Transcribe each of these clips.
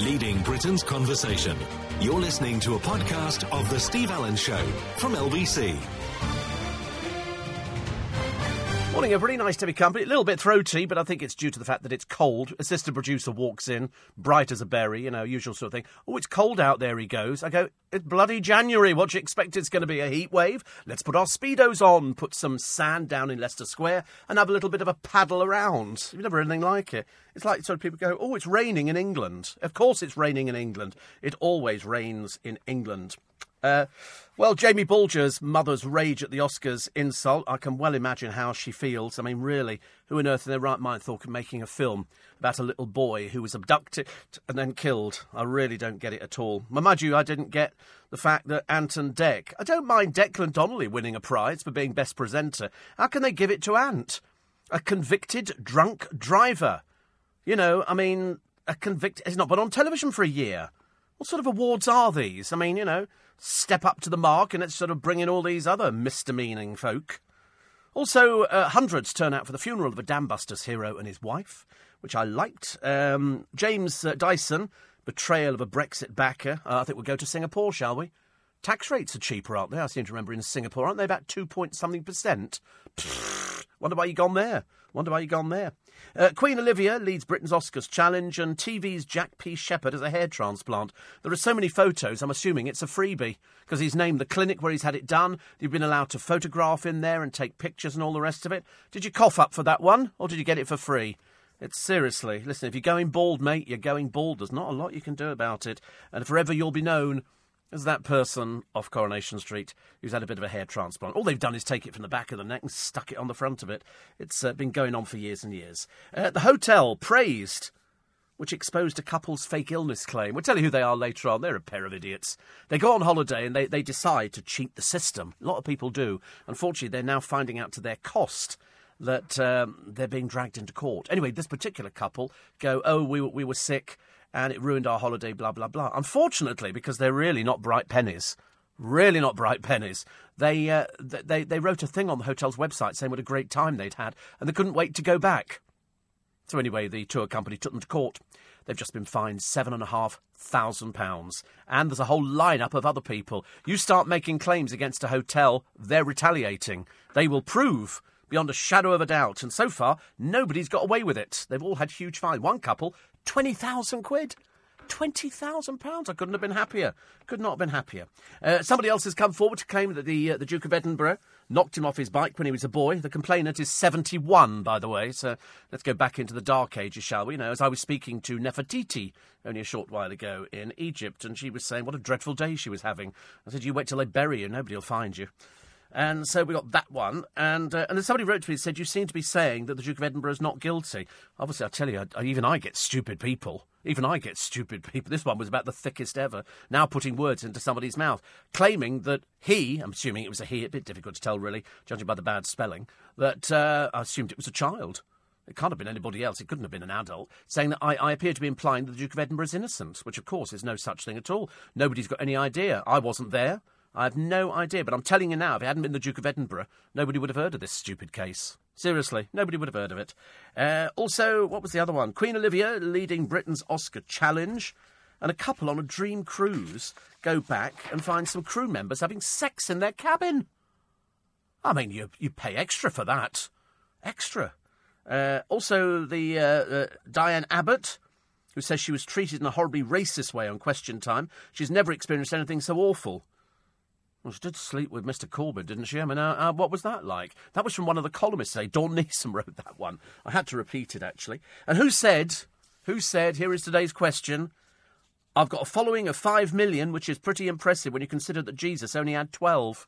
leading Britain's conversation. You're listening to a podcast of The Steve Allen Show from LBC. Morning, everybody. Nice to be company. A little bit throaty, but I think it's due to the fact that it's cold. Assistant producer walks in, bright as a berry, you know, usual sort of thing. Oh, it's cold out there, he goes. I go, it's bloody January. What you expect? It's going to be a heat wave. Let's put our Speedos on, put some sand down in Leicester Square, and have a little bit of a paddle around. You've never heard anything like it. It's like sort of people go, oh, it's raining in England. Of course it's raining in England. It always rains in England. Uh, well, Jamie Bulger's mother's rage at the Oscars insult, I can well imagine how she feels. I mean, really, who on earth in their right mind thought of making a film about a little boy who was abducted and then killed? I really don't get it at all. You, I didn't get the fact that Ant and Dec. I don't mind Declan Donnelly winning a prize for being best presenter. How can they give it to Ant? A convicted drunk driver. You know, I mean, a convicted. He's not been on television for a year. What sort of awards are these? I mean, you know, step up to the mark and let's sort of bring in all these other misdemeaning folk. Also, uh, hundreds turn out for the funeral of a Dambusters hero and his wife, which I liked. Um, James uh, Dyson, betrayal of a Brexit backer. Uh, I think we'll go to Singapore, shall we? Tax rates are cheaper, aren't they? I seem to remember in Singapore, aren't they about two point something percent? Pfft, wonder why you gone there. Wonder why you gone there. Uh, Queen Olivia leads Britain's Oscars challenge, and TV's Jack P. Shepherd has a hair transplant. There are so many photos, I'm assuming it's a freebie because he's named the clinic where he's had it done. You've been allowed to photograph in there and take pictures and all the rest of it. Did you cough up for that one, or did you get it for free? It's seriously, listen, if you're going bald, mate, you're going bald. There's not a lot you can do about it. And forever you'll be known as that person off Coronation Street who's had a bit of a hair transplant. All they've done is take it from the back of the neck and stuck it on the front of it. It's uh, been going on for years and years. Uh, the hotel praised, which exposed a couple's fake illness claim. We'll tell you who they are later on. They're a pair of idiots. They go on holiday and they, they decide to cheat the system. A lot of people do. Unfortunately, they're now finding out to their cost that um, they're being dragged into court. Anyway, this particular couple go, oh, we, we were sick and it ruined our holiday, blah, blah, blah. Unfortunately, because they're really not bright pennies, really not bright pennies, they, uh, they, they wrote a thing on the hotel's website saying what a great time they'd had, and they couldn't wait to go back. So anyway, the tour company took them to court. They've just been fined seven and a half thousand pounds. And there's a whole lineup of other people. You start making claims against a hotel, they're retaliating. They will prove beyond a shadow of a doubt. And so far, nobody's got away with it. They've all had huge fines. One couple 20,000 quid. £20,000. I couldn't have been happier. Could not have been happier. Uh, somebody else has come forward to claim that the, uh, the Duke of Edinburgh knocked him off his bike when he was a boy. The complainant is 71, by the way, so let's go back into the dark ages, shall we? You know, as I was speaking to Nefertiti only a short while ago in Egypt, and she was saying what a dreadful day she was having. I said, You wait till they bury you, nobody will find you. And so we got that one. And uh, and then somebody wrote to me and said, You seem to be saying that the Duke of Edinburgh is not guilty. Obviously, I tell you, I, even I get stupid people. Even I get stupid people. This one was about the thickest ever. Now putting words into somebody's mouth, claiming that he, I'm assuming it was a he, a bit difficult to tell really, judging by the bad spelling, that uh, I assumed it was a child. It can't have been anybody else. It couldn't have been an adult. Saying that I, I appear to be implying that the Duke of Edinburgh is innocent, which of course is no such thing at all. Nobody's got any idea. I wasn't there. I have no idea, but I'm telling you now, if it hadn't been the Duke of Edinburgh, nobody would have heard of this stupid case. Seriously, nobody would have heard of it. Uh, also, what was the other one? Queen Olivia leading Britain's Oscar challenge. And a couple on a dream cruise go back and find some crew members having sex in their cabin. I mean, you, you pay extra for that. Extra. Uh, also, the uh, uh Diane Abbott, who says she was treated in a horribly racist way on Question Time. She's never experienced anything so awful. Well, she did sleep with Mr. Corbyn, didn't she? I mean, uh, uh, what was that like? That was from one of the columnists today. Dawn Neesom wrote that one. I had to repeat it, actually. And who said, who said, here is today's question, I've got a following of five million, which is pretty impressive when you consider that Jesus only had 12.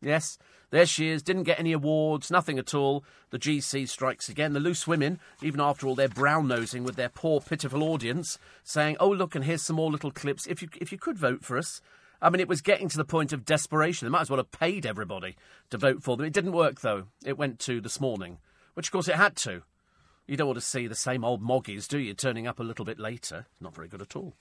Yes, there she is. Didn't get any awards, nothing at all. The GC strikes again. The loose women, even after all their brown nosing with their poor, pitiful audience, saying, "Oh look, and here's some more little clips. If you if you could vote for us, I mean, it was getting to the point of desperation. They might as well have paid everybody to vote for them. It didn't work, though. It went to this morning, which, of course, it had to. You don't want to see the same old moggies, do you, turning up a little bit later? Not very good at all.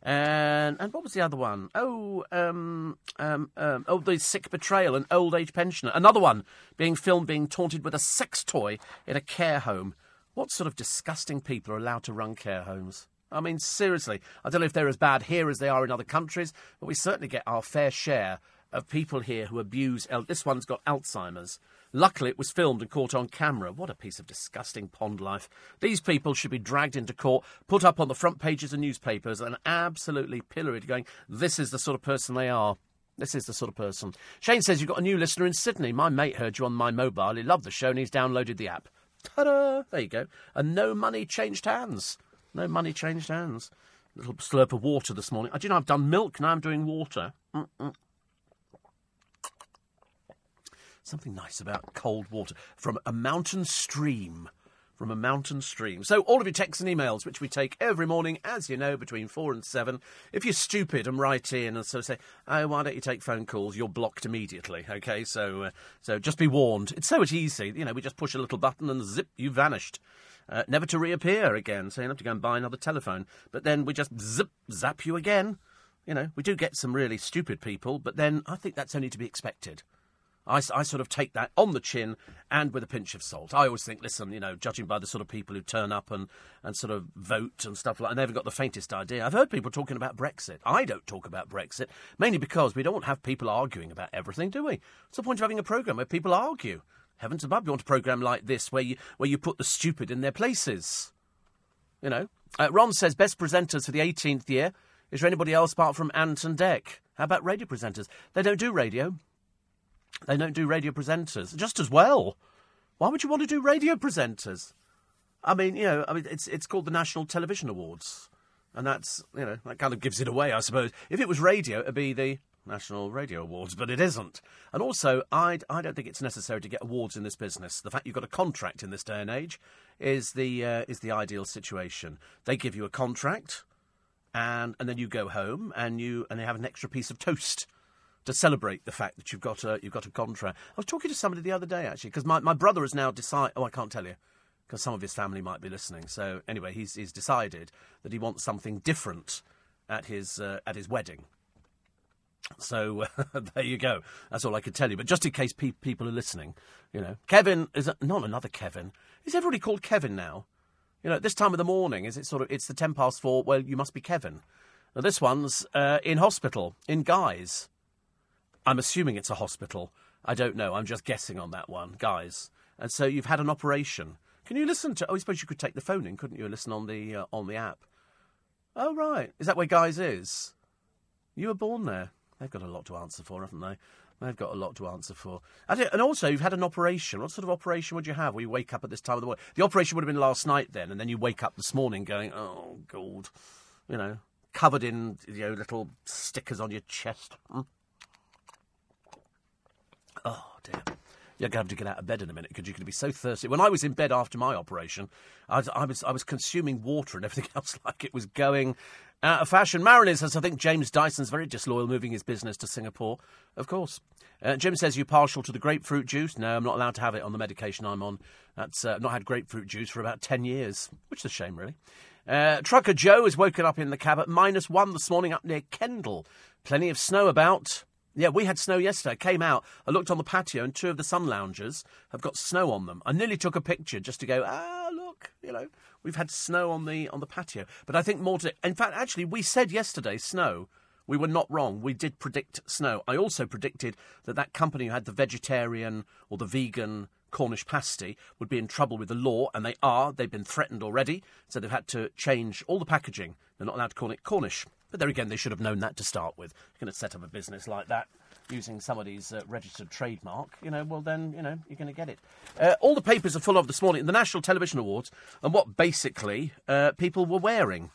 And and what was the other one? Oh, um, um, um, oh, the sick betrayal, an old age pensioner. Another one being filmed being taunted with a sex toy in a care home. What sort of disgusting people are allowed to run care homes? I mean, seriously. I don't know if they're as bad here as they are in other countries, but we certainly get our fair share of people here who abuse. El- this one's got Alzheimer's. Luckily, it was filmed and caught on camera. What a piece of disgusting pond life. These people should be dragged into court, put up on the front pages of newspapers, and absolutely pilloried, going, this is the sort of person they are. This is the sort of person. Shane says you've got a new listener in Sydney. My mate heard you on my mobile. He loved the show and he's downloaded the app. Ta-da! There you go. And no money changed hands. No money changed hands. Little slurp of water this morning. I do you know I've done milk now. I'm doing water. Mm-mm. Something nice about cold water from a mountain stream. From a mountain stream. So, all of your texts and emails, which we take every morning, as you know, between four and seven. If you're stupid and write in and of say, "Oh, why don't you take phone calls?" You're blocked immediately. Okay, so uh, so just be warned. It's so much easy. You know, we just push a little button and zip, you vanished. Uh, never to reappear again. So you have to go and buy another telephone. But then we just zip zap you again. You know, we do get some really stupid people, but then I think that's only to be expected. I, I, sort of take that on the chin and with a pinch of salt. I always think, listen, you know, judging by the sort of people who turn up and, and sort of vote and stuff like that, they haven't got the faintest idea. I've heard people talking about Brexit. I don't talk about Brexit, mainly because we don't have people arguing about everything, do we? What's the point of having a programme where people argue? Heavens above, you want a programme like this where you, where you put the stupid in their places. You know? Uh, Ron says best presenters for the 18th year. Is there anybody else apart from Ant and Dec? How about radio presenters? They don't do radio. They don't do radio presenters just as well. Why would you want to do radio presenters? I mean, you know, I mean, it's it's called the National Television Awards, and that's you know that kind of gives it away, I suppose. If it was radio, it'd be the National Radio Awards, but it isn't. And also, I I don't think it's necessary to get awards in this business. The fact you've got a contract in this day and age is the uh, is the ideal situation. They give you a contract, and and then you go home and you and they have an extra piece of toast to celebrate the fact that you've got a you've got a contract. I was talking to somebody the other day actually because my, my brother has now decided. Oh, I can't tell you because some of his family might be listening. So anyway, he's he's decided that he wants something different at his uh, at his wedding. So there you go. That's all I could tell you. But just in case pe- people are listening, you know, Kevin is a, not another Kevin. Is everybody called Kevin now? You know, this time of the morning, is it sort of? It's the ten past four. Well, you must be Kevin. Now this one's uh, in hospital in Guy's. I'm assuming it's a hospital. I don't know. I'm just guessing on that one, guys. And so you've had an operation. Can you listen to? Oh, I suppose you could take the phone in, couldn't you? Listen on the uh, on the app. Oh right, is that where Guy's is? You were born there. They've got a lot to answer for, haven't they? They've got a lot to answer for. And also, you've had an operation. What sort of operation would you have? Where you wake up at this time of the morning? The operation would have been last night then, and then you wake up this morning going, "Oh God," you know, covered in you know little stickers on your chest. Hmm? Oh, dear. You're going to have to get out of bed in a minute because you're going to be so thirsty. When I was in bed after my operation, I was, I was, I was consuming water and everything else like it was going of fashion. Marilyn says, I think James Dyson's very disloyal moving his business to Singapore. Of course. Uh, Jim says, you're partial to the grapefruit juice? No, I'm not allowed to have it on the medication I'm on. That's uh, I've not had grapefruit juice for about 10 years, which is a shame, really. Uh, Trucker Joe has woken up in the cab at minus one this morning up near Kendal. Plenty of snow about. Yeah, we had snow yesterday. I came out, I looked on the patio, and two of the sun loungers have got snow on them. I nearly took a picture just to go, ah, you know, we've had snow on the on the patio. But I think more to. In fact, actually, we said yesterday snow. We were not wrong. We did predict snow. I also predicted that that company who had the vegetarian or the vegan Cornish pasty would be in trouble with the law, and they are. They've been threatened already, so they've had to change all the packaging. They're not allowed to call it Cornish. But there again, they should have known that to start with. You're going to set up a business like that using somebody's uh, registered trademark, you know, well then, you know, you're going to get it. Uh, all the papers are full of this morning the National Television Awards and what basically uh, people were wearing.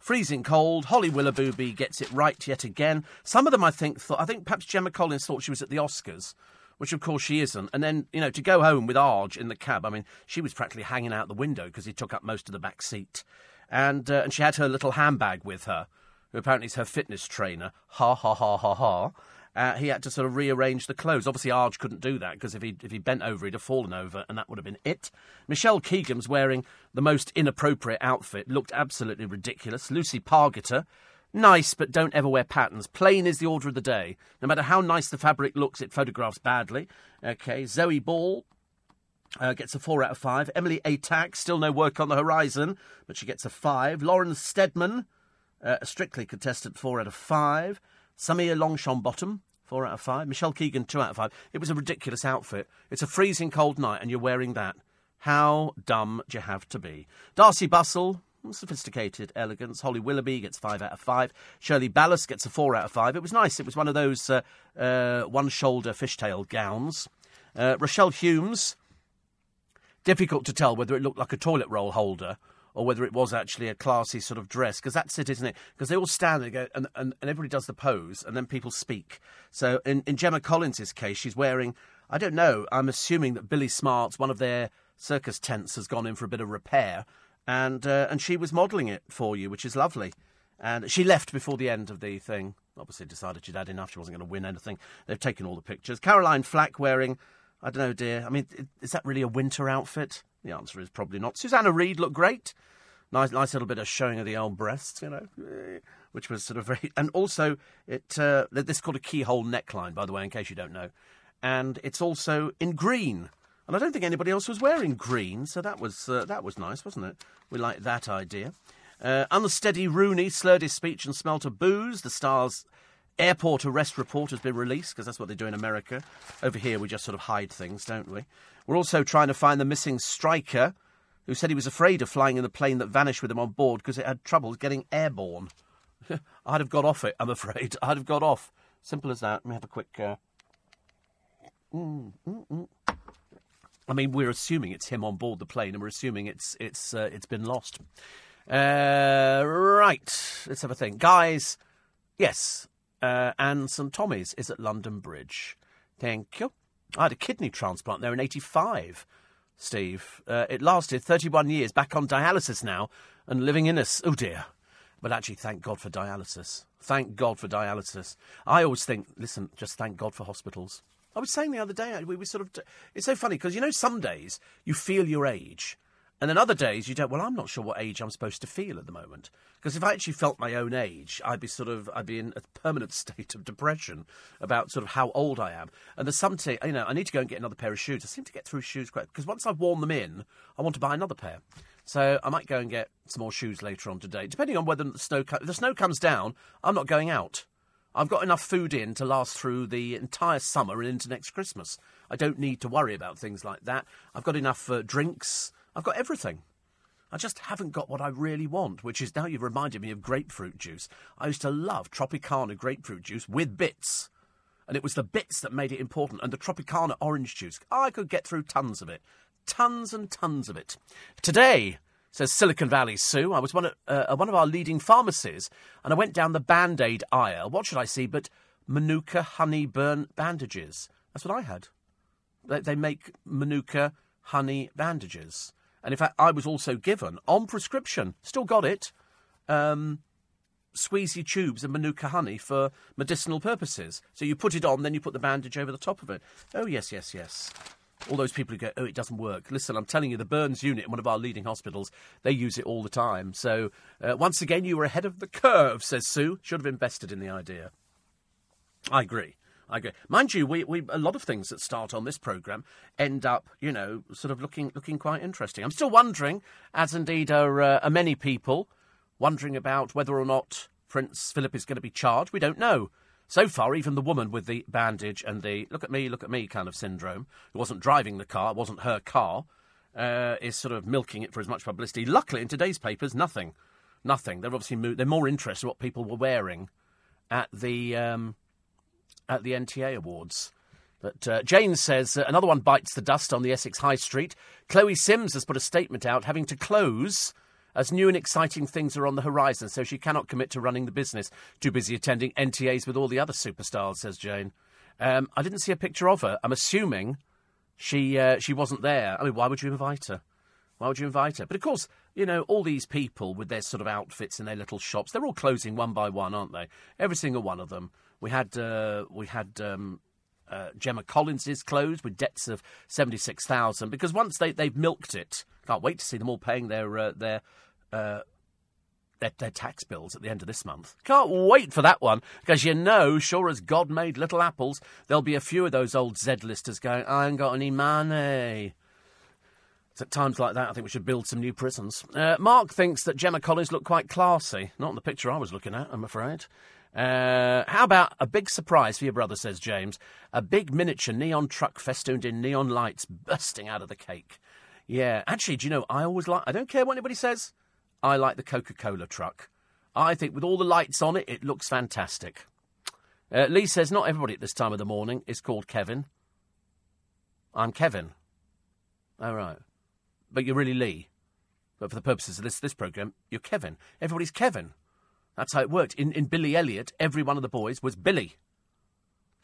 Freezing cold. Holly Willoughby gets it right yet again. Some of them, I think, thought. I think perhaps Gemma Collins thought she was at the Oscars, which of course she isn't. And then, you know, to go home with Arg in the cab. I mean, she was practically hanging out the window because he took up most of the back seat, and uh, and she had her little handbag with her who apparently is her fitness trainer, ha ha ha ha ha. Uh, he had to sort of rearrange the clothes. Obviously, Arg couldn't do that because if he if he bent over, he'd have fallen over, and that would have been it. Michelle Keegan's wearing the most inappropriate outfit, looked absolutely ridiculous. Lucy Pargeter, nice, but don't ever wear patterns. Plain is the order of the day. No matter how nice the fabric looks, it photographs badly. Okay, Zoe Ball, uh, gets a four out of five. Emily Atack, still no work on the horizon, but she gets a five. Lauren Steadman, uh, a strictly contestant, four out of five. Samia Longchambon, four out of five. Michelle Keegan, two out of five. It was a ridiculous outfit. It's a freezing cold night, and you're wearing that. How dumb do you have to be? Darcey Bussell, sophisticated elegance. Holly Willoughby gets five out of five. Shirley Ballas gets a four out of five. It was nice. It was one of those uh, uh, one shoulder fishtail gowns. Uh, Rochelle Humes, difficult to tell whether it looked like a toilet roll holder or whether it was actually a classy sort of dress, because that's it, isn't it? Because they all stand there and, and, and everybody does the pose, and then people speak. So in, in Gemma Collins's case, she's wearing, I don't know, I'm assuming that Billy Smart's, one of their circus tents, has gone in for a bit of repair, and, uh, and she was modelling it for you, which is lovely. And she left before the end of the thing. Obviously, decided she'd had enough. She wasn't going to win anything. They've taken all the pictures. Caroline Flack wearing, I don't know, dear. I mean, is that really a winter outfit? The answer is probably not. Susanna Reid looked great. Nice, nice little bit of showing of the old breasts, you know, which was sort of very. And also, it uh, this is called a keyhole neckline, by the way, in case you don't know. And it's also in green. And I don't think anybody else was wearing green, so that was uh, that was nice, wasn't it? We liked that idea. Uh, unsteady Rooney slurred his speech and smelt of booze. The Star's airport arrest report has been released because that's what they do in America. Over here, we just sort of hide things, don't we? We're also trying to find the missing striker who said he was afraid of flying in the plane that vanished with him on board because it had trouble getting airborne. I'd have got off it, I'm afraid. I'd have got off. Simple as that. Let me have a quick. Uh... Mm, mm, mm. I mean, we're assuming it's him on board the plane, and we're assuming it's it's uh, it's been lost. Uh, right, let's have a think, guys. Yes, uh, and St Tommy's is at London Bridge. Thank you. I had a kidney transplant there in '85. Steve. Uh, it lasted 31 years, back on dialysis now, and living in us. Oh dear. But actually, thank God for dialysis. Thank God for dialysis. I always think, listen, just thank God for hospitals. I was saying the other day, we were sort of. It's so funny because, you know, some days you feel your age. And then other days you don't. Well, I'm not sure what age I'm supposed to feel at the moment. Because if I actually felt my own age, I'd be sort of, I'd be in a permanent state of depression about sort of how old I am. And there's some, t- you know, I need to go and get another pair of shoes. I seem to get through shoes quite because once I've worn them in, I want to buy another pair. So I might go and get some more shoes later on today, depending on whether the snow. Co- if the snow comes down, I'm not going out. I've got enough food in to last through the entire summer and into next Christmas. I don't need to worry about things like that. I've got enough uh, drinks. I've got everything. I just haven't got what I really want, which is now you've reminded me of grapefruit juice. I used to love Tropicana grapefruit juice with bits. And it was the bits that made it important. And the Tropicana orange juice, I could get through tons of it. Tons and tons of it. Today, says Silicon Valley Sue, I was one, uh, one of our leading pharmacies, and I went down the band aid aisle. What should I see but Manuka honey burn bandages? That's what I had. They, they make Manuka honey bandages. And in fact, I was also given, on prescription, still got it, um, squeezy tubes of Manuka honey for medicinal purposes. So you put it on, then you put the bandage over the top of it. Oh, yes, yes, yes. All those people who go, oh, it doesn't work. Listen, I'm telling you, the Burns unit in one of our leading hospitals, they use it all the time. So, uh, once again, you were ahead of the curve, says Sue. Should have invested in the idea. I agree. I agree. Mind you, we, we a lot of things that start on this programme end up, you know, sort of looking looking quite interesting. I'm still wondering, as indeed are, uh, are many people, wondering about whether or not Prince Philip is going to be charged. We don't know. So far, even the woman with the bandage and the look at me, look at me kind of syndrome, who wasn't driving the car, it wasn't her car, uh, is sort of milking it for as much publicity. Luckily, in today's papers, nothing. Nothing. They're obviously mo- they're more interested in what people were wearing at the um, at the NTA Awards. But uh, Jane says uh, another one bites the dust on the Essex High Street. Chloe Sims has put a statement out having to close as new and exciting things are on the horizon, so she cannot commit to running the business. Too busy attending NTAs with all the other superstars, says Jane. Um, I didn't see a picture of her. I'm assuming she uh, she wasn't there. I mean, why would you invite her? Why would you invite her? But of course, you know, all these people with their sort of outfits in their little shops, they're all closing one by one, aren't they? Every single one of them. We had uh, we had um, uh, Gemma Collins's closed with debts of seventy six thousand because once they they've milked it, can't wait to see them all paying their uh, their. Uh, their, their tax bills at the end of this month. Can't wait for that one, because you know, sure as God made little apples, there'll be a few of those old Z-listers going, I ain't got any money. It's at times like that I think we should build some new prisons. Uh, Mark thinks that Gemma Collins looked quite classy. Not in the picture I was looking at, I'm afraid. Uh, how about a big surprise for your brother, says James? A big miniature neon truck festooned in neon lights bursting out of the cake. Yeah, actually, do you know, I always like, I don't care what anybody says, I like the Coca Cola truck. I think with all the lights on it, it looks fantastic. Uh, Lee says, not everybody at this time of the morning is called Kevin. I'm Kevin. All right. But you're really Lee. But for the purposes of this, this programme, you're Kevin. Everybody's Kevin. That's how it worked. In, in Billy Elliot, every one of the boys was Billy.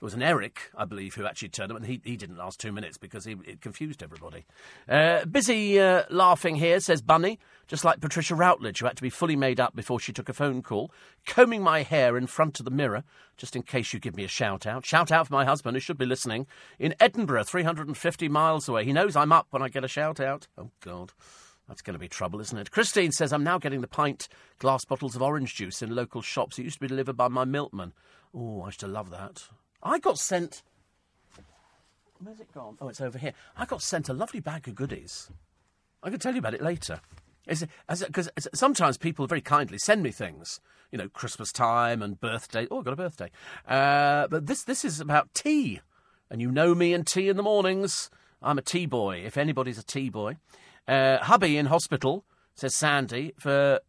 There was an Eric, I believe, who actually turned up, and he, he didn't last two minutes because he, it confused everybody. Uh, busy uh, laughing here, says Bunny, just like Patricia Routledge, who had to be fully made up before she took a phone call. Combing my hair in front of the mirror, just in case you give me a shout out. Shout out for my husband, who should be listening, in Edinburgh, 350 miles away. He knows I'm up when I get a shout out. Oh, God. That's going to be trouble, isn't it? Christine says, I'm now getting the pint glass bottles of orange juice in local shops. It used to be delivered by my milkman. Oh, I used to love that. I got sent. Where's it gone? Oh, it's over here. I got sent a lovely bag of goodies. I can tell you about it later. Because sometimes people very kindly send me things, you know, Christmas time and birthday. Oh, I've got a birthday. Uh, but this this is about tea, and you know me and tea in the mornings. I'm a tea boy. If anybody's a tea boy, uh, hubby in hospital says Sandy for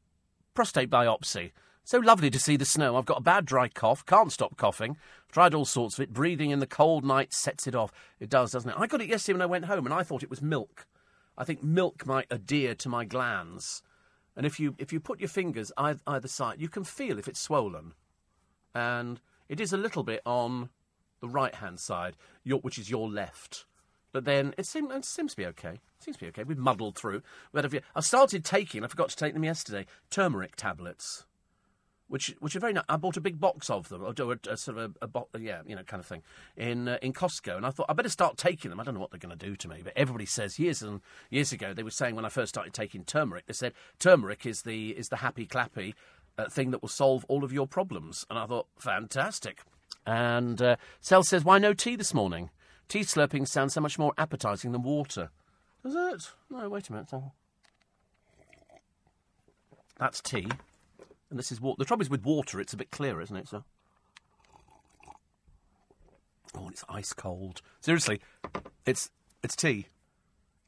prostate biopsy. So lovely to see the snow. I've got a bad dry cough, can't stop coughing. Tried all sorts of it. Breathing in the cold night sets it off. It does, doesn't it? I got it yesterday when I went home and I thought it was milk. I think milk might adhere to my glands. And if you if you put your fingers either, side, you can feel if it's swollen. And it is a little bit on the right hand side, your, which is your left. But then it seems, it seems to be okay. It seems to be okay. We've muddled through. I started taking, I forgot to take them yesterday, turmeric tablets which which are very nice. I bought a big box of them, or a, a sort of a, a bo- yeah, you know, kind of thing, in uh, in Costco, and I thought I better start taking them. I don't know what they're going to do to me, but everybody says years and years ago they were saying when I first started taking turmeric, they said turmeric is the is the happy clappy uh, thing that will solve all of your problems, and I thought fantastic. And uh, Cell says, why no tea this morning? Tea slurping sounds so much more appetising than water. Does it? No, wait a minute. That's tea. And this is water. The trouble is with water, it's a bit clearer, isn't it? So. Oh, it's ice cold. Seriously, it's it's tea.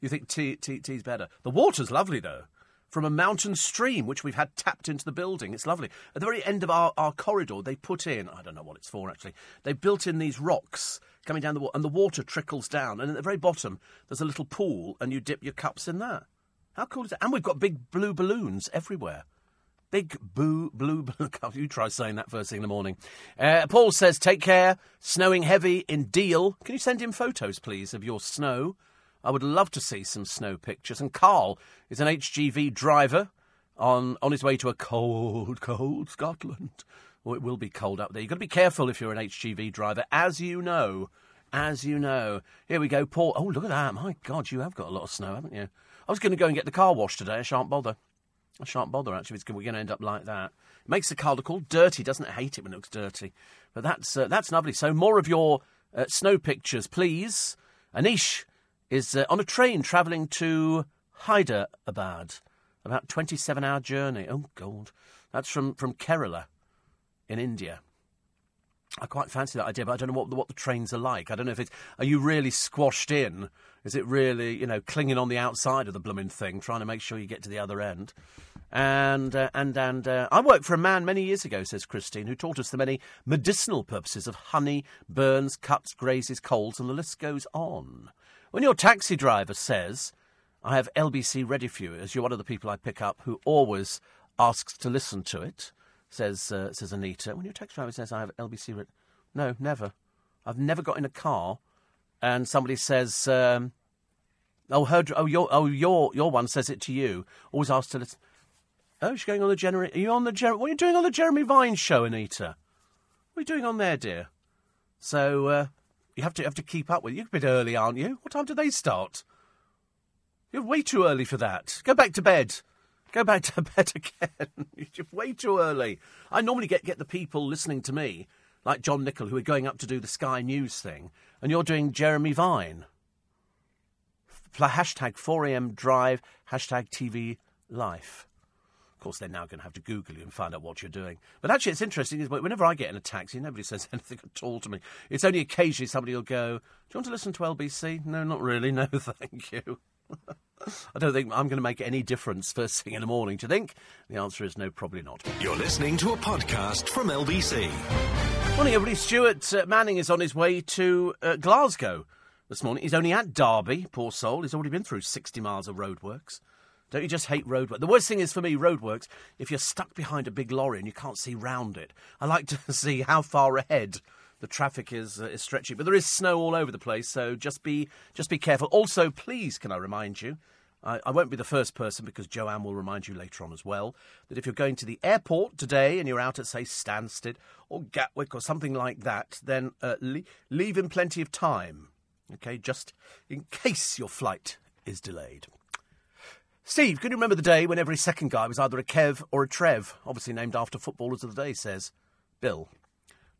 You think tea, tea tea's better? The water's lovely though. From a mountain stream, which we've had tapped into the building. It's lovely. At the very end of our, our corridor, they put in, I don't know what it's for actually, they built in these rocks coming down the wall, and the water trickles down. And at the very bottom, there's a little pool, and you dip your cups in that. How cool is that? And we've got big blue balloons everywhere. Big boo, blue, blue. You try saying that first thing in the morning. Uh, Paul says, take care. Snowing heavy in Deal. Can you send him photos, please, of your snow? I would love to see some snow pictures. And Carl is an HGV driver on, on his way to a cold, cold Scotland. Oh, it will be cold up there. You've got to be careful if you're an HGV driver, as you know. As you know. Here we go, Paul. Oh, look at that. My God, you have got a lot of snow, haven't you? I was going to go and get the car washed today. I shan't bother. I shan't bother actually. We're going to end up like that. It makes the car look all dirty, doesn't it? hate it when it looks dirty. But that's uh, that's lovely. So more of your uh, snow pictures, please. Anish is uh, on a train travelling to Hyderabad, about twenty-seven hour journey. Oh God, that's from from Kerala, in India. I quite fancy that idea, but I don't know what the, what the trains are like. I don't know if it's are you really squashed in? Is it really you know clinging on the outside of the blooming thing, trying to make sure you get to the other end? And uh, and and uh, I worked for a man many years ago, says Christine, who taught us the many medicinal purposes of honey, burns, cuts, grazes, colds, and the list goes on. When your taxi driver says, "I have LBC ready for you," as you're one of the people I pick up who always asks to listen to it says uh, says Anita. When your taxi driver says, I have LBC written. No, never. I've never got in a car and somebody says, um, oh, her, oh, your, oh, your, your one says it to you. Always asked to listen. Oh, she's going on the Jeremy. Are you on the Jeremy? What are you doing on the Jeremy Vine show, Anita? What are you doing on there, dear? So uh, you have to have to keep up with. You're a bit early, aren't you? What time do they start? You're way too early for that. Go back to bed. Go back to bed again. Way too early. I normally get, get the people listening to me, like John Nichol, who are going up to do the Sky News thing, and you're doing Jeremy Vine. hashtag 4am drive, hashtag TV life. Of course, they're now going to have to Google you and find out what you're doing. But actually, it's interesting. Is whenever I get in a taxi, nobody says anything at all to me. It's only occasionally somebody will go, "Do you want to listen to LBC?" No, not really. No, thank you. I don't think I'm going to make any difference first thing in the morning. Do you think? The answer is no, probably not. You're listening to a podcast from LBC. Morning, everybody. Stuart uh, Manning is on his way to uh, Glasgow this morning. He's only at Derby, poor soul. He's already been through 60 miles of roadworks. Don't you just hate roadwork? The worst thing is for me, roadworks, if you're stuck behind a big lorry and you can't see round it. I like to see how far ahead the traffic is, uh, is stretching. But there is snow all over the place, so just be, just be careful. Also, please, can I remind you, I, I won't be the first person because Joanne will remind you later on as well, that if you're going to the airport today and you're out at, say, Stansted or Gatwick or something like that, then uh, le- leave in plenty of time. Okay, just in case your flight is delayed. Steve, can you remember the day when every second guy was either a Kev or a Trev? Obviously named after footballers of the day, says Bill,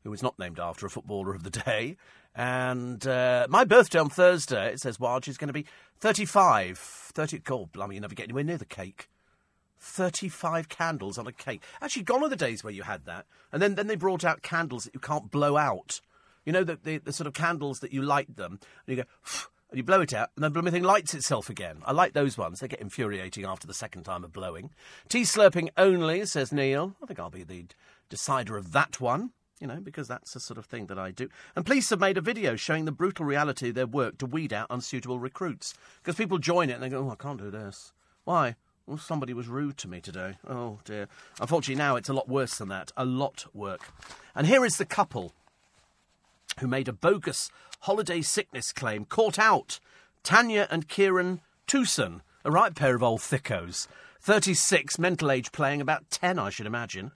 who was not named after a footballer of the day. And uh, my birthday on Thursday, it says Wadge, is going to be 35. 30, God, blimey, you never get anywhere near the cake. 35 candles on a cake. Actually, gone are the days where you had that. And then, then they brought out candles that you can't blow out. You know, the, the, the sort of candles that you light them, and you go, and you blow it out, and then the thing lights itself again. I like those ones. They get infuriating after the second time of blowing. Tea slurping only, says Neil. I think I'll be the decider of that one, you know, because that's the sort of thing that I do. And police have made a video showing the brutal reality of their work to weed out unsuitable recruits. Because people join it and they go, oh, I can't do this. Why? Well, somebody was rude to me today. Oh, dear. Unfortunately, now it's a lot worse than that. A lot work. And here is the couple who made a bogus holiday sickness claim caught out. Tanya and Kieran Towson, a right pair of old thickos. 36, mental age playing, about 10, I should imagine.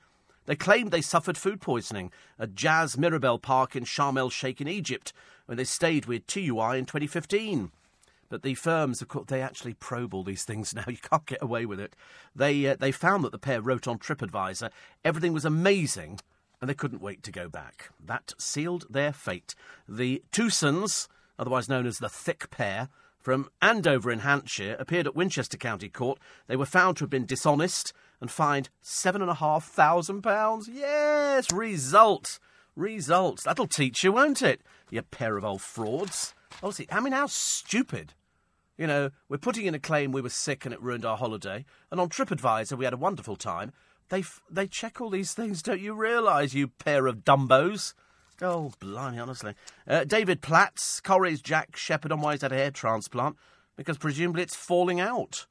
They claimed they suffered food poisoning at Jaz Mirabel Park in Sharm el Sheikh in Egypt when they stayed with TUI in 2015. But the firms, of course, they actually probe all these things now. You can't get away with it. They, uh, they found that the pair wrote on TripAdvisor everything was amazing and they couldn't wait to go back. That sealed their fate. The Towsons, otherwise known as the Thick Pair, from Andover in Hampshire, appeared at Winchester County Court. They were found to have been dishonest and fined seven and a half thousand pounds. Yes, result, results. That'll teach you, won't it? You pair of old frauds. Obviously, I mean, how stupid. You know, we're putting in a claim we were sick and it ruined our holiday, and on TripAdvisor we had a wonderful time. They f- they check all these things, don't you realise, you pair of dumbos? Oh, blimey, honestly. Uh, David Platts, Corrie's Jack Shepherd on why he's had a hair transplant, because presumably it's falling out.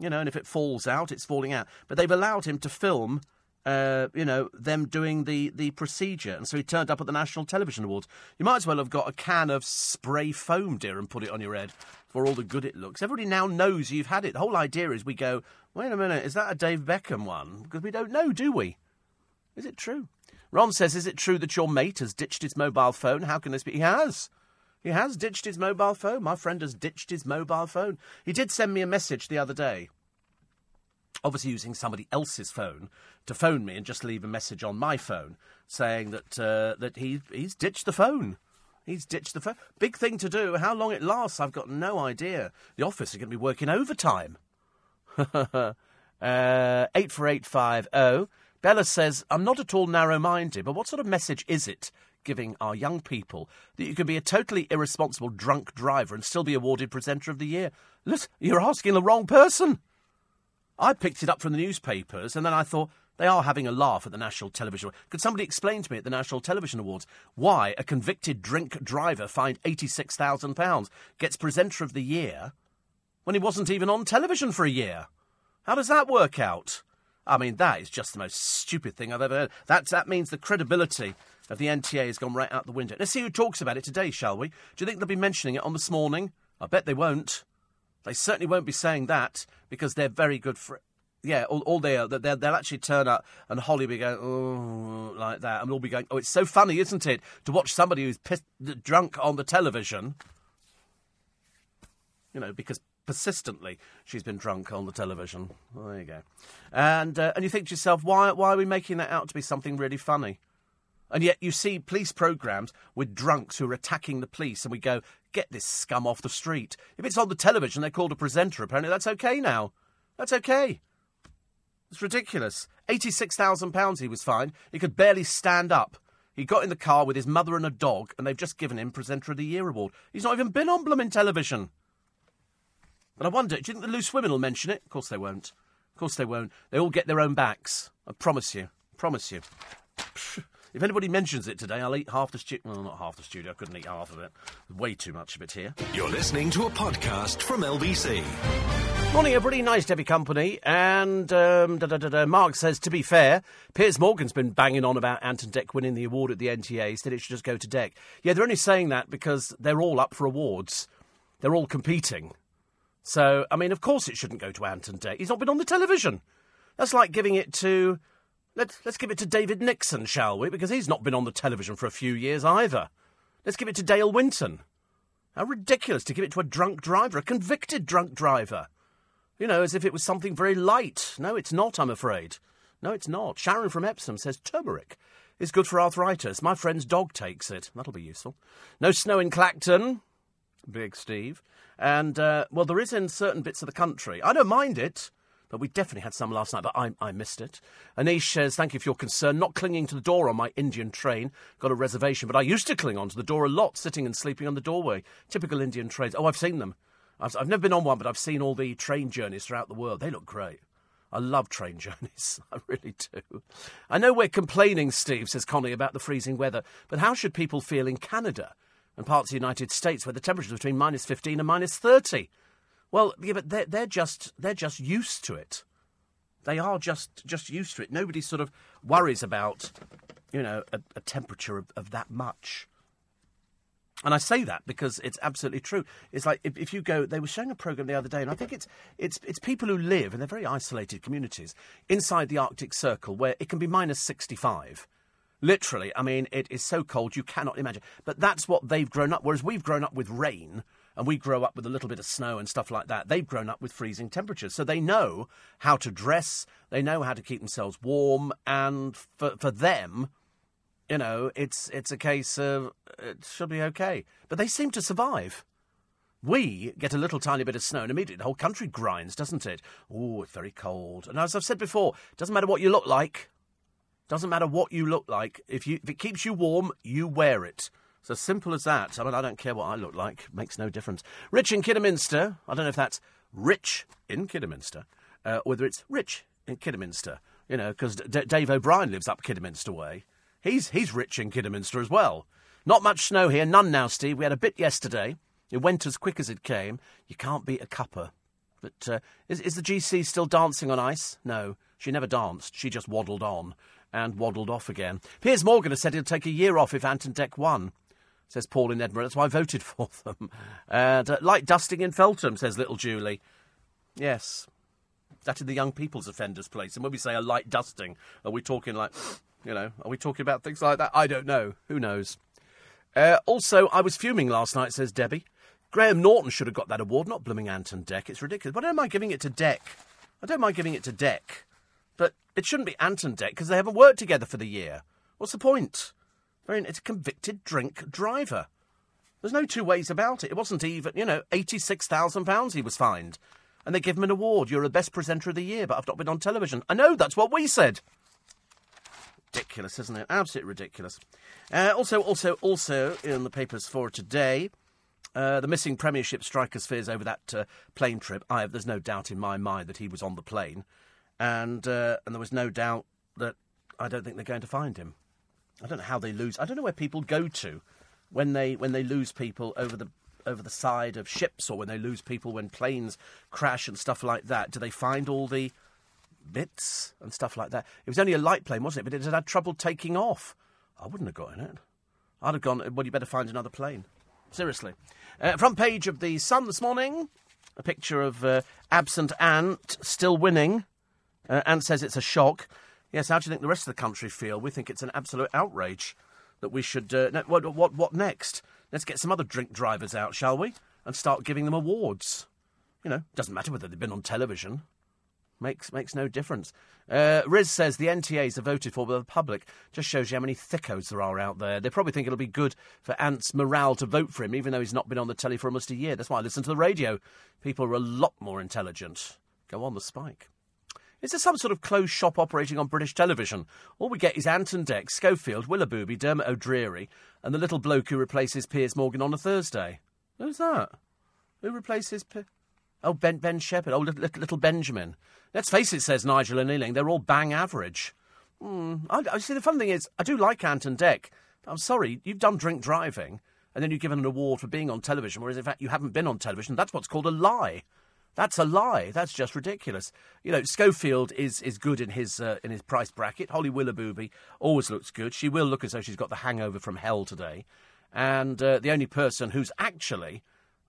You know, and if it falls out, it's falling out. But they've allowed him to film, uh, you know, them doing the, the procedure. And so he turned up at the National Television Awards. You might as well have got a can of spray foam, dear, and put it on your head for all the good it looks. Everybody now knows you've had it. The whole idea is we go, wait a minute, is that a Dave Beckham one? Because we don't know, do we? Is it true? Ron says, is it true that your mate has ditched his mobile phone? How can this be? He has. He has ditched his mobile phone. My friend has ditched his mobile phone. He did send me a message the other day, obviously using somebody else's phone to phone me and just leave a message on my phone saying that uh, that he he's ditched the phone. He's ditched the phone. Big thing to do. How long it lasts, I've got no idea. The office is going to be working overtime. uh, 84850. Bella says, I'm not at all narrow minded, but what sort of message is it giving our young people that you can be a totally irresponsible drunk driver and still be awarded Presenter of the Year? Look, you're asking the wrong person. I picked it up from the newspapers and then I thought, they are having a laugh at the National Television. Could somebody explain to me at the National Television Awards why a convicted drink driver fined £86,000 gets Presenter of the Year when he wasn't even on television for a year? How does that work out? I mean, that is just the most stupid thing I've ever heard. That, that means the credibility of the NTA has gone right out the window. Let's see who talks about it today, shall we? Do you think they'll be mentioning it on this morning? I bet they won't. They certainly won't be saying that because they're very good for yeah, all, all they are, they'll, they'll actually turn up and Holly be going, oh, like that. And we'll be going, oh, it's so funny, isn't it, to watch somebody who's pissed, drunk on the television. You know, because persistently she's been drunk on the television. Well, there you go. And, uh, and you think to yourself, why, why are we making that out to be something really funny? And yet you see police programmes with drunks who are attacking the police, and we go, Get this scum off the street. If it's on the television, they're called a presenter. Apparently, that's okay now. That's okay. It's ridiculous. £86,000 he was fined. He could barely stand up. He got in the car with his mother and a dog, and they've just given him Presenter of the Year award. He's not even been on blooming television. But I wonder, do you think the loose women will mention it? Of course they won't. Of course they won't. They all get their own backs. I promise you. Promise you. If anybody mentions it today, I'll eat half the studio. Well, not half the studio. I couldn't eat half of it. Way too much of it here. You're listening to a podcast from LBC. Morning, everybody. Nice to have your company. And um, da, da, da, da. Mark says, to be fair, Piers Morgan's been banging on about Ant and Dec winning the award at the NTA. He said it should just go to Dec. Yeah, they're only saying that because they're all up for awards. They're all competing. So, I mean, of course it shouldn't go to Ant and Dec. He's not been on the television. That's like giving it to. Let's, let's give it to David Nixon, shall we? Because he's not been on the television for a few years either. Let's give it to Dale Winton. How ridiculous to give it to a drunk driver, a convicted drunk driver. You know, as if it was something very light. No, it's not, I'm afraid. No, it's not. Sharon from Epsom says turmeric is good for arthritis. My friend's dog takes it. That'll be useful. No snow in Clacton. Big Steve. And, uh, well, there is in certain bits of the country. I don't mind it. But we definitely had some last night, but I, I missed it. Anish says, Thank you for your concern. Not clinging to the door on my Indian train. Got a reservation, but I used to cling onto the door a lot, sitting and sleeping on the doorway. Typical Indian trains. Oh, I've seen them. I've, I've never been on one, but I've seen all the train journeys throughout the world. They look great. I love train journeys. I really do. I know we're complaining, Steve, says Connie, about the freezing weather, but how should people feel in Canada and parts of the United States where the temperature is between minus 15 and minus 30? Well, yeah, but they're, they're just they're just used to it. They are just just used to it. Nobody sort of worries about, you know, a, a temperature of, of, that much. And I say that because it's absolutely true. It's like if, if you go, they were showing a program the other day, and I think it's it's it's people who live, in they're very isolated communities inside the Arctic Circle, where it can be minus sixty five. Literally, I mean, it is so cold you cannot imagine. But that's what they've grown up. Whereas we've grown up with rain and we grow up with a little bit of snow and stuff like that. They've grown up with freezing temperatures, so they know how to dress, they know how to keep themselves warm, and for for them, you know, it's it's a case of uh, it should be okay. But they seem to survive. We get a little tiny bit of snow and immediately the whole country grinds, doesn't it? Oh, it's very cold. And as I've said before, it doesn't matter what you look like. Doesn't matter what you look like. If you if it keeps you warm, you wear it. It's as simple as that. I mean, I don't care what I look like. It Makes no difference. Rich in Kidderminster. I don't know if that's rich in Kidderminster, uh, whether it's rich in Kidderminster. You know, because D- Dave O'Brien lives up Kidderminster way. He's he's rich in Kidderminster as well. Not much snow here. None now, Steve. We had a bit yesterday. It went as quick as it came. You can't beat a cuppa. But uh, is, is the GC still dancing on ice? No, she never danced. She just waddled on and waddled off again. Piers Morgan has said he'll take a year off if Ant and Dec won says Paul in Edinburgh. That's why I voted for them. And uh, light dusting in Feltham, says little Julie. Yes, that in the young people's offenders place. And when we say a light dusting, are we talking like, you know, are we talking about things like that? I don't know. Who knows? Uh, also, I was fuming last night, says Debbie. Graham Norton should have got that award, not blooming Ant and Dec. It's ridiculous. But I don't mind giving it to Dec. I don't mind giving it to Dec. But it shouldn't be Ant and Dec because they haven't worked together for the year. What's the point? It's a convicted drink driver. There's no two ways about it. It wasn't even, you know, £86,000 he was fined. And they give him an award. You're the best presenter of the year, but I've not been on television. I know, that's what we said. Ridiculous, isn't it? Absolutely ridiculous. Uh, also, also, also in the papers for today, uh, the missing Premiership striker's fears over that uh, plane trip. I have, there's no doubt in my mind that he was on the plane, and uh, and there was no doubt that I don't think they're going to find him. I don't know how they lose. I don't know where people go to when they when they lose people over the over the side of ships or when they lose people when planes crash and stuff like that. Do they find all the bits and stuff like that? It was only a light plane, wasn't it? But it had had trouble taking off. I wouldn't have got in it. I'd have gone. Well, you better find another plane. Seriously. Uh, front page of the Sun this morning. A picture of uh, absent Ant still winning. Uh, Ant says it's a shock. Yes, how do you think the rest of the country feel? We think it's an absolute outrage that we should. Uh, what, what, what next? Let's get some other drink drivers out, shall we? And start giving them awards. You know, doesn't matter whether they've been on television. Makes makes no difference. Uh, Riz says the NTAs are voted for by the public. Just shows you how many thickos there are out there. They probably think it'll be good for Ant's morale to vote for him, even though he's not been on the telly for almost a year. That's why I listen to the radio. People are a lot more intelligent. Go on the spike. Is there some sort of closed shop operating on British television? All we get is Anton Deck, Dec, Schofield, Willoughby, Dermot O'Dreary, and the little bloke who replaces Piers Morgan on a Thursday. Who's that? Who replaces Piers? Oh, Ben, ben Shephard. Oh, little, little, Benjamin. Let's face it, says Nigel and Ealing, they're all bang average. Mm, I, I, see, the fun thing is, I do like Ant and Dec. I'm sorry, you've done drink driving, and then you're given an award for being on television, whereas in fact you haven't been on television. That's what's called a lie. That's a lie. That's just ridiculous. You know, Schofield is, is good in his uh, in his price bracket. Holly Willoughby always looks good. She will look as though she's got the hangover from hell today. And uh, the only person who's actually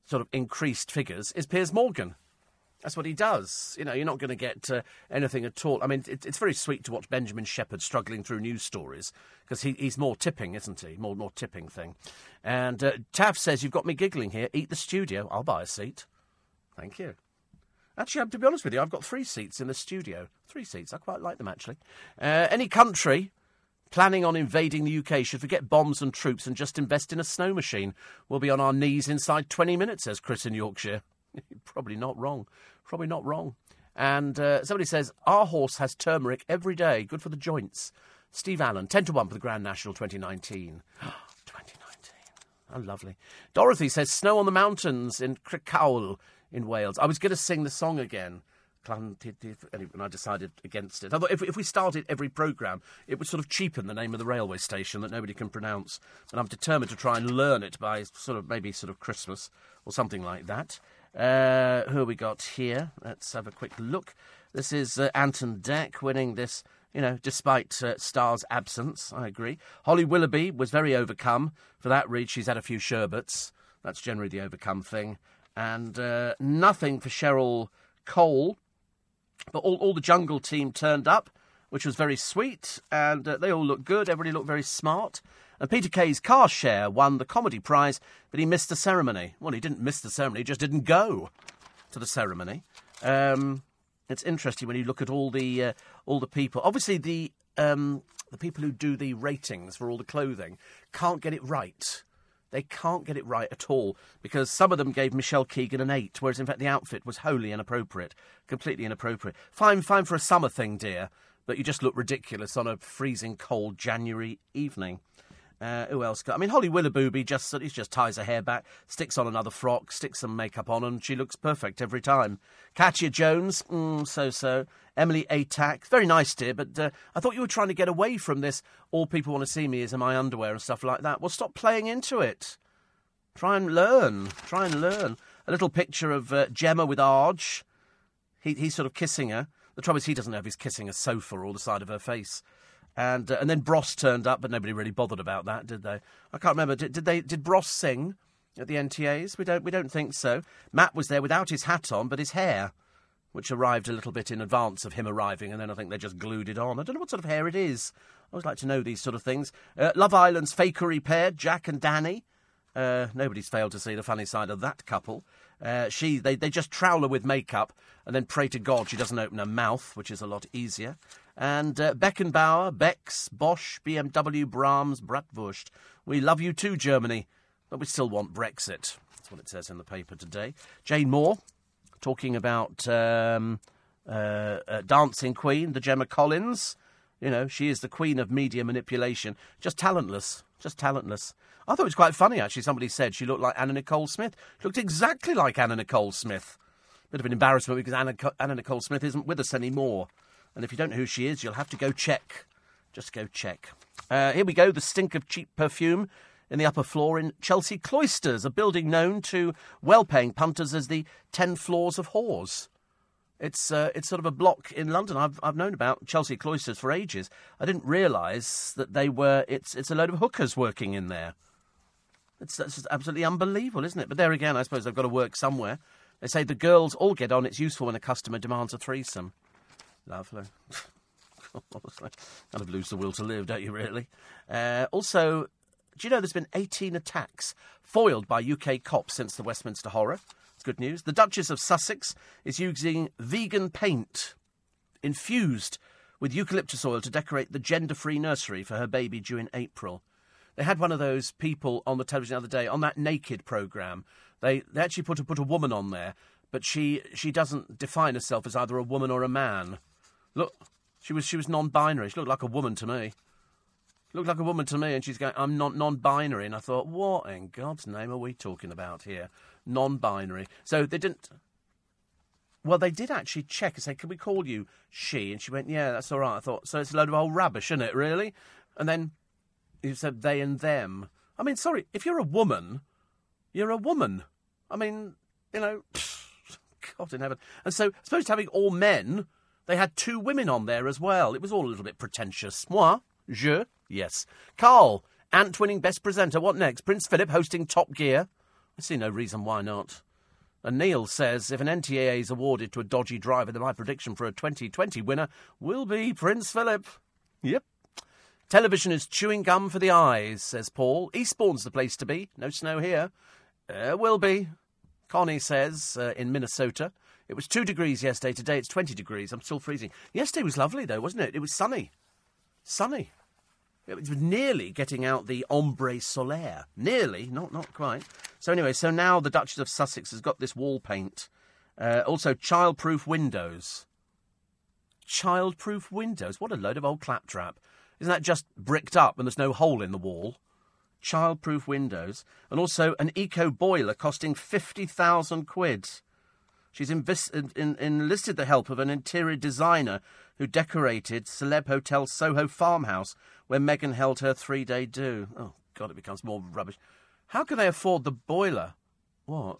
sort of increased figures is Piers Morgan. That's what he does. You know, you're not going to get uh, anything at all. I mean, it, it's very sweet to watch Benjamin Shephard struggling through news stories because he, he's more tipping, isn't he? More more tipping thing. And uh, Tav says, "You've got me giggling here. Eat the studio. I'll buy a seat. Thank you." Actually, to be honest with you, I've got three seats in the studio. Three seats. I quite like them actually. Uh, any country planning on invading the UK should forget bombs and troops and just invest in a snow machine. We'll be on our knees inside 20 minutes, says Chris in Yorkshire. Probably not wrong. Probably not wrong. And uh, somebody says, Our horse has turmeric every day. Good for the joints. Steve Allen, 10 to 1 for the Grand National 2019. 2019. How lovely. Dorothy says, Snow on the mountains in Crickhowell in Wales. I was going to sing the song again and I decided against it. I thought if, if we started every programme, it would sort of cheapen the name of the railway station that nobody can pronounce. And I'm determined to try and learn it by sort of maybe sort of Christmas or something like that. Uh, who we got here? Let's have a quick look. This is uh, Ant and Dec winning this, you know, despite uh, Star's absence. I agree. Holly Willoughby was very overcome. For that read, she's had a few sherbets. That's generally the overcome thing. And uh, nothing for Cheryl Cole but all, all the jungle team turned up, which was very sweet, and uh, they all looked good. Everybody looked very smart. And Peter Kay's car share won the comedy prize, but he missed the ceremony. Well, he didn't miss the ceremony, he just didn't go to the ceremony. Um, it's interesting when you look at all the uh, all the people. Obviously, the um, the people who do the ratings for all the clothing can't get it right. They can't get it right at all because some of them gave Michelle Keegan an eight, whereas in fact the outfit was wholly inappropriate, completely inappropriate. Fine, fine for a summer thing, dear, but you just look ridiculous on a freezing cold January evening. Uh, who else? I mean, Holly Willoughby just he just ties her hair back, sticks on another frock, sticks some makeup on, and she looks perfect every time. Katya Jones, mm, so so. Emily Atack, very nice, dear, but uh, I thought you were trying to get away from this. All people want to see me is in my underwear and stuff like that. Well, stop playing into it. Try and learn. Try and learn. A little picture of uh, Gemma with Arg. He, he's sort of kissing her. The trouble is, he doesn't know if he's kissing a sofa or the side of her face. And uh, and then Bros turned up, but nobody really bothered about that, did they? I can't remember. Did, did they? Did Bros sing at the NTAs? We don't. We don't think so. Matt was there without his hat on, but his hair, which arrived a little bit in advance of him arriving, and then I think they just glued it on. I don't know what sort of hair it is. I always like to know these sort of things. Uh, Love Island's fakery pair, Jack and Dani. Uh, nobody's failed to see the funny side of that couple. Uh, she, they, they just trowel her with makeup and then pray to God she doesn't open her mouth, which is a lot easier. And uh, Beckenbauer, Bex, Bosch, BMW, Brahms, Bratwurst. We love you too, Germany, but we still want Brexit. That's what it says in the paper today. Jane Moore, talking about um, uh, uh, Dancing Queen, the Gemma Collins. You know, she is the queen of media manipulation. Just talentless. Just talentless. I thought it was quite funny, actually. Somebody said she looked like Anna Nicole Smith. She looked exactly like Anna Nicole Smith. Bit of an embarrassment because Anna, Anna Nicole Smith isn't with us anymore. And if you don't know who she is, you'll have to go check. Just go check. Uh, here we go the stink of cheap perfume in the upper floor in Chelsea Cloisters, a building known to well paying punters as the Ten Floors of Whores. It's, uh, it's sort of a block in London. I've, I've known about Chelsea Cloisters for ages. I didn't realise that they were, it's, it's a load of hookers working in there. It's, just absolutely unbelievable, isn't it? But there again, I suppose they've got to work somewhere. They say the girls all get on. It's useful when a customer demands a threesome. Lovely. Kind of lose the will to live, don't you, really? Uh, also, do you know there's been 18 attacks foiled by UK cops since the Westminster horror? It's good news. The Duchess of Sussex is using vegan paint. infused with eucalyptus oil to decorate the gender free nursery for her baby due in April. They had one of those people on the television the other day on that naked programme. They, they actually put a, put a woman on there, but she, she doesn't define herself as either a woman or a man. Look, she was, she was non binary. She looked like a woman to me. Looked like a woman to me, and she's going, I'm not non binary. And I thought, what in God's name are we talking about here? Non binary. So they didn't. Well, they did actually check and say, Can we call you she? And she went, Yeah, that's all right. I thought, So it's a load of old rubbish, isn't it, really? And then you said they and them. I mean, sorry, if you're a woman, you're a woman. I mean, you know, God in heaven. And so, as opposed to having all men, they had two women on there as well. It was all a little bit pretentious. Moi, je, yes. Carl, Ant winning Best Presenter. What next? Prince Philip hosting Top Gear. I see no reason why not. And Neil says if an NTA is awarded to a dodgy driver, then my prediction for a 2020 winner will be Prince Philip. Yep. Television is chewing gum for the eyes, says Paul. Eastbourne's the place to be. No snow here. There will be. Connie says uh, in Minnesota. It was two degrees yesterday. Today it's 20 degrees. I'm still freezing. Yesterday was lovely, though, wasn't it? It was sunny. Sunny. It was nearly getting out the ombre solaire. Nearly, not not quite. So anyway, so now the Duchess of Sussex has got this wall paint. Uh, also, child-proof windows. Child-proof windows. What a load of old claptrap! Isn't that just bricked up and there's no hole in the wall? Child-proof windows, and also an eco boiler costing fifty thousand quid. She's enlisted the help of an interior designer who decorated celeb hotel Soho farmhouse where Meghan held her three day do. Oh, God, it becomes more rubbish. How can they afford the boiler? What?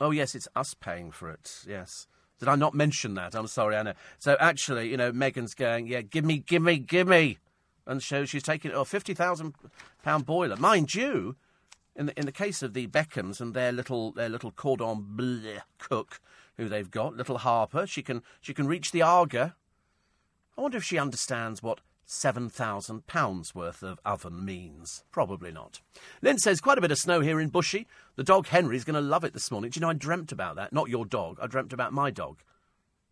Oh, yes, it's us paying for it, yes. Did I not mention that? I'm sorry, Anna. So actually, you know, Meghan's going, yeah, give me, give me, give me. And so she's taking oh, £50,000 boiler. Mind you, in the, in the case of the Beckhams and their little their little cordon bleu cook, who they've got, little Harper, she can she can reach the Aga. I wonder if she understands what seven thousand pounds worth of oven means. Probably not. Lynn says quite a bit of snow here in Bushey. The dog Henry's going to love it this morning. Do you know I dreamt about that? Not your dog. I dreamt about my dog,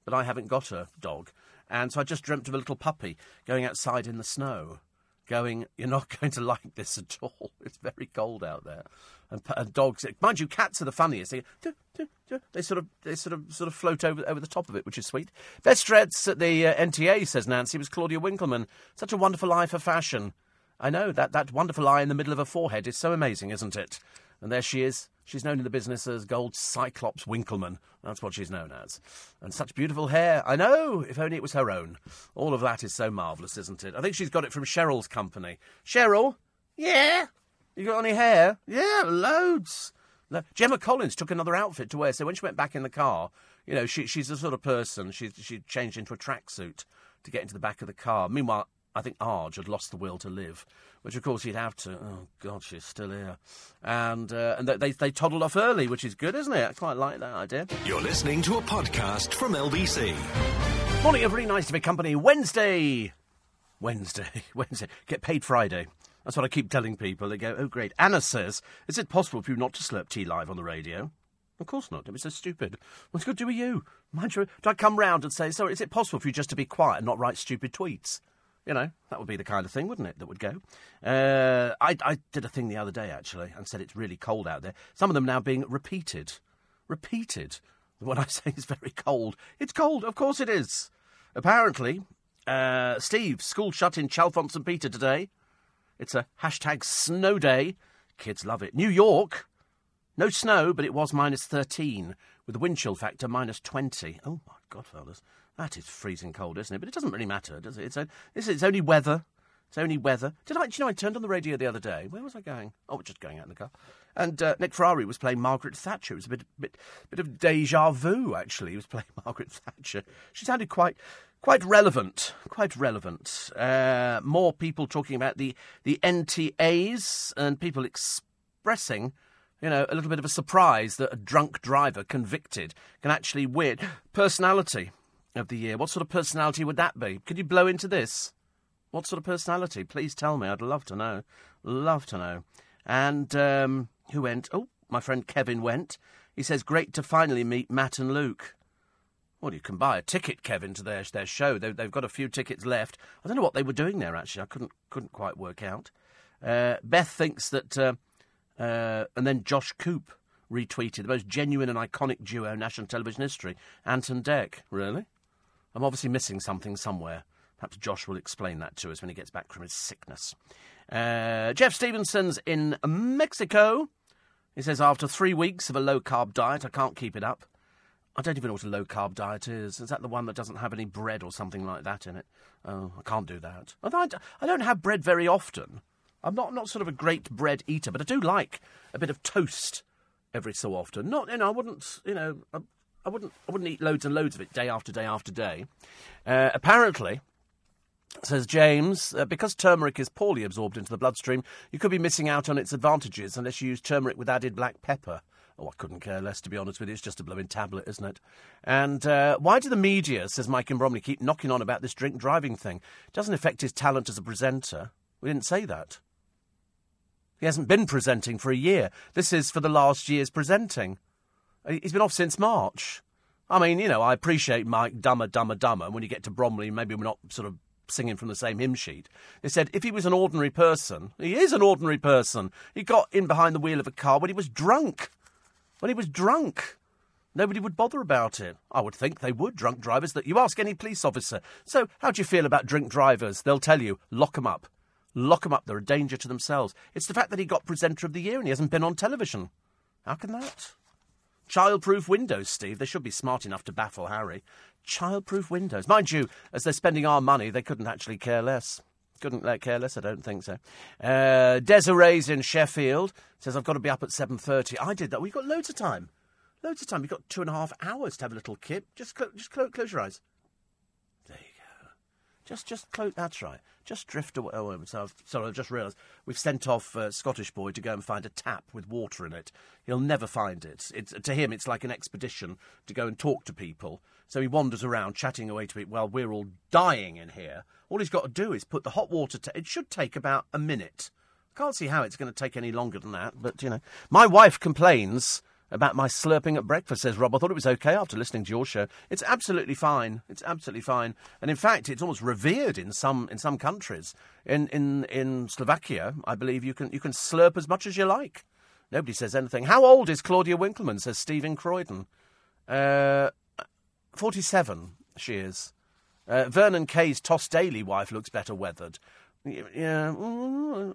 but I haven't got a dog, and so I just dreamt of a little puppy going outside in the snow going, You're not going to like this at all. It's very cold out there. And, and dogs, mind you, cats are the funniest. They, do, do, do, they sort of they sort of sort of float over over the top of it, which is sweet. Best dreads at the uh, NTA, says Nancy, was Claudia Winkleman. Such a wonderful eye for fashion. I know that that wonderful eye in the middle of her forehead is so amazing, isn't it? And there she is, She's known in the business as Gold Cyclops Winkleman. That's what she's known as. And such beautiful hair. I know, if only it was her own. All of that is so marvellous, isn't it? I think she's got it from Cheryl's company. Cheryl? Yeah? You got any hair? Yeah, loads. No. Gemma Collins took another outfit to wear, so when she went back in the car, you know, she, she's the sort of person, she, she changed into a tracksuit to get into the back of the car. Meanwhile, I think Arg had lost the will to live which of course he'd have to. Oh God, she's still here, and uh, and they they toddled off early, which is good, isn't it? I quite like that idea. You're listening to a podcast from LBC. Morning, everybody. Nice to be company. Wednesday, Wednesday, Wednesday. Get paid Friday. That's what I keep telling people. They go, "Oh, great." Anna says, "Is it possible for you not to slurp tea live on the radio?" Of course not. Don't be so stupid. What's good to do with you? Mind you, do I come round and say, "Sorry, is it possible for you just to be quiet and not write stupid tweets?" You know, that would be the kind of thing, wouldn't it, that would go? Uh, I, I did a thing the other day, actually, and said it's really cold out there. Some of them now being repeated. Repeated. What I say is very cold, it's cold. Of course it is. Apparently, uh, Steve, school shut in Chalfont St Peter today. It's a hashtag snow day. Kids love it. New York, no snow, but it was minus 13, with the wind chill factor minus 20. Oh, my God, fellas. That is freezing cold, isn't it? But it doesn't really matter, does it? It's, it's, it's only weather. It's only weather. Did I? Do you know I turned on the radio the other day? Where was I going? Oh, just going out in the car. And uh, Nick Ferrari was playing Margaret Thatcher. It was a bit, bit, bit of deja vu. Actually, he was playing Margaret Thatcher. She sounded quite, quite relevant. Quite relevant. Uh, more people talking about the the NTAs and people expressing you know, a little bit of a surprise that a drunk driver convicted can actually win personality of the year. What sort of personality would that be? Could you blow into this? What sort of personality? Please tell me. I'd love to know. Love to know. And um, who went? Oh, my friend Kevin went. He says, Great to finally meet Matt and Luke. Well, you can buy a ticket, Kevin, to their their show. They, they've got a few tickets left. I don't know what they were doing there. Actually, I couldn't couldn't quite work out. Uh, Beth thinks that, uh, uh, and then Josh Coop retweeted the most genuine and iconic duo in national television history, Ant and Dec. Really? I'm obviously missing something somewhere. Perhaps Josh will explain that to us when he gets back from his sickness. Uh, Jeff Stevenson's in Mexico. He says, after three weeks of a low carb diet, I can't keep it up. I don't even know what a low carb diet is. Is that the one that doesn't have any bread or something like that in it? Oh, I can't do that. I don't have bread very often. I'm not, not sort of a great bread eater, but I do like a bit of toast every so often. Not, you know, I wouldn't, you know, I, wouldn't, I wouldn't eat loads and loads of it day after day after day. Uh, apparently, says James, uh, because turmeric is poorly absorbed into the bloodstream, you could be missing out on its advantages unless you use turmeric with added black pepper. Oh, I couldn't care less, to be honest with you. It's just a blooming tablet, isn't it? And uh, why do the media, says Mike and Bromley, keep knocking on about this drink driving thing? It doesn't affect his talent as a presenter. We didn't say that. He hasn't been presenting for a year. This is for the last year's presenting. Uh, he's been off since March. I mean, you know, I appreciate Mike dumber, dumber, dumber. When you get to Bromley, maybe we're not sort of singing from the same hymn sheet. They said if he was an ordinary person, he is an ordinary person. He got in behind the wheel of a car when he was drunk. When he was drunk. Nobody would bother about it. I would think they would, drunk drivers, that you ask any police officer. So, how do you feel about drink drivers? They'll tell you, lock 'em up. Lock 'em up. They're a danger to themselves. It's the fact that he got presenter of the year and he hasn't been on television. How can that? Childproof windows, Steve. They should be smart enough to baffle Harry. Childproof windows. Mind you, as they're spending our money, they couldn't actually care less. Couldn't care less, I don't think so. Uh, Desiree's in Sheffield. Says, I've got to be up at 7.30. I did that. We've got loads of time. Loads of time. We've got two and a half hours to have a little kip. Just, clo- just clo- close your eyes. Just, just close. That's right. Just drift away. Oh, so sorry, I've just realised we've sent off uh, Scottish boy to go and find a tap with water in it. He'll never find it. It's to him, it's like an expedition to go and talk to people. So he wanders around chatting away to it while we're all dying in here. All he's got to do is put the hot water. It should take about a minute. Can't see how it's going to take any longer than that. But you know, my wife complains about my slurping at breakfast, says Rob. I thought it was okay after listening to your show. It's absolutely fine. It's absolutely fine. And in fact, it's almost revered in some in some countries. In in in Slovakia, I believe you can you can slurp as much as you like. Nobody says anything. How old is Claudia Winkleman? Says Stephen Croydon. Uh, Forty-seven. She is. Uh, Vernon Kay's Tess Daly wife looks better weathered. Yeah,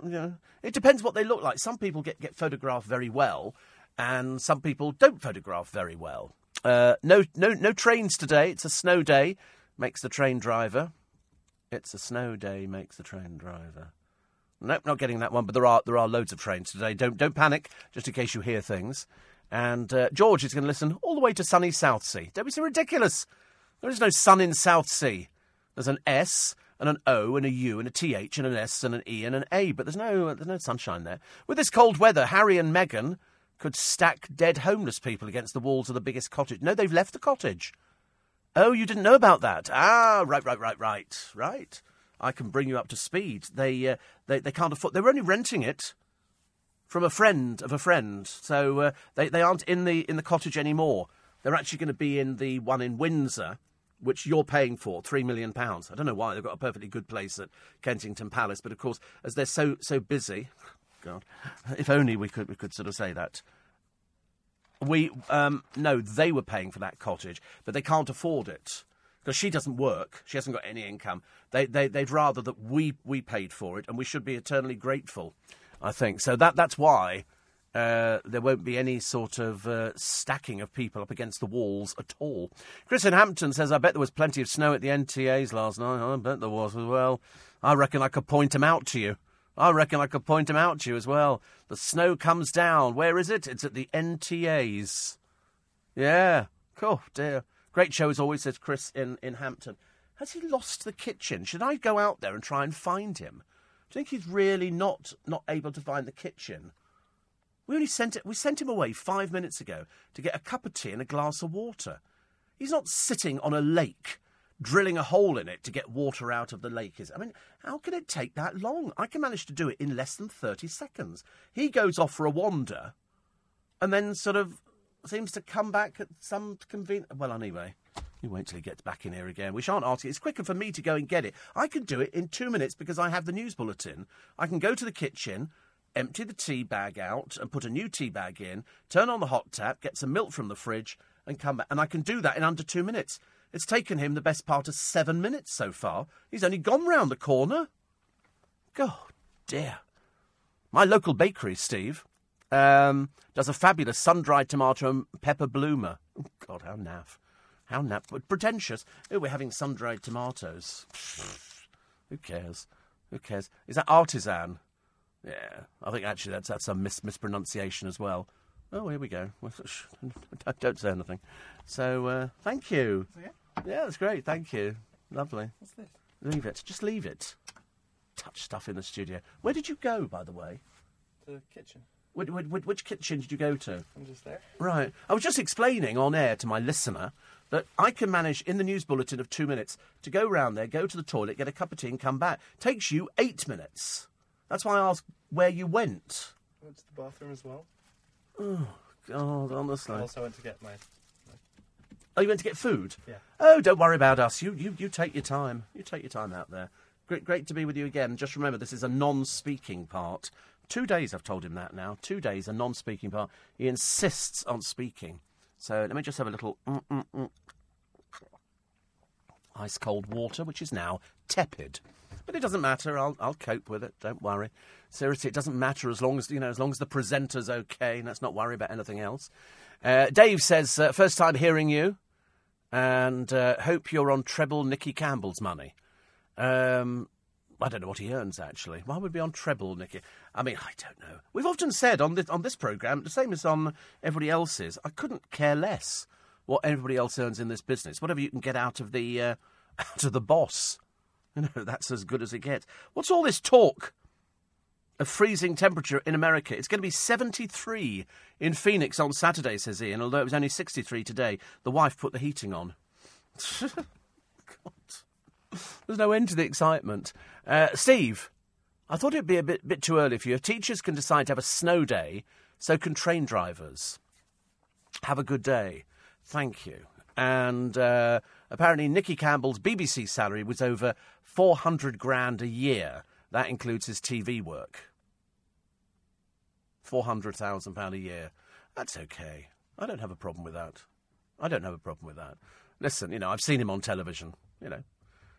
yeah. It depends what they look like. Some people get, get photographed very well, and some people don't photograph very well. Uh, no, no, no trains today. It's a snow day. Makes the train driver. It's a snow day. Makes the train driver. Nope, not getting that one. But there are there are loads of trains today. Don't don't panic. Just in case you hear things. And uh, George is going to listen all the way to sunny Southsea. Don't be so ridiculous. There is no sun in Southsea. There's an S and an O and a U and a TH and an S and an E and an A, but there's no there's no sunshine there. With this cold weather, Harry and Meghan could stack dead homeless people against the walls of the biggest cottage. No, they've left the cottage. Oh, you didn't know about that? Ah, right, right, right, right, right. I can bring you up to speed. They, uh, they, they can't afford. They were only renting it from a friend of a friend, so uh, they, they aren't in the in the cottage anymore. They're actually going to be in the one in Windsor, which you're paying for, three million pounds. I don't know why they've got a perfectly good place at Kensington Palace, but of course, as they're so so busy, God, if only we could we could sort of say that. We um, no, they were paying for that cottage, but they can't afford it because she doesn't work. She hasn't got any income. They, they they'd rather that we we paid for it, and we should be eternally grateful. I think so. That that's why uh, there won't be any sort of uh, stacking of people up against the walls at all. Chris in Hampton says, I bet there was plenty of snow at the NTAs last night. I bet there was as well. I reckon I could point point 'em out to you. I reckon I could point 'em out to you as well. The snow comes down. Where is it? It's at the NTAs. Yeah. Oh, dear. Great show as always, says Chris in, in Hampton. Has he lost the kitchen? Should I go out there and try and find him? Do you think he's really not not able to find the kitchen? We only sent it. We sent him away five minutes ago to get a cup of tea and a glass of water. He's not sitting on a lake, drilling a hole in it to get water out of the lake. Is I mean, how can it take that long? I can manage to do it in less than thirty seconds. He goes off for a wander, and then sort of seems to come back at some convenient. Well, anyway, You wait till he gets back in here again. We shan't ask it. It's quicker for me to go and get it. I can do it in two minutes because I have the news bulletin. I can go to the kitchen, empty the tea bag out, and put a new tea bag in, turn on the hot tap, get some milk from the fridge, and come back. And I can do that in under two minutes. It's taken him the best part of seven minutes so far. He's only gone round the corner. God dear. My local bakery, Steve, um, does a fabulous sun-dried tomato and pepper bloomer. Oh, God, how naff. How naff. But pretentious. Oh, we're having sun-dried tomatoes. Who cares? Who cares? Is that artisan? Yeah, I think actually that's that's a mis- mispronunciation as well. Oh, here we go. Don't say anything. So, uh, thank you. Yeah, that's great. Thank you. Lovely. What's this? Leave it. Just leave it. Touch stuff in the studio. Where did you go, by the way? The kitchen. Which, which, which kitchen did you go to? I'm just there. Right. I was just explaining on air to my listener that I can manage in the news bulletin of two minutes to go round there, go to the toilet, get a cup of tea, and come back. Takes you eight minutes. That's why I asked where you went. Went to the bathroom as well. God, honestly. I also went to get my. Oh, you went to get food? Yeah. Oh, don't worry about us. You, you, you take your time. You take your time out there. Great, great to be with you again. Just remember, this is a non-speaking part. Two days, I've told him that now. Two days, a non-speaking part. He insists on speaking. So let me just have a little mm, mm, mm. ice cold water, which is now tepid. But it doesn't matter. I'll, I'll cope with it. Don't worry. Seriously, it doesn't matter as long as you know, as long as the presenter's okay. Let's not worry about anything else. Uh, Dave says, uh, first time hearing you and uh, hope you're on treble Nicky Campbell's money. Um, I don't know what he earns actually. Why would he be on treble, Nicky? I mean, I don't know. We've often said on this on this program, the same as on everybody else's. I couldn't care less what everybody else earns in this business. Whatever you can get out of the uh, out of the boss, know, that's as good as it gets. What's all this talk? of freezing temperature in America. It's going to be 73 in Phoenix on Saturday, says Ian, although it was only 63 today. The wife put the heating on. God. There's no end to the excitement. Uh, Steve, I thought it'd be a bit, bit too early for you. Teachers can decide to have a snow day, so can train drivers. Have a good day. Thank you. And uh, apparently, Nicky Campbell's BBC salary was over 400 grand a year. That includes his TV work. £400,000 a year. That's okay. I don't have a problem with that. I don't have a problem with that. Listen, you know, I've seen him on television. You know,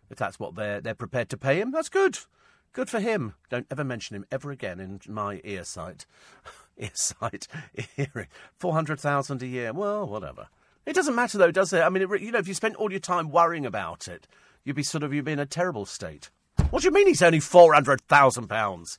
if that's what they're, they're prepared to pay him, that's good. Good for him. Don't ever mention him ever again in my ear sight. ear sight, hearing. 400,000 a year. Well, whatever. It doesn't matter though, does it? I mean, it, you know, if you spent all your time worrying about it, you'd be sort of, you'd be in a terrible state. What do you mean he's only £400,000?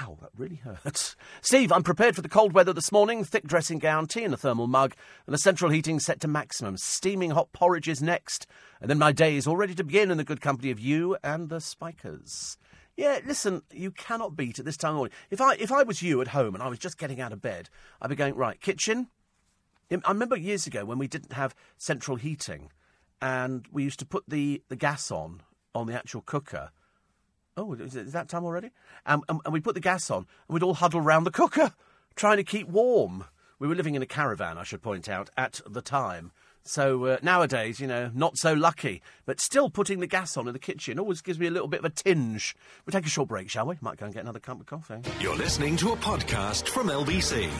Ow, that really hurts. Steve, I'm prepared for the cold weather this morning. Thick dressing gown, tea in a thermal mug, and the central heating set to maximum. Steaming hot porridge is next. And then my day is all ready to begin in the good company of you and the Spikers. Yeah, listen, you cannot beat at this time of morning. If I, if I was you at home and I was just getting out of bed, I'd be going, right, kitchen. I remember years ago when we didn't have central heating and we used to put the, the gas on, on the actual cooker. Oh, is, it, is that time already? Um, and, and we put the gas on, and we'd all huddle round the cooker, trying to keep warm. We were living in a caravan, I should point out, at the time. So uh, nowadays, you know, not so lucky. But still putting the gas on in the kitchen always gives me a little bit of a tinge. We'll take a short break, shall we? Might go and get another cup of coffee. You're listening to a podcast from LBC.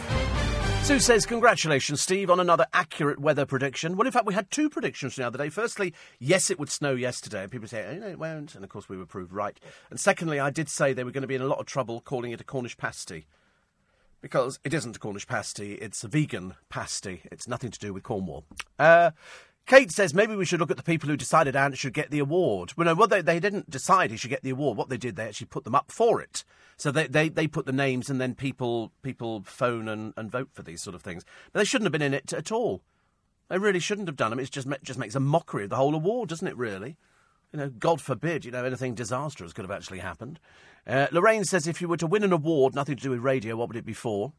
Sue says, Congratulations, Steve, on another accurate weather prediction. Well, in fact, we had two predictions the other day. Firstly, yes, it would snow yesterday, and people say, oh, no, it won't. And of course, we were proved right. And secondly, I did say they were going to be in a lot of trouble calling it a Cornish pasty. Because it isn't a Cornish pasty, it's a vegan pasty. It's nothing to do with Cornwall. Uh, Kate says maybe we should look at the people who decided Ant should get the award. Well, no, well, they, they didn't decide he should get the award. What they did, they actually put them up for it. So they, they, they put the names and then people people phone and, and vote for these sort of things. But they shouldn't have been in it at all. They really shouldn't have done them. It just, just makes a mockery of the whole award, doesn't it, really? You know, God forbid, you know, anything disastrous could have actually happened. Uh, Lorraine says if you were to win an award, nothing to do with radio, what would it be for?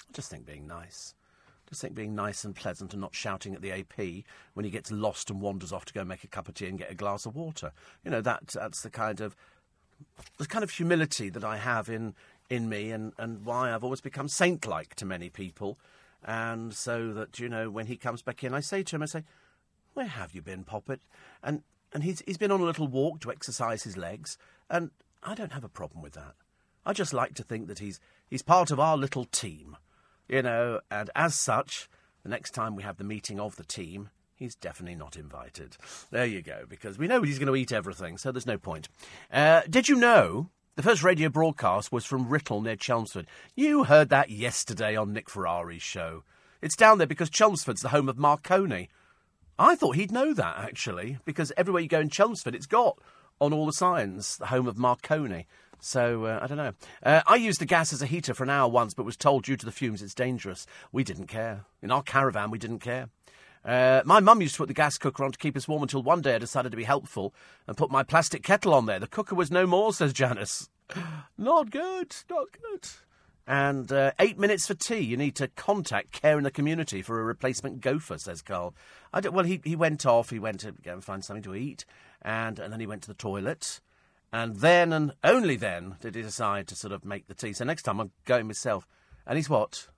I just think being nice. Just think being nice and pleasant and not shouting at the AP when he gets lost and wanders off to go make a cup of tea and get a glass of water. You know, that that's the kind of the kind of humility that I have in in me and, and why I've always become saint like to many people. And so that, you know, when he comes back in, I say to him, I say, Where have you been, Poppet? And and he's he's been on a little walk to exercise his legs, and I don't have a problem with that. I just like to think that he's he's part of our little team, you know, and as such, the next time we have the meeting of the team, he's definitely not invited. There you go, because we know he's going to eat everything, so there's no point. Uh, did you know the first radio broadcast was from Writtle near Chelmsford? You heard that yesterday on Nick Ferrari's show. It's down there because Chelmsford's the home of Marconi. I thought he'd know that, actually, because everywhere you go in Chelmsford, it's got on all the signs the home of Marconi. So, uh, I don't know. Uh, I used the gas as a heater for an hour once, but was told due to the fumes it's dangerous. We didn't care. In our caravan, we didn't care. Uh, my mum used to put the gas cooker on to keep us warm until one day I decided to be helpful and put my plastic kettle on there. The cooker was no more, says Janice. not good, not good. And uh, eight minutes for tea. You need to contact Care in the Community for a replacement gopher, says Carl. Well, he, he went off. He went to go and find something to eat. And, and then he went to the toilet. And then and only then did he decide to sort of make the tea. So next time I'm going myself. And he's what?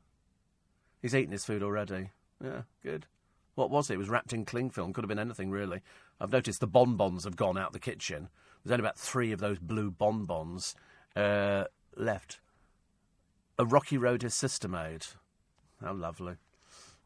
He's eaten his food already. Yeah, good. What was it? It was wrapped in cling film. Could have been anything, really. I've noticed the bonbons have gone out the kitchen. There's only about three of those blue bonbons uh, left. A Rocky Road his sister made. How lovely.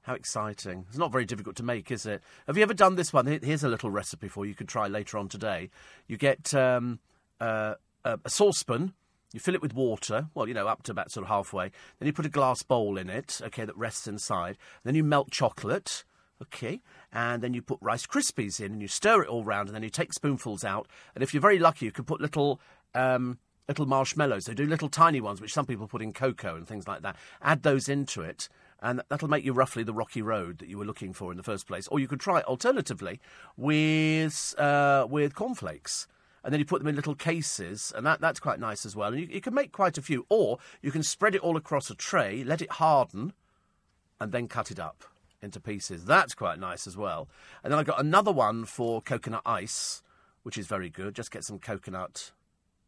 How exciting. It's not very difficult to make, is it? Have you ever done this one? Here's a little recipe for you. You could try later on today. You get um, uh, a, a saucepan. You fill it with water, well, you know, up to about sort of halfway. Then you put a glass bowl in it, okay, that rests inside. Then you melt chocolate, okay, and then you put Rice Krispies in and you stir it all round and then you take spoonfuls out. And if you're very lucky, you can put little. Um, little marshmallows. They do little tiny ones, which some people put in cocoa and things like that. Add those into it, and that'll make you roughly the rocky road that you were looking for in the first place. Or you could try alternatively with uh, with cornflakes. And then you put them in little cases, and that, that's quite nice as well. And you, you can make quite a few. Or you can spread it all across a tray, let it harden, and then cut it up into pieces. That's quite nice as well. And then I've got another one for coconut ice, which is very good. Just get some coconut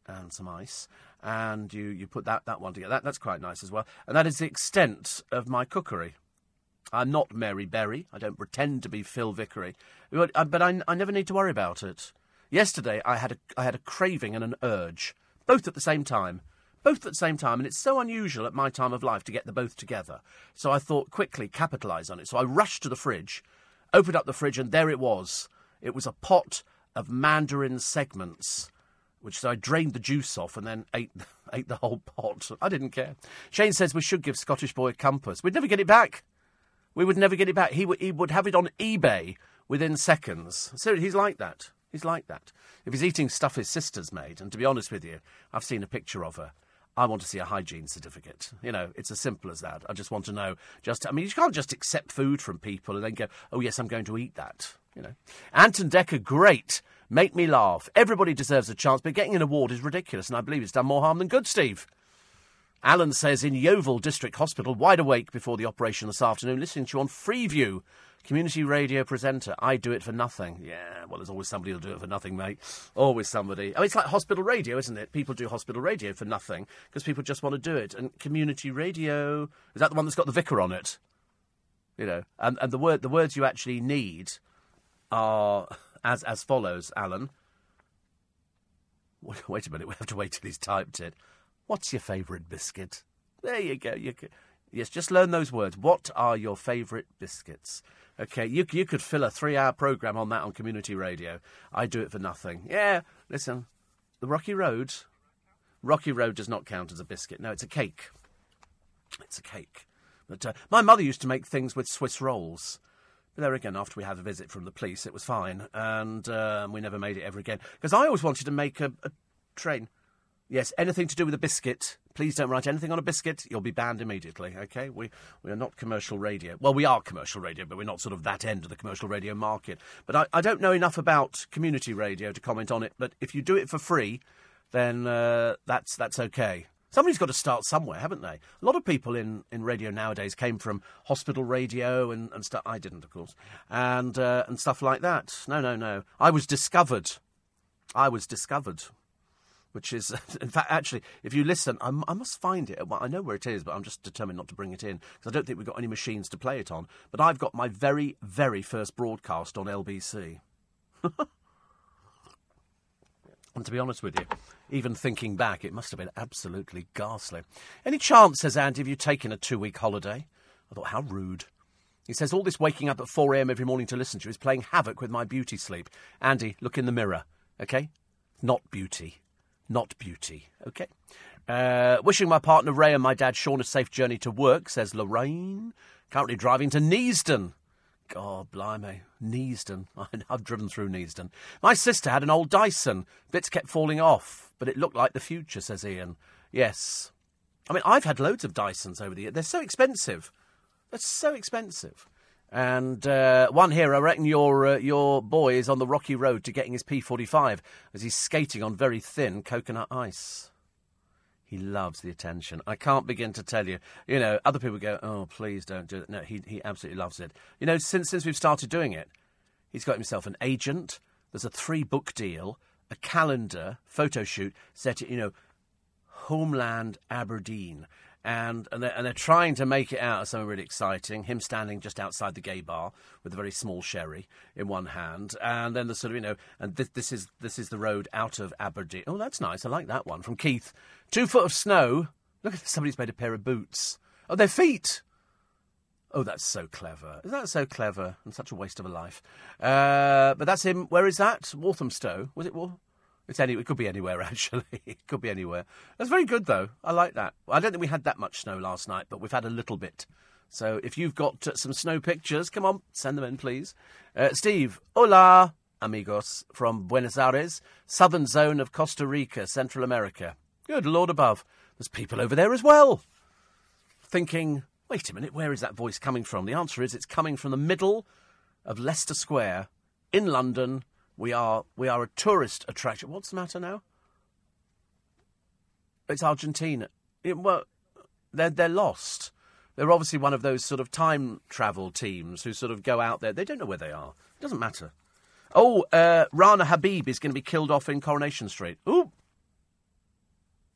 and some ice, and you, you put that, that one together. That, that's quite nice as well. And that is the extent of my cookery. I'm not Mary Berry. I don't pretend to be Phil Vickery, but, uh, but I, I never need to worry about it. Yesterday, I had a, I had a craving and an urge, both at the same time. Both at the same time, and it's so unusual at my time of life to get the both together. So I thought quickly capitalise on it. So I rushed to the fridge, opened up the fridge, and there it was. It was a pot of mandarin segments which so I drained the juice off and then ate ate the whole pot. I didn't care. Shane says we should give Scottish boy a compass. We'd never get it back. We would never get it back. He would he would have it on eBay within seconds. So he's like that. He's like that. If he's eating stuff his sister's made, and to be honest with you, I've seen a picture of her. I want to see a hygiene certificate. You know, it's as simple as that. I just want to know. Just, I mean, you can't just accept food from people and then go, "Oh yes, I'm going to eat that." You know, Anton Decker, great. Make me laugh. Everybody deserves a chance, but getting an award is ridiculous, and I believe it's done more harm than good, Steve. Alan says in Yeovil District Hospital, wide awake before the operation this afternoon, listening to you on Freeview, community radio presenter. I do it for nothing. Yeah, well, there's always somebody who'll do it for nothing, mate. Always somebody. Oh, it's like hospital radio, isn't it? People do hospital radio for nothing because people just want to do it. And community radio is that the one that's got the vicar on it? You know, and and the word the words you actually need are as as follows, Alan. Wait a minute, we have to wait till he's typed it. What's your favourite biscuit? There you go. You could, yes, just learn those words. What are your favourite biscuits? Okay, you you could fill a three-hour program on that on community radio. I do it for nothing. Yeah, listen, the Rocky Road, Rocky Road does not count as a biscuit. No, it's a cake. It's a cake. But uh, my mother used to make things with Swiss rolls. But there again, after we had a visit from the police, it was fine, and um, we never made it ever again. Because I always wanted to make a, a train. Yes, anything to do with a biscuit. Please don't write anything on a biscuit. You'll be banned immediately. Okay, we we are not commercial radio. Well, we are commercial radio, but we're not sort of that end of the commercial radio market. But I, I don't know enough about community radio to comment on it. But if you do it for free, then uh, that's that's okay. Somebody's got to start somewhere, haven't they? A lot of people in, in radio nowadays came from hospital radio and, and stuff. I didn't, of course, and uh, and stuff like that. No, no, no. I was discovered. I was discovered. which is, in fact, actually, if you listen, I'm, I must find it. Well, I know where it is, but I'm just determined not to bring it in because I don't think we've got any machines to play it on. But I've got my very, very first broadcast on LBC. and to be honest with you, even thinking back, it must have been absolutely ghastly. Any chance, says Andy, have you taken a two week holiday? I thought, how rude. He says, all this waking up at 4am every morning to listen to is playing havoc with my beauty sleep. Andy, look in the mirror, okay? Not beauty. Not beauty, okay? Uh, wishing my partner Ray and my dad Sean a safe journey to work, says Lorraine. Currently driving to Neasden. God blimey, Neasden. I've driven through Neasden. My sister had an old Dyson. Bits kept falling off, but it looked like the future, says Ian. Yes. I mean, I've had loads of Dysons over the years. They're so expensive. They're so expensive. And uh, one here, I reckon your uh, your boy is on the rocky road to getting his P45 as he's skating on very thin coconut ice. He loves the attention. I can't begin to tell you. You know, other people go, "Oh, please don't do it." No, he he absolutely loves it. You know, since since we've started doing it, he's got himself an agent. There's a three book deal, a calendar, photo shoot set you know, Homeland Aberdeen and and they're, and they're trying to make it out as something really exciting. Him standing just outside the gay bar with a very small sherry in one hand, and then the sort of you know, and this, this is this is the road out of Aberdeen. Oh, that's nice. I like that one from Keith. Two foot of snow. Look at somebody's made a pair of boots. Oh, their feet. Oh, that's so clever. Isn't that so clever and such a waste of a life? Uh, but that's him. Where is that? Walthamstow. Was it Wal? It's any, it could be anywhere, actually. it could be anywhere. That's very good, though. I like that. I don't think we had that much snow last night, but we've had a little bit. So if you've got uh, some snow pictures, come on, send them in, please. Uh, Steve, hola, amigos, from Buenos Aires, southern zone of Costa Rica, Central America. Good Lord above. There's people over there as well. Thinking, wait a minute, where is that voice coming from? The answer is it's coming from the middle of Leicester Square in London we are we are a tourist attraction. What's the matter now? It's Argentina. It, well, they're they're lost. They're obviously one of those sort of time travel teams who sort of go out there. They don't know where they are. It doesn't matter. Oh, uh, Rana Habib is going to be killed off in Coronation Street. Ooh.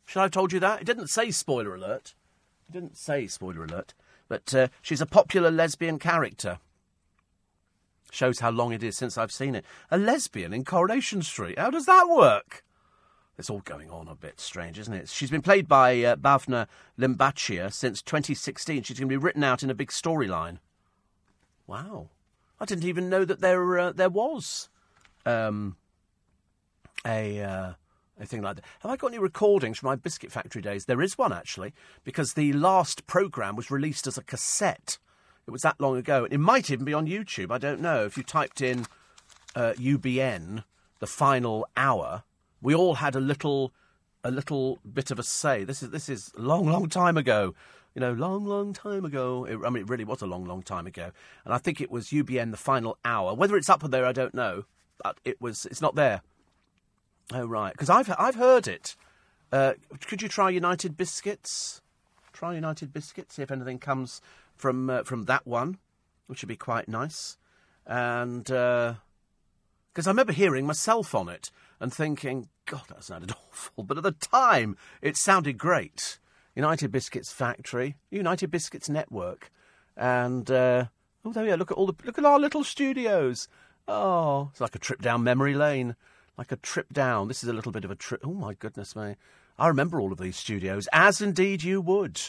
Should I have told you that? It didn't say spoiler alert. It didn't say spoiler alert. But uh, she's a popular lesbian character. Shows how long it is since I've seen it. A lesbian in Coronation Street. How does that work? It's all going on a bit strange, isn't it? She's been played by uh, Bhavna Limbachia since 2016. She's going to be written out in a big storyline. Wow. I didn't even know that there uh, there was um, a uh, a thing like that. Have I got any recordings from my Biscuit Factory days? There is one actually, because the last program was released as a cassette. It was that long ago. It might even be on YouTube. I don't know. If you typed in uh, UBN, the final hour, we all had a little, a little bit of a say. This is this is a long, long time ago. You know, long, long time ago. It, I mean, it really was a long, long time ago. And I think it was UBN, the final hour. Whether it's up there, I don't know. But it was. It's not there. Oh right, because I've I've heard it. Uh, could you try United Biscuits? Try United Biscuits. See if anything comes from uh, from that one, which would be quite nice. And because uh, I remember hearing myself on it and thinking, God, that sounded awful. But at the time, it sounded great. United Biscuits Factory, United Biscuits Network, and uh, oh, there we are. Look at all the look at our little studios. Oh, it's like a trip down memory lane, like a trip down. This is a little bit of a trip. Oh my goodness me! I remember all of these studios, as indeed you would.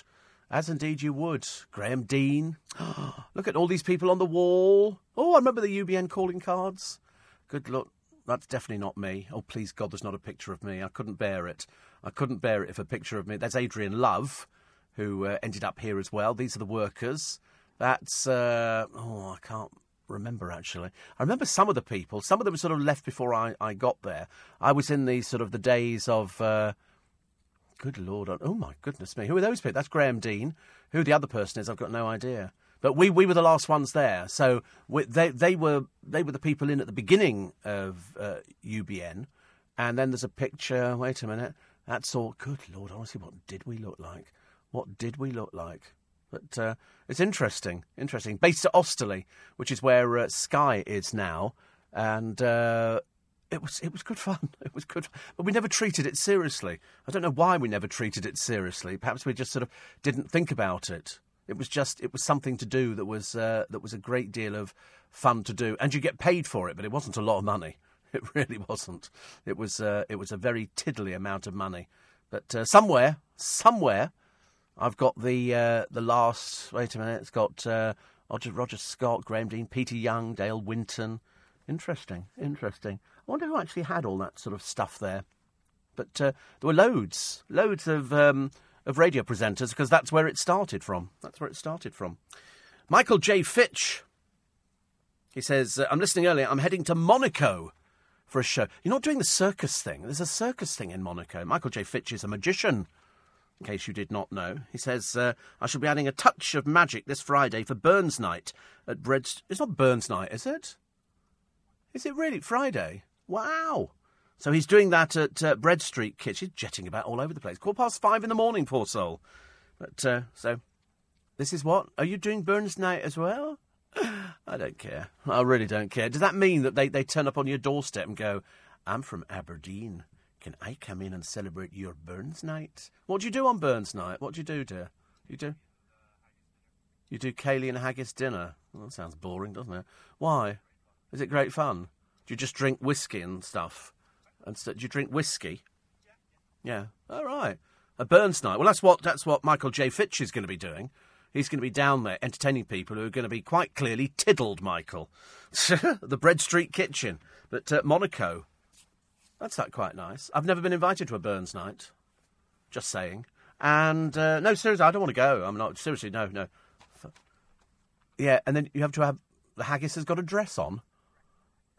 As indeed you would. Graham Dean. Look at all these people on the wall. Oh, I remember the UBN calling cards. Good luck. That's definitely not me. Oh, please God, there's not a picture of me. I couldn't bear it. I couldn't bear it if a picture of me. That's Adrian Love, who uh, ended up here as well. These are the workers. That's, uh, oh, I can't remember actually. I remember some of the people. Some of them sort of left before I, I got there. I was in the sort of the days of. Uh, Good Lord. Oh, my goodness me. Who are those people? That's Graham Dean. Who the other person is, I've got no idea. But we, we were the last ones there. So we, they, they, were, they were the people in at the beginning of uh, UBN. And then there's a picture. Wait a minute. That's all. Good Lord, honestly, what did we look like? What did we look like? But uh, it's interesting. Interesting. Based at Osterley, which is where uh, Sky is now. And uh, it was it was good fun. It was good, but we never treated it seriously. I don't know why we never treated it seriously. Perhaps we just sort of didn't think about it. It was just it was something to do that was uh, that was a great deal of fun to do, and you get paid for it, but it wasn't a lot of money. It really wasn't. It was uh, it was a very tiddly amount of money. But uh, somewhere, somewhere, I've got the uh, the last. Wait a minute. It's got uh, Roger, Roger Scott, Graham Dean, Peter Young, Dale Winton. Interesting, interesting. I wonder who actually had all that sort of stuff there. But uh, there were loads, loads of um, of radio presenters because that's where it started from. That's where it started from. Michael J. Fitch. He says, uh, "I'm listening earlier. I'm heading to Monaco." For a show. You're not doing the circus thing. There's a circus thing in Monaco. Michael J. Fitch is a magician in case you did not know. He says, uh, I shall be adding a touch of magic this Friday for Burns Night at Bread. It's not Burns Night, is it? Is it really Friday? Wow. So he's doing that at uh, Bread Street Kitchen. Jetting about all over the place. Quarter past five in the morning, poor soul. But, uh, so, this is what? Are you doing Burns Night as well? I don't care. I really don't care. Does that mean that they, they turn up on your doorstep and go, I'm from Aberdeen. Can I come in and celebrate your Burns night? What do you do on Burns night? What do you do, dear? You do? You do ceilidh and haggis dinner? Well, that sounds boring, doesn't it? Why? Is it great fun? Do you just drink whiskey and stuff? And st- do you drink whiskey? Yeah. All right. A Burns night. Well, that's what that's what Michael J. Fitch is going to be doing. He's going to be down there entertaining people who are going to be quite clearly tiddled, Michael. the Bread Street Kitchen. But uh, Monaco. That's that quite nice. I've never been invited to a Burns night. Just saying. And uh, no, seriously, I don't want to go. I'm not. Seriously, no, no. Yeah, and then you have to have. The haggis has got a dress on.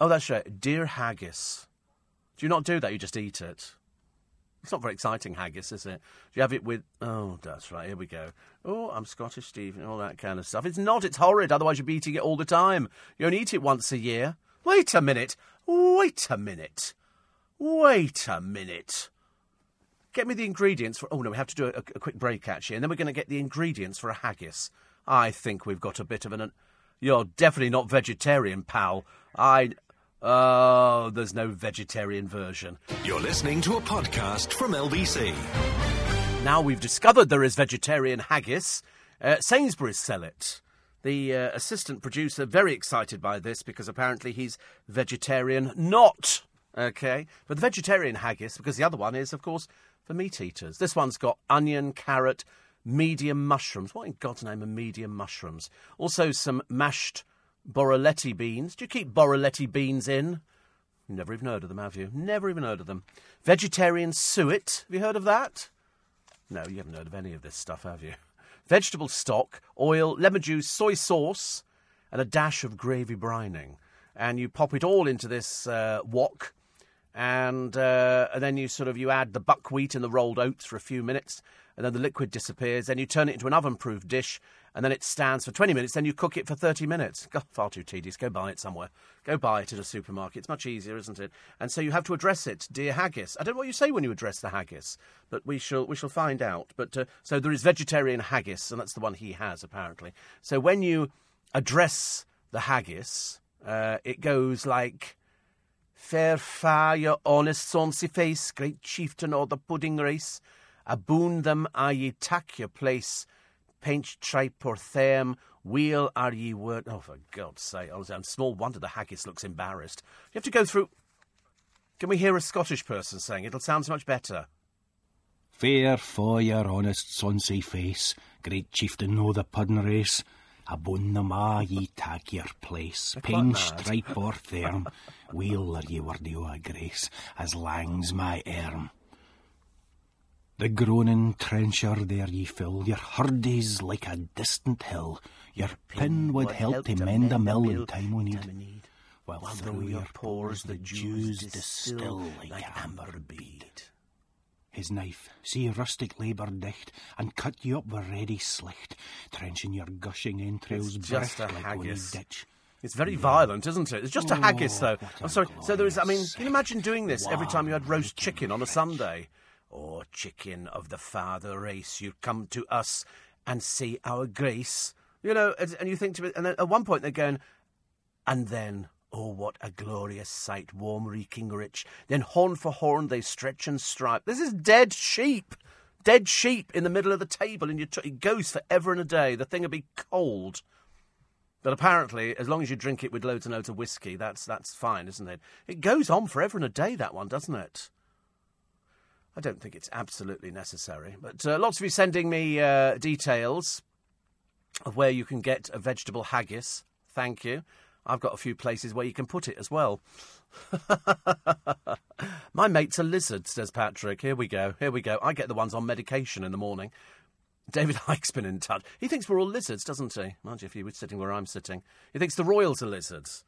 Oh, that's right. Dear haggis. Do you not do that? You just eat it. It's not very exciting haggis, is it? Do you have it with? Oh, that's right. Here we go. Oh, I'm Scottish Steve and all that kind of stuff. It's not. It's horrid. Otherwise, you'd be eating it all the time. You only eat it once a year. Wait a minute. Wait a minute. Wait a minute. Get me the ingredients for. Oh no, we have to do a, a quick break actually, and then we're going to get the ingredients for a haggis. I think we've got a bit of an. You're definitely not vegetarian, pal. I. Oh, there's no vegetarian version. You're listening to a podcast from LBC. Now we've discovered there is vegetarian haggis. Uh, Sainsbury's sell it. The uh, assistant producer very excited by this because apparently he's vegetarian not. Okay, but the vegetarian haggis because the other one is of course for meat eaters. This one's got onion, carrot, medium mushrooms. What in God's name are medium mushrooms? Also some mashed Borrelletti beans. Do you keep Borrelletti beans in? Never even heard of them, have you? Never even heard of them. Vegetarian suet. Have you heard of that? No, you haven't heard of any of this stuff, have you? Vegetable stock, oil, lemon juice, soy sauce, and a dash of gravy browning. And you pop it all into this uh, wok, and, uh, and then you sort of you add the buckwheat and the rolled oats for a few minutes, and then the liquid disappears. Then you turn it into an oven-proof dish, and then it stands for 20 minutes. Then you cook it for 30 minutes. God, far too tedious. Go buy it somewhere. Go buy it at a supermarket. It's much easier, isn't it? And so you have to address it, dear haggis. I don't know what you say when you address the haggis, but we shall we shall find out. But uh, so there is vegetarian haggis, and that's the one he has apparently. So when you address the haggis, uh, it goes like. Fair fire, your honest sonsy face, great chieftain o' the pudding race. Aboon them are ye tak your place. Paint tripe or them, wheel are ye word. Oh, for God's sake. Oh, and small wonder the haggis looks embarrassed. You have to go through. Can we hear a Scottish person saying it? It'll sound so much better. Fair for your honest sonsy face, great chieftain o' the puddin' race. Abon them a ye tak your place. Pain stripe or therm, wheel are ye worthy o' a grace, as lang's my arm. The groaning trencher there ye fill, your hurdies like a distant hill. Your pin would help to mend a mill in time o' need. While through your pores the dews distill like amber bead. His knife, see rustic labour dicht, and cut you up with ready slicht, trenching your gushing entrails just like haggis. ditch. It's very violent, isn't it? It's just a Oh, haggis, though. what a I'm sorry. So there is. I mean, can you imagine doing this every time you had roast chicken on a Sunday? Or chicken of the father race, you come to us and see our grace. You know, and you think to me, and at one point they're going, and then Oh, what a glorious sight, warm, reeking, rich. Then horn for horn they stretch and stripe. This is dead sheep. Dead sheep in the middle of the table, and you t- it goes for ever and a day. The thing will be cold. But apparently, as long as you drink it with loads and loads of whiskey, that's that's fine, isn't it? It goes on forever and a day, that one, doesn't it? I don't think it's absolutely necessary. But uh, lots of you sending me uh, details of where you can get a vegetable haggis. Thank you. I've got a few places where you can put it as well. My mate's a lizard, says Patrick. Here we go. Here we go. I get the ones on medication in the morning. David Icke's been in touch. He thinks we're all lizards, doesn't he? Mind you, if he was sitting where I'm sitting. He thinks the royals are lizards.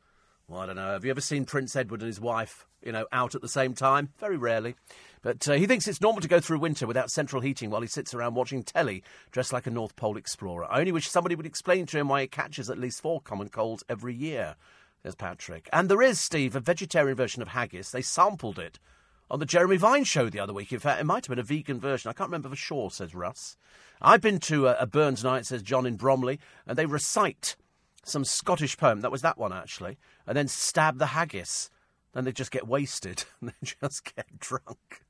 Well, I don't know. Have you ever seen Prince Edward and his wife, you know, out at the same time? Very rarely. But uh, he thinks it's normal to go through winter without central heating while he sits around watching telly, dressed like a North Pole explorer. I only wish somebody would explain to him why he catches at least four common colds every year. says Patrick. And there is, Steve, a vegetarian version of haggis. They sampled it on the Jeremy Vine show the other week. In fact, it might have been a vegan version. I can't remember for sure, says Russ. I've been to a, a Burns night, says John in Bromley, and they recite some Scottish poem. That was that one, actually. And then stab the haggis. Then they just get wasted and they just get drunk.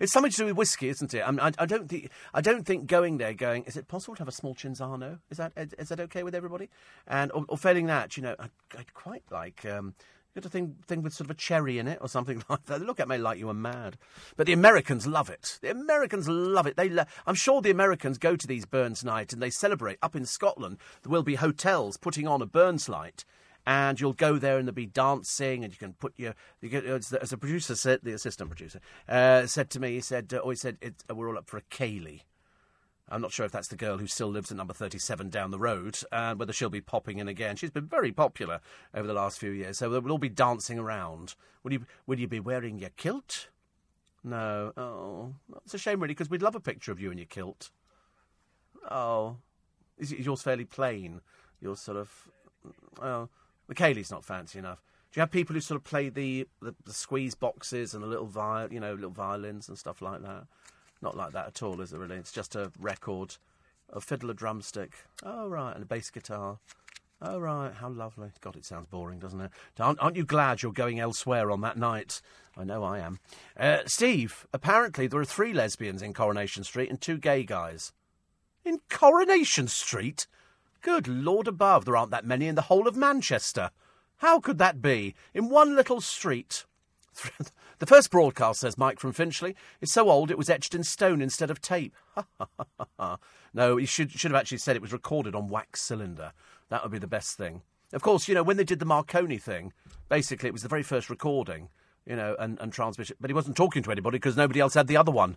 It's something to do with whiskey, isn't it? I, mean, I, I, don't think I don't think going there, going, is it possible to have a small Cinzano? Is that is that okay with everybody? And or, or failing that, you know, I, would quite like um, get a thing thing with sort of a cherry in it or something like that. Look at me like you were mad. But the Americans love it. The Americans love it. They, I'm sure the Americans go to these Burns night and they celebrate. Up in Scotland, there will be hotels putting on a Burns light and you'll go there and there'll be dancing, and you can put your. You get, as, the, as the producer said, the assistant producer uh, said to me, he said, uh, oh, he said, uh, we're all up for a ceilidh. I'm not sure if that's the girl who still lives at number 37 down the road, and whether she'll be popping in again. She's been very popular over the last few years, so we'll all be dancing around. Will you, will you be wearing your kilt? No. Oh, it's a shame, really, because we'd love a picture of you in your kilt. Oh, is yours fairly plain? Yours sort of. Well, the ceilidh's not fancy enough. Do you have people who sort of play the, the, the squeeze boxes and the little viol, you know, little violins and stuff like that? Not like that at all, is it really? It's just a record, a fiddle, a drumstick. Oh right, and a bass guitar. Oh right, how lovely. God, it sounds boring, doesn't it? Aren't, aren't you glad you're going elsewhere on that night? I know I am. Uh, Steve, apparently there are three lesbians in Coronation Street and two gay guys. In Coronation Street? Good Lord above, there aren't that many in the whole of Manchester. How could that be? In one little street. the first broadcast, says Mike from Finchley, is so old it was etched in stone instead of tape. no, he should, should have actually said it was recorded on wax cylinder. That would be the best thing. Of course, you know, when they did the Marconi thing, basically it was the very first recording, you know, and, and transmission. But he wasn't talking to anybody because nobody else had the other one.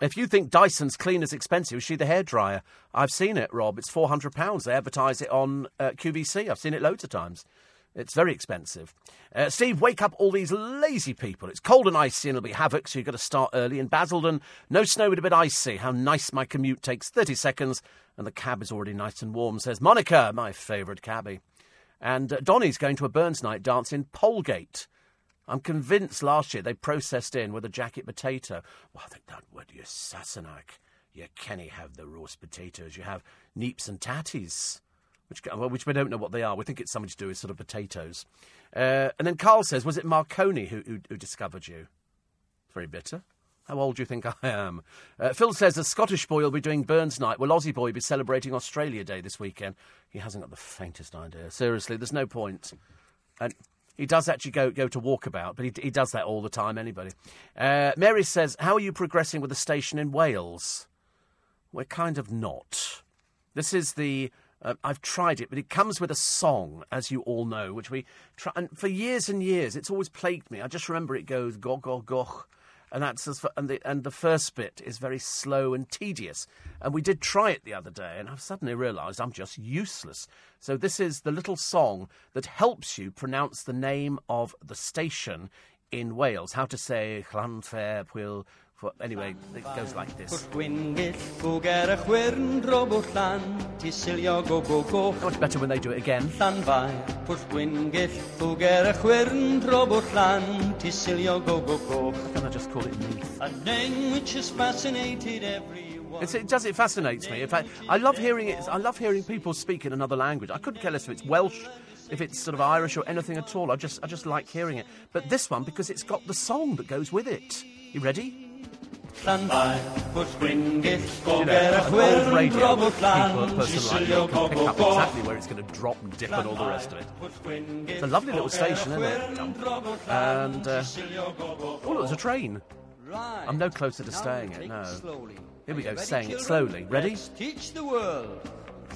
If you think Dyson's cleaner's expensive, is she the hairdryer? I've seen it, Rob. It's £400. They advertise it on uh, QVC. I've seen it loads of times. It's very expensive. Uh, Steve, wake up all these lazy people. It's cold and icy and it'll be havoc, so you've got to start early. In Basildon, no snow but a bit icy. How nice my commute takes 30 seconds and the cab is already nice and warm, says Monica, my favourite cabbie. And uh, Donny's going to a Burns night dance in Polegate. I'm convinced last year they processed in with a jacket potato. Well, I think that would you Sassenach. You canny have the roast potatoes. You have neeps and tatties, which which we don't know what they are. We think it's something to do with sort of potatoes. Uh, and then Carl says, was it Marconi who, who, who discovered you? Very bitter. How old do you think I am? Uh, Phil says a Scottish boy will be doing Burns night. Will Aussie boy be celebrating Australia Day this weekend? He hasn't got the faintest idea. Seriously, there's no point. And he does actually go, go to walkabout, but he, he does that all the time, anybody. Uh, Mary says, How are you progressing with the station in Wales? We're kind of not. This is the. Uh, I've tried it, but it comes with a song, as you all know, which we try. And for years and years, it's always plagued me. I just remember it goes, go, go, go and that's as and the and the first bit is very slow and tedious. And we did try it the other day, and I've suddenly realised I'm just useless. So this is the little song that helps you pronounce the name of the station in Wales. How to say Llanfair, for, anyway, it goes like this. Much better when they do it again. Can I just call it Neath? A name which has fascinated everyone. It's, it does. It fascinates me. In fact, I love hearing it. I love hearing people speak in another language. I couldn't care less if it's Welsh, if it's sort of Irish or anything at all. I just I just like hearing it. But this one because it's got the song that goes with it. You ready? Llan bach, wrth Gwyngyll, go You know, ger a an chwyrn, old radio drobl people, person like me Sicilio, can go, pick go, up go. exactly where it's going to drop and dip and all the rest of it. It's a lovely little station, isn't it? And uh, oh, look, there's a train. I'm no closer to staying it, no. Here we go, saying it slowly. Ready? Teach the world.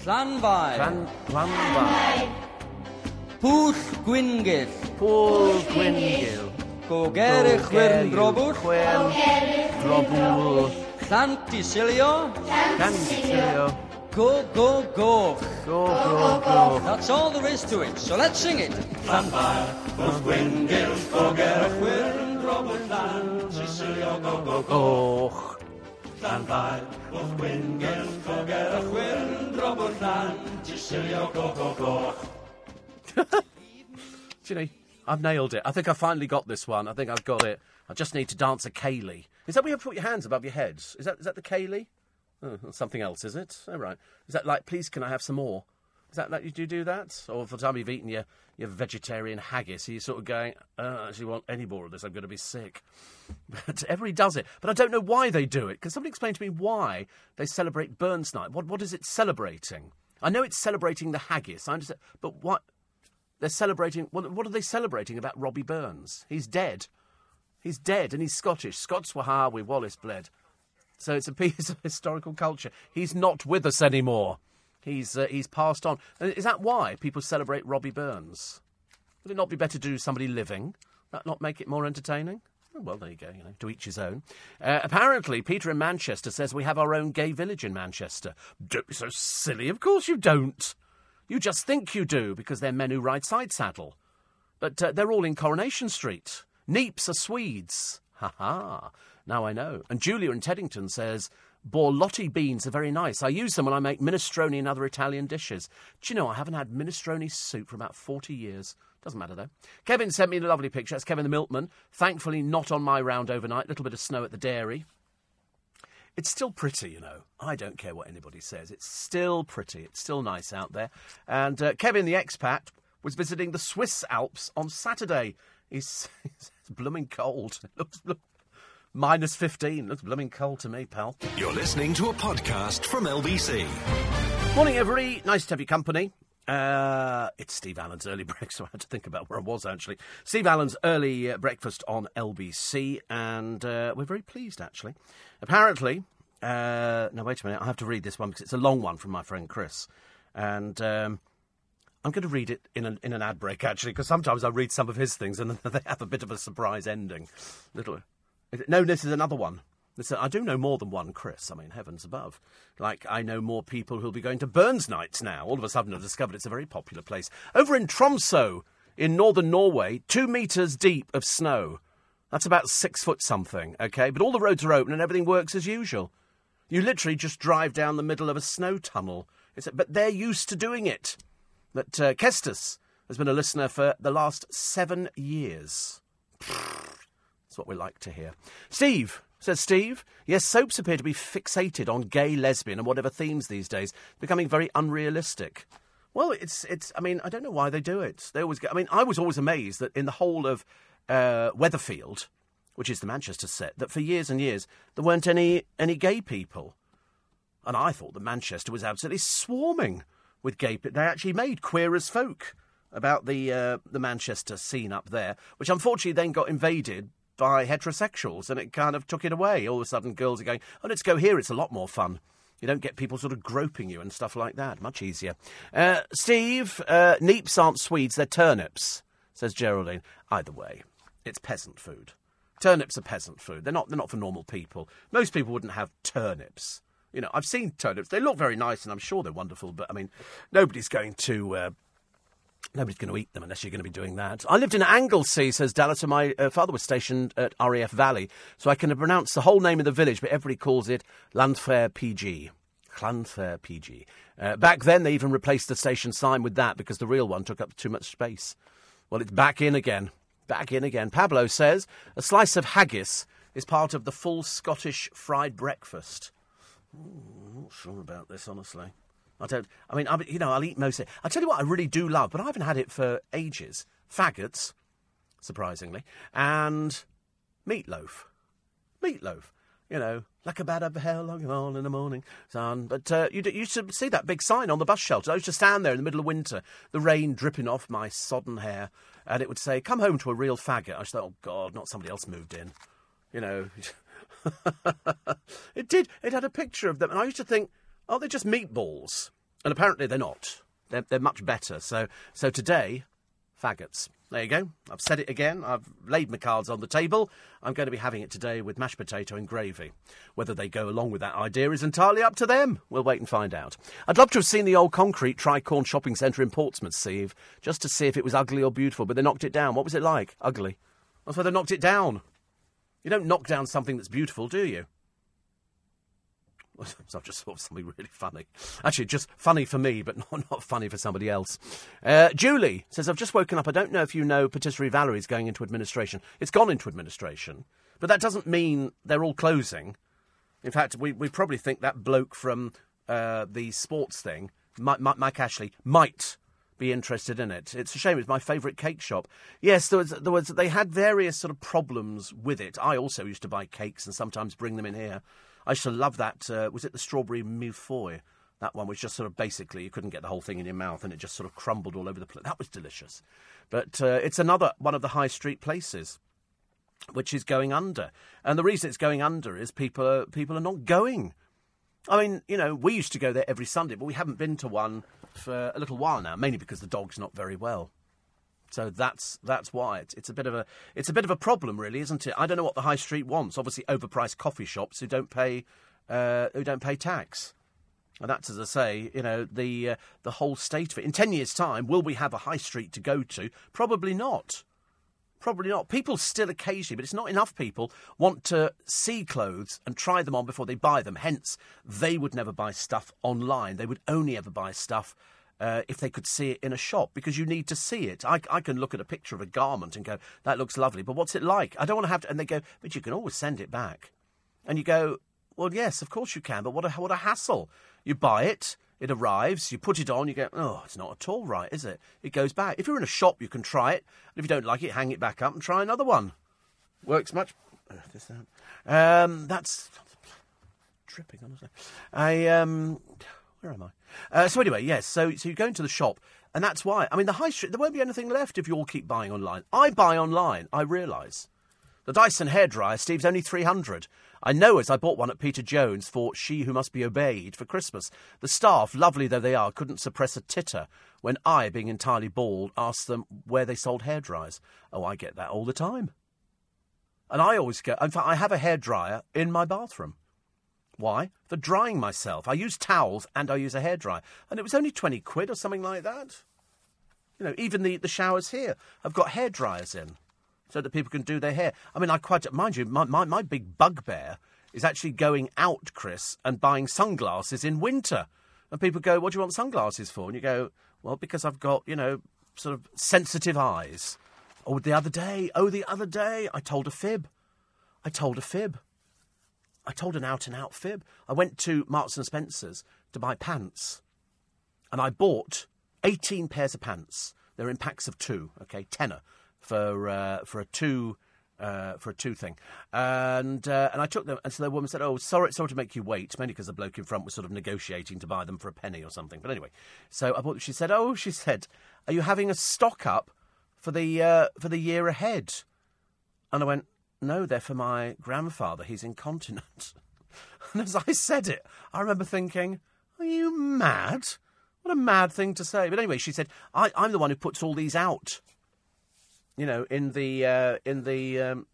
Llanfair. Plan, plan Pwll Gwyngyll. Paul Gwyngyll. Go ger y chwyrn drobwll. Chwyrn drobwll. Llant i silio. Cantilio. Go, go, go. Go, go, go. That's all there is to it. So let's sing it. Llanfair. Pwll Gwyngyll. Go ger y chwyrn drobwll llan. Sicilio, go, go, go. Och. Llanfair. Pwll Gwyngyll. Go ger y chwyrn drobwll llan. Sicilio, go, go, go. Ginny, I've nailed it. I think I finally got this one. I think I've got it. I just need to dance a ceilidh. Is that where you put your hands above your heads? Is that is that the ceilidh? Oh, something else, is it? Oh, right. Is that like, please, can I have some more? Is that like you do do that? Or for the time you've eaten your, your vegetarian haggis, are you sort of going, oh, I don't actually want any more of this, I'm going to be sick. But everybody does it. But I don't know why they do it. Can somebody explain to me why they celebrate Burns Night? What, what is it celebrating? I know it's celebrating the haggis, I understand, but what? They're celebrating. What, are they celebrating about Robbie Burns? He's dead. He's dead, and he's Scottish. Scots were hard we Wallace bled. So it's a piece of historical culture. He's not with us anymore. He's uh, he's passed on. Is that why people celebrate Robbie Burns? Would it not be better to do somebody living? That not make it more entertaining? Oh, well, there you go. You know, to each his own. Uh, apparently, Peter in Manchester says we have our own gay village in Manchester. Don't be so silly. Of course you don't. You just think you do because they're men who ride side saddle. But uh, they're all in Coronation Street. Neeps are Swedes. Ha ha. Now I know. And Julia in Teddington says, Borlotti beans are very nice. I use them when I make minestrone and other Italian dishes. Do you know, I haven't had minestrone soup for about 40 years. Doesn't matter though. Kevin sent me a lovely picture. That's Kevin the Milkman. Thankfully, not on my round overnight. Little bit of snow at the dairy. It's still pretty, you know. I don't care what anybody says. It's still pretty. It's still nice out there. And uh, Kevin, the expat, was visiting the Swiss Alps on Saturday. He's, he's blooming cold. It looks look, minus 15. Looks blooming cold to me, pal. You're listening to a podcast from LBC. Morning, everybody. Nice to have your company. Uh, it's Steve Allen's early breakfast, so I had to think about where I was actually. Steve Allen's early uh, breakfast on LBC, and uh, we're very pleased actually. Apparently, uh, now wait a minute, I have to read this one because it's a long one from my friend Chris, and um, I'm going to read it in an in an ad break actually because sometimes I read some of his things and they have a bit of a surprise ending. Little, no, this is another one. I do know more than one Chris. I mean, heavens above. Like, I know more people who'll be going to Burns nights now. All of a sudden, I've discovered it's a very popular place. Over in Tromso, in northern Norway, two metres deep of snow. That's about six foot something, okay? But all the roads are open and everything works as usual. You literally just drive down the middle of a snow tunnel. It's, but they're used to doing it. But uh, Kestis has been a listener for the last seven years. That's what we like to hear. Steve, says Steve. Yes, soaps appear to be fixated on gay, lesbian, and whatever themes these days, becoming very unrealistic. Well, it's it's. I mean, I don't know why they do it. They always. Get, I mean, I was always amazed that in the whole of uh, Weatherfield, which is the Manchester set, that for years and years there weren't any any gay people, and I thought that Manchester was absolutely swarming with gay. people. They actually made Queer as Folk about the uh, the Manchester scene up there, which unfortunately then got invaded by heterosexuals, and it kind of took it away. All of a sudden, girls are going, "Oh, let's go here. It's a lot more fun." You don't get people sort of groping you and stuff like that. Much easier. Uh, Steve, uh, neeps aren't Swedes, they're turnips, says Geraldine. Either way, it's peasant food. Turnips are peasant food. They're not, they're not for normal people. Most people wouldn't have turnips. You know, I've seen turnips. They look very nice and I'm sure they're wonderful, but I mean, nobody's going to. Uh, Nobody's going to eat them unless you're going to be doing that. I lived in Anglesey, says Dallas, and my uh, father was stationed at RAF Valley, so I can pronounce the whole name of the village, but everybody calls it Llanfair PG. Llanfair PG. Uh, back then, they even replaced the station sign with that because the real one took up too much space. Well, it's back in again. Back in again. Pablo says a slice of haggis is part of the full Scottish fried breakfast. Ooh, not sure about this, honestly. I don't. I mean, I, you know, I'll eat most of it. I tell you what, I really do love, but I haven't had it for ages. Faggots, surprisingly, and meatloaf. Meatloaf. You know, like a bad up hell, long on in the morning, son. But uh, you, you should see that big sign on the bus shelter. I used to stand there in the middle of winter, the rain dripping off my sodden hair, and it would say, "Come home to a real faggot." I just thought, "Oh God, not somebody else moved in." You know, it did. It had a picture of them, and I used to think, "Oh, they're just meatballs," and apparently they're not. They're, they're much better. So, so today, faggots. There you go. I've said it again. I've laid my cards on the table. I'm going to be having it today with mashed potato and gravy. Whether they go along with that idea is entirely up to them. We'll wait and find out. I'd love to have seen the old concrete Tricorn shopping centre in Portsmouth, Steve, just to see if it was ugly or beautiful, but they knocked it down. What was it like? Ugly. That's why they knocked it down. You don't knock down something that's beautiful, do you? I've just thought of something really funny. Actually, just funny for me, but not, not funny for somebody else. Uh, Julie says, I've just woken up. I don't know if you know Patisserie Valerie's going into administration. It's gone into administration, but that doesn't mean they're all closing. In fact, we, we probably think that bloke from uh, the sports thing, Mike, Mike, Mike Ashley, might be interested in it. It's a shame. It's my favourite cake shop. Yes, there was, there was. They had various sort of problems with it. I also used to buy cakes and sometimes bring them in here. I used to love that. Uh, was it the strawberry mille That one was just sort of basically you couldn't get the whole thing in your mouth and it just sort of crumbled all over the place. That was delicious. But uh, it's another one of the high street places which is going under. And the reason it's going under is people are, people are not going. I mean, you know, we used to go there every Sunday, but we haven't been to one for a little while now, mainly because the dog's not very well. So that's that's why it's, it's a bit of a it's a bit of a problem, really, isn't it? I don't know what the high street wants. Obviously, overpriced coffee shops who don't pay uh, who don't pay tax. And that's as I say, you know, the uh, the whole state of it. In ten years' time, will we have a high street to go to? Probably not. Probably not. People still occasionally, but it's not enough people want to see clothes and try them on before they buy them. Hence, they would never buy stuff online. They would only ever buy stuff uh, if they could see it in a shop because you need to see it. I, I can look at a picture of a garment and go, that looks lovely, but what's it like? I don't want to have to. And they go, but you can always send it back. And you go, well, yes, of course you can, but what a, what a hassle. You buy it, it arrives, you put it on, you go, oh, it's not at all right, is it? It goes back. If you're in a shop, you can try it. And if you don't like it, hang it back up and try another one. Works much. That. Um, that's dripping, honestly. I um, where am I? Uh, so anyway, yes. So so you go into the shop, and that's why. I mean, the high street. There won't be anything left if you all keep buying online. I buy online. I realise. The Dyson hairdryer, Steve's only three hundred. I know as I bought one at Peter Jones for She Who Must Be Obeyed for Christmas. The staff, lovely though they are, couldn't suppress a titter when I, being entirely bald, asked them where they sold hairdryers. Oh, I get that all the time. And I always go. In fact, I have a hairdryer in my bathroom. Why? For drying myself. I use towels and I use a hairdryer. And it was only 20 quid or something like that. You know, even the, the showers here have got hair dryers in so that people can do their hair. I mean, I quite, mind you, my, my, my big bugbear is actually going out, Chris, and buying sunglasses in winter. And people go, What do you want sunglasses for? And you go, Well, because I've got, you know, sort of sensitive eyes. Oh, the other day, oh, the other day, I told a fib. I told a fib. I told an out and out fib. I went to Marks and Spencer's to buy pants, and I bought 18 pairs of pants. They're in packs of two, okay, tenner for uh, for a two. Uh, for a two thing, and uh, and I took them, and so the woman said, "Oh, sorry, sorry to make you wait," mainly because the bloke in front was sort of negotiating to buy them for a penny or something. But anyway, so I bought. She said, "Oh, she said, are you having a stock up for the uh, for the year ahead?" And I went, no, they're for my grandfather. He's incontinent. and as I said it, I remember thinking, Are you mad? What a mad thing to say. But anyway, she said, I, am the one who puts all these out. You know, in the uh, in the um,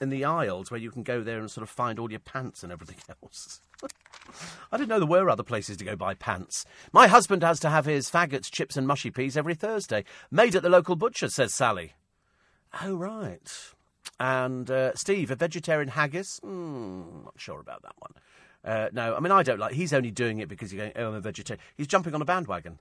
in the aisles where you can go there and sort of find all your pants and everything else. I didn't know there were other places to go buy pants. My husband has to have his faggots, chips, and mushy peas every Thursday, made at the local butcher, says Sally. Oh right. And uh, Steve, a vegetarian haggis? Mm, not sure about that one. Uh, no, I mean, I don't like. He's only doing it because he's going, oh, I'm a vegetarian. He's jumping on a bandwagon.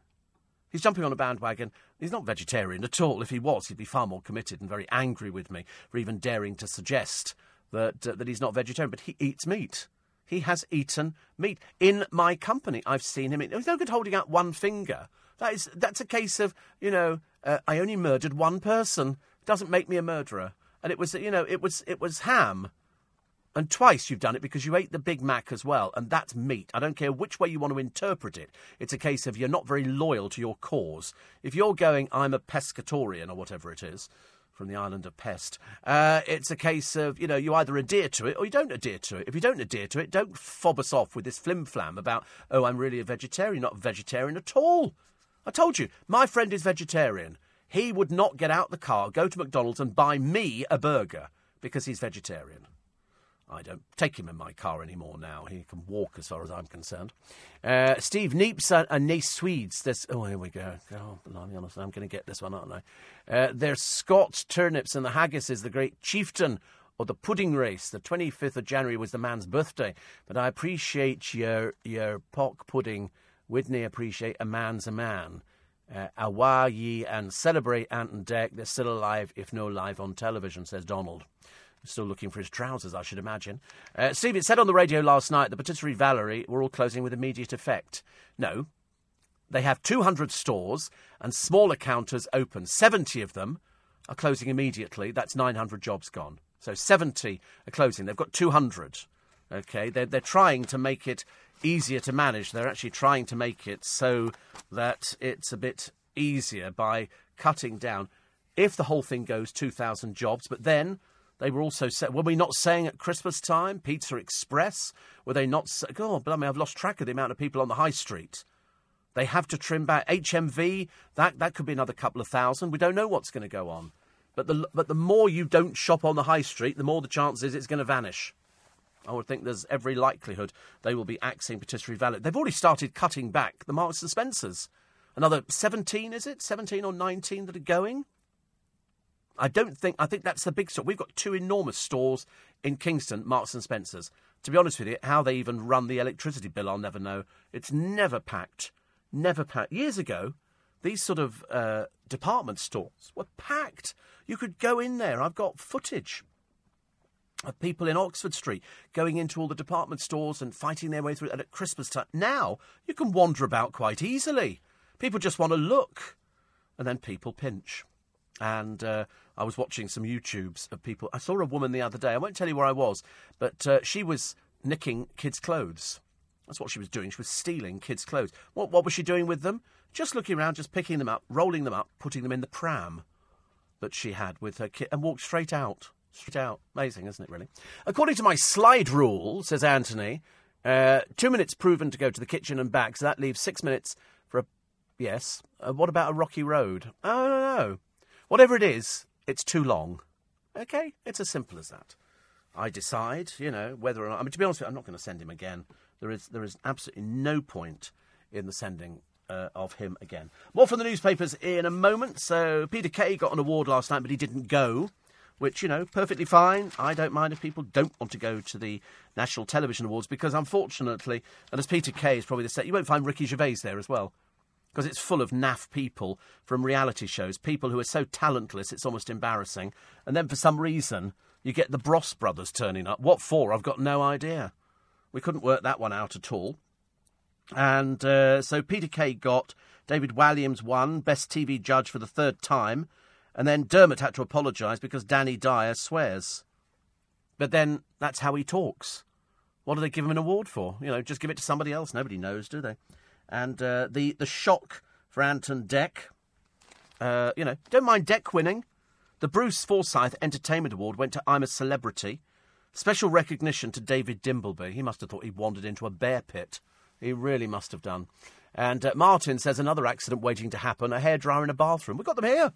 He's jumping on a bandwagon. He's not vegetarian at all. If he was, he'd be far more committed and very angry with me for even daring to suggest that uh, that he's not vegetarian. But he eats meat. he has eaten meat in my company. I've seen him. Eat. There's no good holding out one finger. That is that's a case of you know uh, I only murdered one person. Doesn't make me a murderer. And it was you know it was it was ham. And twice you've done it because you ate the Big Mac as well, and that's meat. I don't care which way you want to interpret it. It's a case of you're not very loyal to your cause. If you're going, I'm a pescatorian or whatever it is, from the island of Pest, uh, it's a case of, you know, you either adhere to it or you don't adhere to it. If you don't adhere to it, don't fob us off with this flim flam about, oh, I'm really a vegetarian. Not a vegetarian at all. I told you, my friend is vegetarian. He would not get out the car, go to McDonald's, and buy me a burger because he's vegetarian. I don't take him in my car anymore now. He can walk as far as I'm concerned. Uh, Steve Neeps and, Nace Swedes. There's, oh, here we go. Oh, blimey, honestly, I'm going to get this one, aren't I? Uh, there's Scott Turnips and the Haggis is the great chieftain or the pudding race. The 25th of January was the man's birthday. But I appreciate your, your pock pudding. Whitney appreciate a man's a man. Uh, awa ye and celebrate Ant and Dec. They're still alive, if no live on television, says Donald. Still looking for his trousers, I should imagine. Uh, Steve, it said on the radio last night that Patisserie Valerie were all closing with immediate effect. No. They have 200 stores and smaller counters open. 70 of them are closing immediately. That's 900 jobs gone. So 70 are closing. They've got 200. Okay, they're, they're trying to make it easier to manage. They're actually trying to make it so that it's a bit easier by cutting down. If the whole thing goes 2,000 jobs, but then they were also sa- were we not saying at Christmas time Pizza Express? Were they not? Sa- oh, blimey, I've lost track of the amount of people on the high street. They have to trim back HMV. That that could be another couple of thousand. We don't know what's going to go on. But the but the more you don't shop on the high street, the more the chance is it's going to vanish. I would think there's every likelihood they will be axing Patisserie Valley. They've already started cutting back the Marks and Spencers. Another 17, is it? 17 or 19 that are going? I don't think. I think that's the big store. We've got two enormous stores in Kingston, Marks and Spencers. To be honest with you, how they even run the electricity bill, I'll never know. It's never packed, never packed. Years ago, these sort of uh, department stores were packed. You could go in there. I've got footage of people in Oxford Street going into all the department stores and fighting their way through it at Christmas time. Now you can wander about quite easily. People just want to look, and then people pinch. And uh, I was watching some YouTubes of people. I saw a woman the other day. I won't tell you where I was, but uh, she was nicking kids' clothes. That's what she was doing. She was stealing kids' clothes. What, what was she doing with them? Just looking around, just picking them up, rolling them up, putting them in the pram that she had with her kid, and walked straight out. Straight out. Amazing, isn't it, really? According to my slide rule, says Anthony, uh, two minutes proven to go to the kitchen and back, so that leaves six minutes for a. Yes. Uh, what about a rocky road? Oh, no, no. Whatever it is, it's too long. Okay? It's as simple as that. I decide, you know, whether or not. I mean, to be honest you, I'm not going to send him again. There is, there is absolutely no point in the sending uh, of him again. More from the newspapers in a moment. So, Peter Kay got an award last night, but he didn't go, which, you know, perfectly fine. I don't mind if people don't want to go to the National Television Awards because, unfortunately, and as Peter Kay is probably the set, you won't find Ricky Gervais there as well because it's full of naff people from reality shows, people who are so talentless it's almost embarrassing. And then for some reason, you get the Bros brothers turning up. What for? I've got no idea. We couldn't work that one out at all. And uh, so Peter Kay got David Walliams won Best TV Judge for the third time, and then Dermot had to apologise because Danny Dyer swears. But then that's how he talks. What do they give him an award for? You know, just give it to somebody else. Nobody knows, do they? And uh, the the shock for Ant and Dec. Uh, you know, don't mind Dec winning. The Bruce Forsyth Entertainment Award went to I'm a Celebrity. Special recognition to David Dimbleby. He must have thought he'd wandered into a bear pit. He really must have done. And uh, Martin says another accident waiting to happen a hairdryer in a bathroom. We've got them here.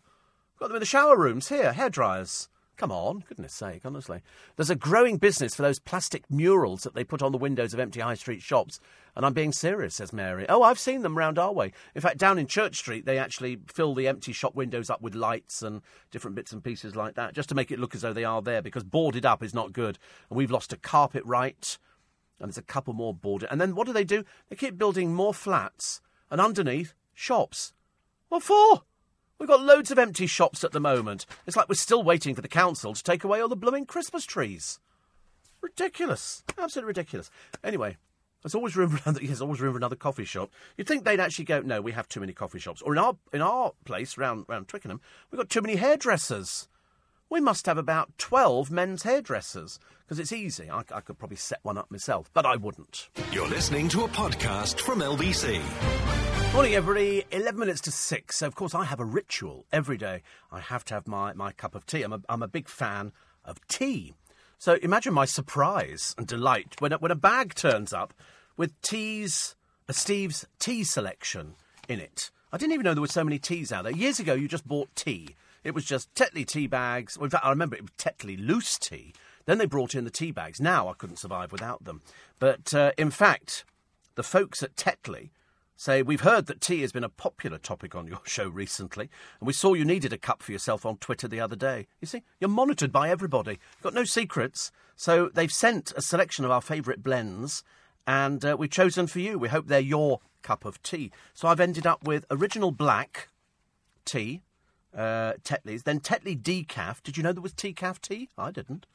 Got them in the shower rooms here, hairdryers. Come on, goodness sake, honestly. There's a growing business for those plastic murals that they put on the windows of empty high street shops. And I'm being serious, says Mary. Oh, I've seen them round our way. In fact, down in Church Street, they actually fill the empty shop windows up with lights and different bits and pieces like that, just to make it look as though they are there, because boarded up is not good. And we've lost a carpet right, and there's a couple more boarded. And then what do they do? They keep building more flats, and underneath, shops. What for? We've got loads of empty shops at the moment. It's like we're still waiting for the council to take away all the blooming Christmas trees. Ridiculous. Absolutely ridiculous. Anyway, there's always room for another. There's always room for another coffee shop. You'd think they'd actually go, no, we have too many coffee shops. Or in our in our place round round Twickenham, we've got too many hairdressers. We must have about twelve men's hairdressers because it's easy. I, I could probably set one up myself, but I wouldn't. You're listening to a podcast from LBC. Morning, everybody. 11 minutes to 6. So, of course, I have a ritual every day. I have to have my, my cup of tea. I'm a, I'm a big fan of tea. So, imagine my surprise and delight when a, when a bag turns up with teas, a Steve's tea selection in it. I didn't even know there were so many teas out there. Years ago, you just bought tea. It was just Tetley tea bags. Well, in fact, I remember it was Tetley loose tea. Then they brought in the tea bags. Now I couldn't survive without them. But uh, in fact, the folks at Tetley say, We've heard that tea has been a popular topic on your show recently, and we saw you needed a cup for yourself on Twitter the other day. You see, you're monitored by everybody. You've got no secrets. So they've sent a selection of our favourite blends, and uh, we've chosen for you. We hope they're your cup of tea. So I've ended up with original black tea, uh, Tetley's, then Tetley decaf. Did you know there was decaf tea? I didn't.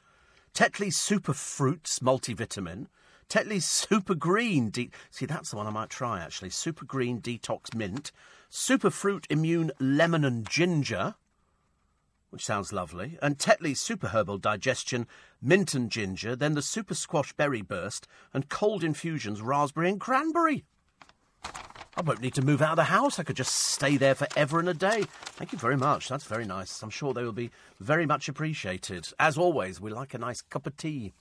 Tetley Super Fruits multivitamin. Tetley Super Green. De- See, that's the one I might try actually. Super Green Detox Mint. Super Fruit Immune Lemon and Ginger, which sounds lovely. And Tetley's Super Herbal Digestion Mint and Ginger. Then the Super Squash Berry Burst and Cold Infusions Raspberry and Cranberry. I won't need to move out of the house. I could just stay there forever and a day. Thank you very much. That's very nice. I'm sure they will be very much appreciated. As always, we like a nice cup of tea.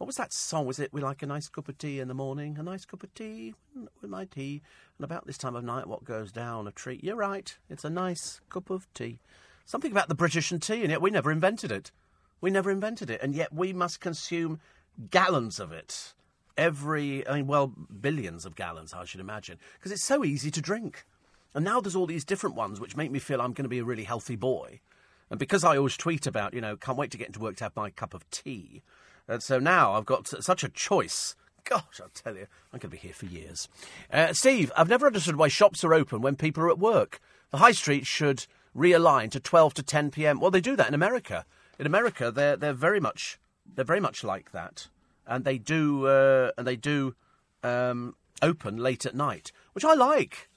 What was that song? Was it We Like a Nice Cup of Tea in the Morning? A nice cup of tea with my tea. And about this time of night, what goes down a treat? You're right. It's a nice cup of tea. Something about the British and tea, and yet we never invented it. We never invented it, and yet we must consume gallons of it every, I mean, well, billions of gallons, I should imagine, because it's so easy to drink. And now there's all these different ones which make me feel I'm going to be a really healthy boy. And because I always tweet about, you know, can't wait to get into work to have my cup of tea. And so now I've got such a choice. Gosh, I'll tell you, I'm going to be here for years. Uh, Steve, I've never understood why shops are open when people are at work. The high street should realign to 12 to 10 p.m. Well, they do that in America. In America, they're, they're very much they're very much like that and they do uh, and they do um, open late at night, which I like.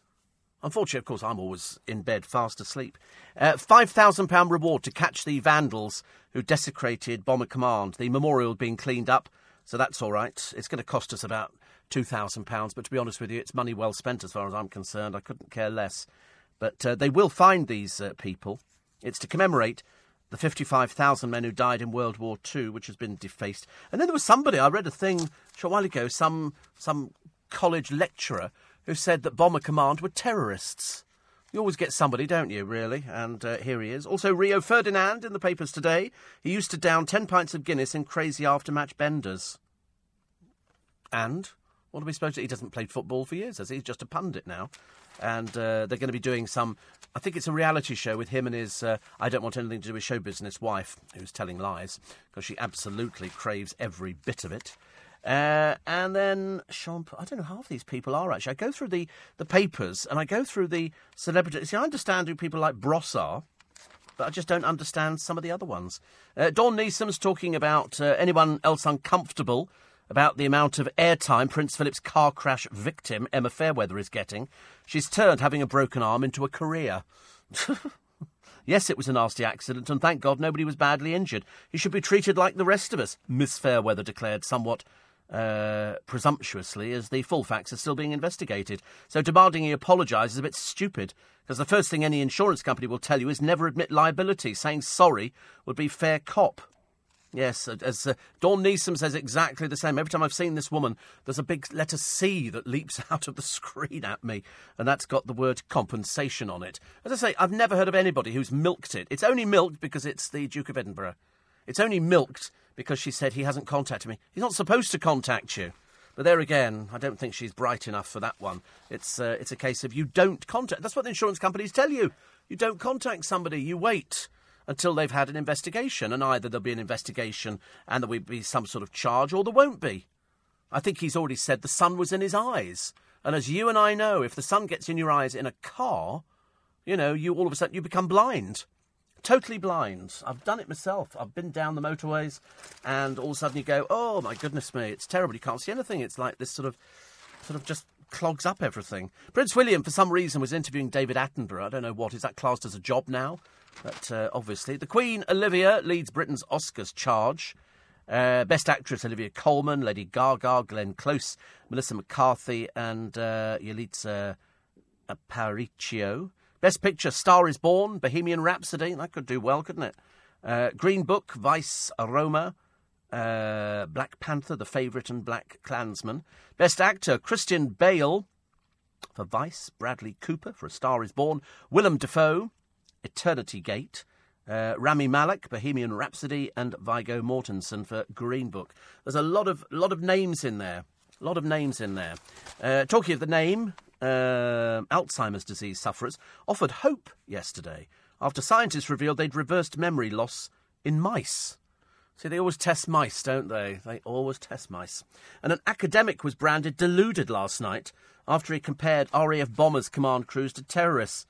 Unfortunately, of course, I'm always in bed, fast asleep. Uh, Five thousand pound reward to catch the vandals who desecrated Bomber Command. The memorial being cleaned up, so that's all right. It's going to cost us about two thousand pounds, but to be honest with you, it's money well spent as far as I'm concerned. I couldn't care less. But uh, they will find these uh, people. It's to commemorate the 55,000 men who died in World War II, which has been defaced. And then there was somebody, I read a thing a short while ago, some, some college lecturer who said that Bomber Command were terrorists. You always get somebody, don't you, really? And uh, here he is. Also, Rio Ferdinand in the papers today. He used to down 10 pints of Guinness in crazy after-match benders. And? What are we supposed to... He doesn't play football for years, has he? He's just a pundit now and uh, they're going to be doing some. I think it's a reality show with him and his. Uh, I don't want anything to do with show business wife, who's telling lies because she absolutely craves every bit of it. Uh, and then Sean, I don't know how these people are actually. I go through the, the papers and I go through the celebrities. See, I understand who people like Bros are, but I just don't understand some of the other ones. Uh, Dawn Neesom's talking about uh, anyone else uncomfortable about the amount of airtime Prince Philip's car crash victim, Emma Fairweather, is getting. She's turned having a broken arm into a career. yes, it was a nasty accident, and thank God nobody was badly injured. He should be treated like the rest of us, Miss Fairweather declared somewhat uh, presumptuously, as the full facts are still being investigated. So demanding he apologise is a bit stupid, because the first thing any insurance company will tell you is never admit liability. Saying sorry would be fair cop. Yes, as uh, Dawn Neesom says exactly the same. Every time I've seen this woman, there's a big letter C that leaps out of the screen at me, and that's got the word compensation on it. As I say, I've never heard of anybody who's milked it. It's only milked because it's the Duke of Edinburgh. It's only milked because she said he hasn't contacted me. He's not supposed to contact you. But there again, I don't think she's bright enough for that one. It's, uh, it's a case of you don't contact. That's what the insurance companies tell you. You don't contact somebody, you wait until they've had an investigation. And either there'll be an investigation and there will be some sort of charge, or there won't be. I think he's already said the sun was in his eyes. And as you and I know, if the sun gets in your eyes in a car, you know, you all of a sudden you become blind. Totally blind. I've done it myself. I've been down the motorways, and all of a sudden you go, "Oh my goodness me, it's terrible. You can't see anything. It's like this sort of, sort of just clogs up everything." Prince William, for some reason, was interviewing David Attenborough. I don't know what. Is that classed as a job now? But uh, obviously, the Queen Olivia leads Britain's Oscars charge. Uh, Best Actress Olivia Colman, Lady Gaga, Glenn Close, Melissa McCarthy, and uh, Yalitza Aparicio. Best Picture, Star is Born, Bohemian Rhapsody. That could do well, couldn't it? Uh, Green Book, Vice, Aroma, uh, Black Panther, The Favourite, and Black Klansman. Best Actor, Christian Bale for Vice, Bradley Cooper for A Star is Born, Willem Dafoe, Eternity Gate, uh, Rami Malek, Bohemian Rhapsody, and Viggo Mortensen for Green Book. There's a lot of lot of names in there. A lot of names in there. Uh, talking of the name, uh, Alzheimer's disease sufferers offered hope yesterday after scientists revealed they'd reversed memory loss in mice. See, they always test mice, don't they? They always test mice. And an academic was branded deluded last night after he compared RAF bombers' command crews to terrorists.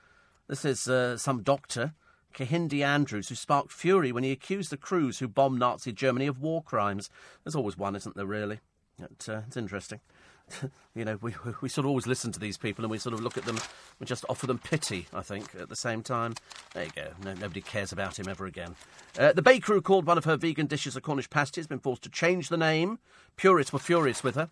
This is uh, some doctor, Kehinde Andrews, who sparked fury when he accused the crews who bombed Nazi Germany of war crimes. There's always one, isn't there, really? Uh, it's interesting. you know, we, we, sort of always listen to these people and we sort of look at them, we just offer them pity, I think, at the same time. There you go. No, nobody cares about him ever again. Uh, the bakery who called one of her vegan dishes a Cornish pasty has been forced to change the name. Purists were furious with her.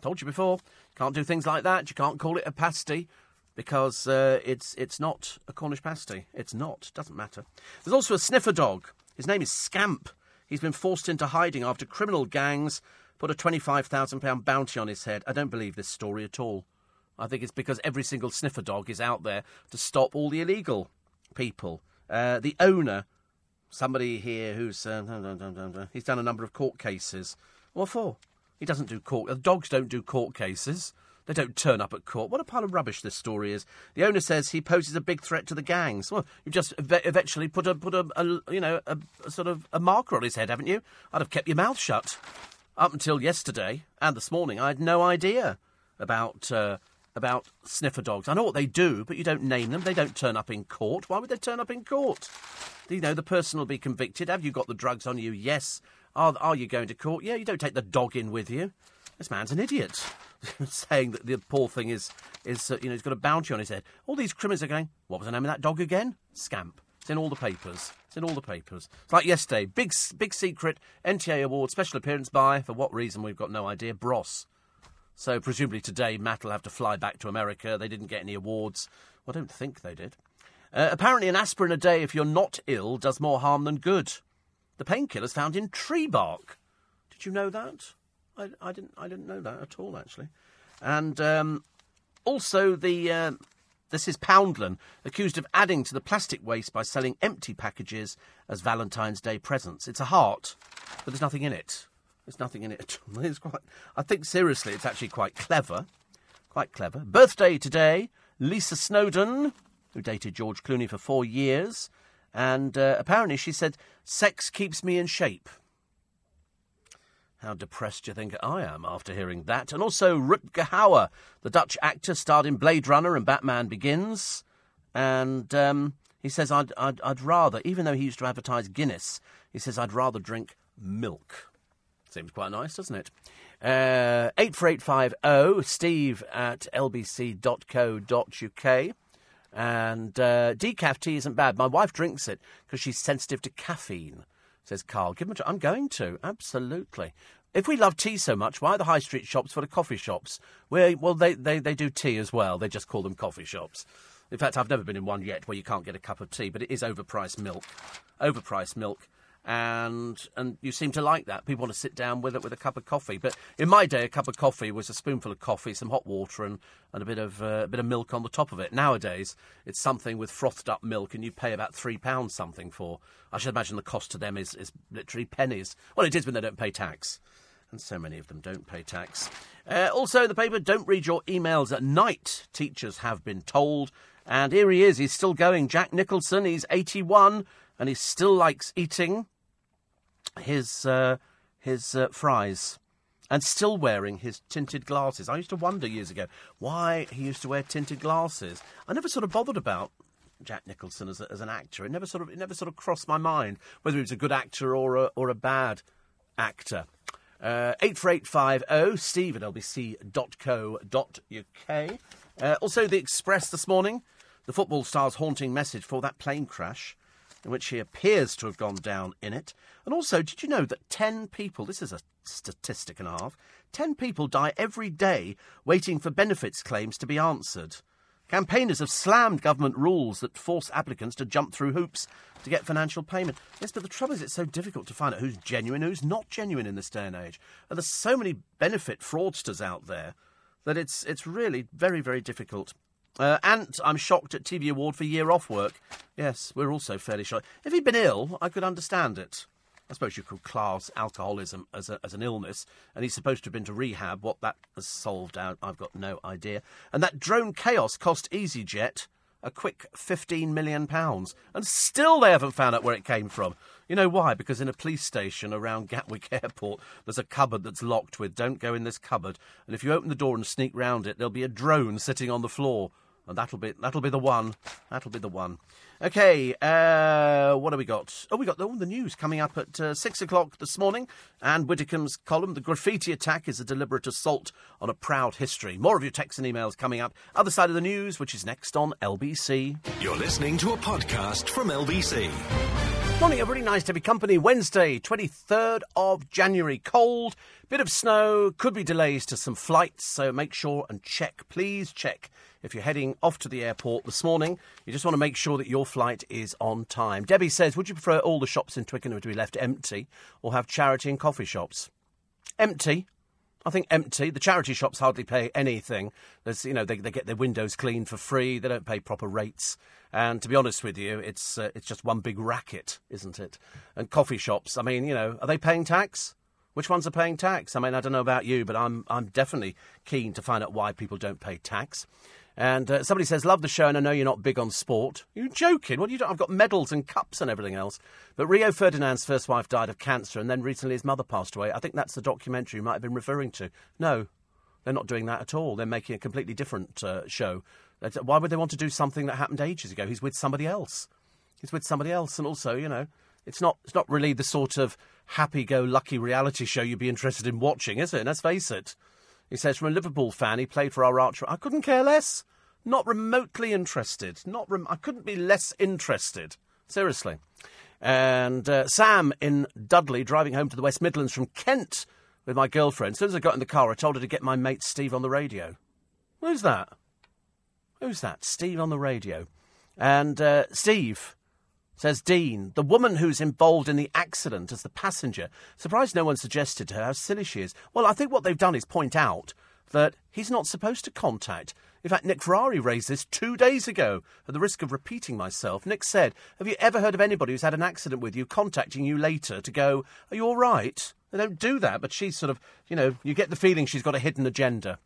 Told you before, can't do things like that. You can't call it a pasty because uh, it's it's not a Cornish pasty. It's not. Doesn't matter. There's also a sniffer dog. His name is Scamp. He's been forced into hiding after criminal gangs put a £25,000 bounty on his head. I don't believe this story at all. I think it's because every single sniffer dog is out there to stop all the illegal people. Uh, the owner, somebody here who's uh, he's done a number of court cases. What for? He doesn't do court. The dogs don't do court cases. They don't turn up at court. What a pile of rubbish this story is. The owner says he poses a big threat to the gangs. Well, you've just ev- eventually put a put a, a you know a, a sort of a marker on his head, haven't you? I'd have kept your mouth shut. Up until yesterday and this morning, I had no idea about uh, about sniffer dogs. I know what they do, but you don't name them. They don't turn up in court. Why would they turn up in court? You know the person will be convicted? Have you got the drugs on you? Yes. Are are you going to court? Yeah. You don't take the dog in with you. This man's an idiot. Saying that the poor thing is is uh, you know he's got a bounty on his head. All these criminals are going. What was the name of that dog again? Scamp. It's in all the papers. It's in all the papers. It's like yesterday. Big, big secret NTA award special appearance by, for what reason we've got no idea, Bros. So presumably today Matt will have to fly back to America. They didn't get any awards. Well, I don't think they did. Uh, apparently, an aspirin a day if you're not ill does more harm than good. The painkiller's found in tree bark. Did you know that? I, I didn't. I didn't know that at all, actually. And um, also the uh, this is Poundland, accused of adding to the plastic waste by selling empty packages as Valentine's Day presents. It's a heart, but there's nothing in it. There's nothing in it. It's quite. I think seriously, it's actually quite clever. Quite clever. Birthday today, Lisa Snowdon, who dated George Clooney for four years, and uh, apparently she said, "Sex keeps me in shape." How depressed do you think I am after hearing that? And also Rutger Hauer, the Dutch actor, starred in Blade Runner and Batman Begins. And um, he says, I'd, I'd, I'd rather, even though he used to advertise Guinness, he says, I'd rather drink milk. Seems quite nice, doesn't it? Uh, 84850 steve at lbc.co.uk. And uh, decaf tea isn't bad. My wife drinks it because she's sensitive to caffeine says Carl. Give them a try. I'm going to, absolutely. If we love tea so much, why are the high street shops full of coffee shops? Where, well, they, they, they do tea as well. They just call them coffee shops. In fact, I've never been in one yet where you can't get a cup of tea, but it is overpriced milk. Overpriced milk and and you seem to like that. People want to sit down with it with a cup of coffee. But in my day, a cup of coffee was a spoonful of coffee, some hot water, and, and a bit of uh, a bit of milk on the top of it. Nowadays, it's something with frothed up milk, and you pay about three pounds something for. I should imagine the cost to them is is literally pennies. Well, it is when they don't pay tax. And so many of them don't pay tax. Uh, also, in the paper, don't read your emails at night, teachers have been told. And here he is, he's still going. Jack Nicholson, he's 81, and he still likes eating his uh, his uh, fries and still wearing his tinted glasses. I used to wonder years ago why he used to wear tinted glasses. I never sort of bothered about Jack Nicholson as, a, as an actor. It never sort of it never sort of crossed my mind whether he was a good actor or a, or a bad actor. Uh, 84850 steve lbc.co.uk. Uh, also, the Express this morning, the football star's haunting message for that plane crash in which he appears to have gone down in it. And also, did you know that 10 people, this is a statistic and a half, 10 people die every day waiting for benefits claims to be answered? Campaigners have slammed government rules that force applicants to jump through hoops to get financial payment. Yes, but the trouble is it's so difficult to find out who's genuine, who's not genuine in this day and age. And there's so many benefit fraudsters out there that it's it's really very, very difficult. Uh, Ant, I'm shocked at TV award for year off work. Yes, we're also fairly shocked. If he'd been ill, I could understand it. I suppose you could class alcoholism as, a, as an illness, and he's supposed to have been to rehab. What that has solved out, I've got no idea. And that drone chaos cost EasyJet a quick £15 million, and still they haven't found out where it came from. You know why? Because in a police station around Gatwick Airport, there's a cupboard that's locked with "Don't go in this cupboard." And if you open the door and sneak round it, there'll be a drone sitting on the floor, and that'll be that'll be the one. That'll be the one. Okay, uh, what have we got? Oh, we got oh, the news coming up at uh, six o'clock this morning. And Widdicombe's column: "The graffiti attack is a deliberate assault on a proud history." More of your texts and emails coming up. Other side of the news, which is next on LBC. You're listening to a podcast from LBC. Morning, everybody. Nice to company. Wednesday, 23rd of January. Cold, bit of snow, could be delays to some flights, so make sure and check. Please check if you're heading off to the airport this morning. You just want to make sure that your flight is on time. Debbie says, Would you prefer all the shops in Twickenham to be left empty or have charity and coffee shops? Empty. I think empty. The charity shops hardly pay anything. There's, you know, they, they get their windows cleaned for free. They don't pay proper rates. And to be honest with you, it's uh, it's just one big racket, isn't it? And coffee shops. I mean, you know, are they paying tax? Which ones are paying tax? I mean, I don't know about you, but I'm I'm definitely keen to find out why people don't pay tax. And uh, somebody says, "Love the show, and I know you're not big on sport." You're joking? What are you doing? I've got medals and cups and everything else. But Rio Ferdinand's first wife died of cancer, and then recently his mother passed away. I think that's the documentary you might have been referring to. No, they're not doing that at all. They're making a completely different uh, show. Why would they want to do something that happened ages ago? He's with somebody else. He's with somebody else, and also, you know, it's not it's not really the sort of happy-go-lucky reality show you'd be interested in watching, is it? Let's face it. He says, from a Liverpool fan, he played for our archer. I couldn't care less. Not remotely interested. Not rem- I couldn't be less interested. Seriously. And uh, Sam in Dudley, driving home to the West Midlands from Kent with my girlfriend. As soon as I got in the car, I told her to get my mate Steve on the radio. Who's that? Who's that? Steve on the radio. And uh, Steve says Dean, the woman who's involved in the accident as the passenger. Surprised no one suggested to her how silly she is. Well, I think what they've done is point out that he's not supposed to contact. In fact, Nick Ferrari raised this two days ago. At the risk of repeating myself, Nick said, Have you ever heard of anybody who's had an accident with you contacting you later to go, Are you all right? They don't do that, but she's sort of, you know, you get the feeling she's got a hidden agenda.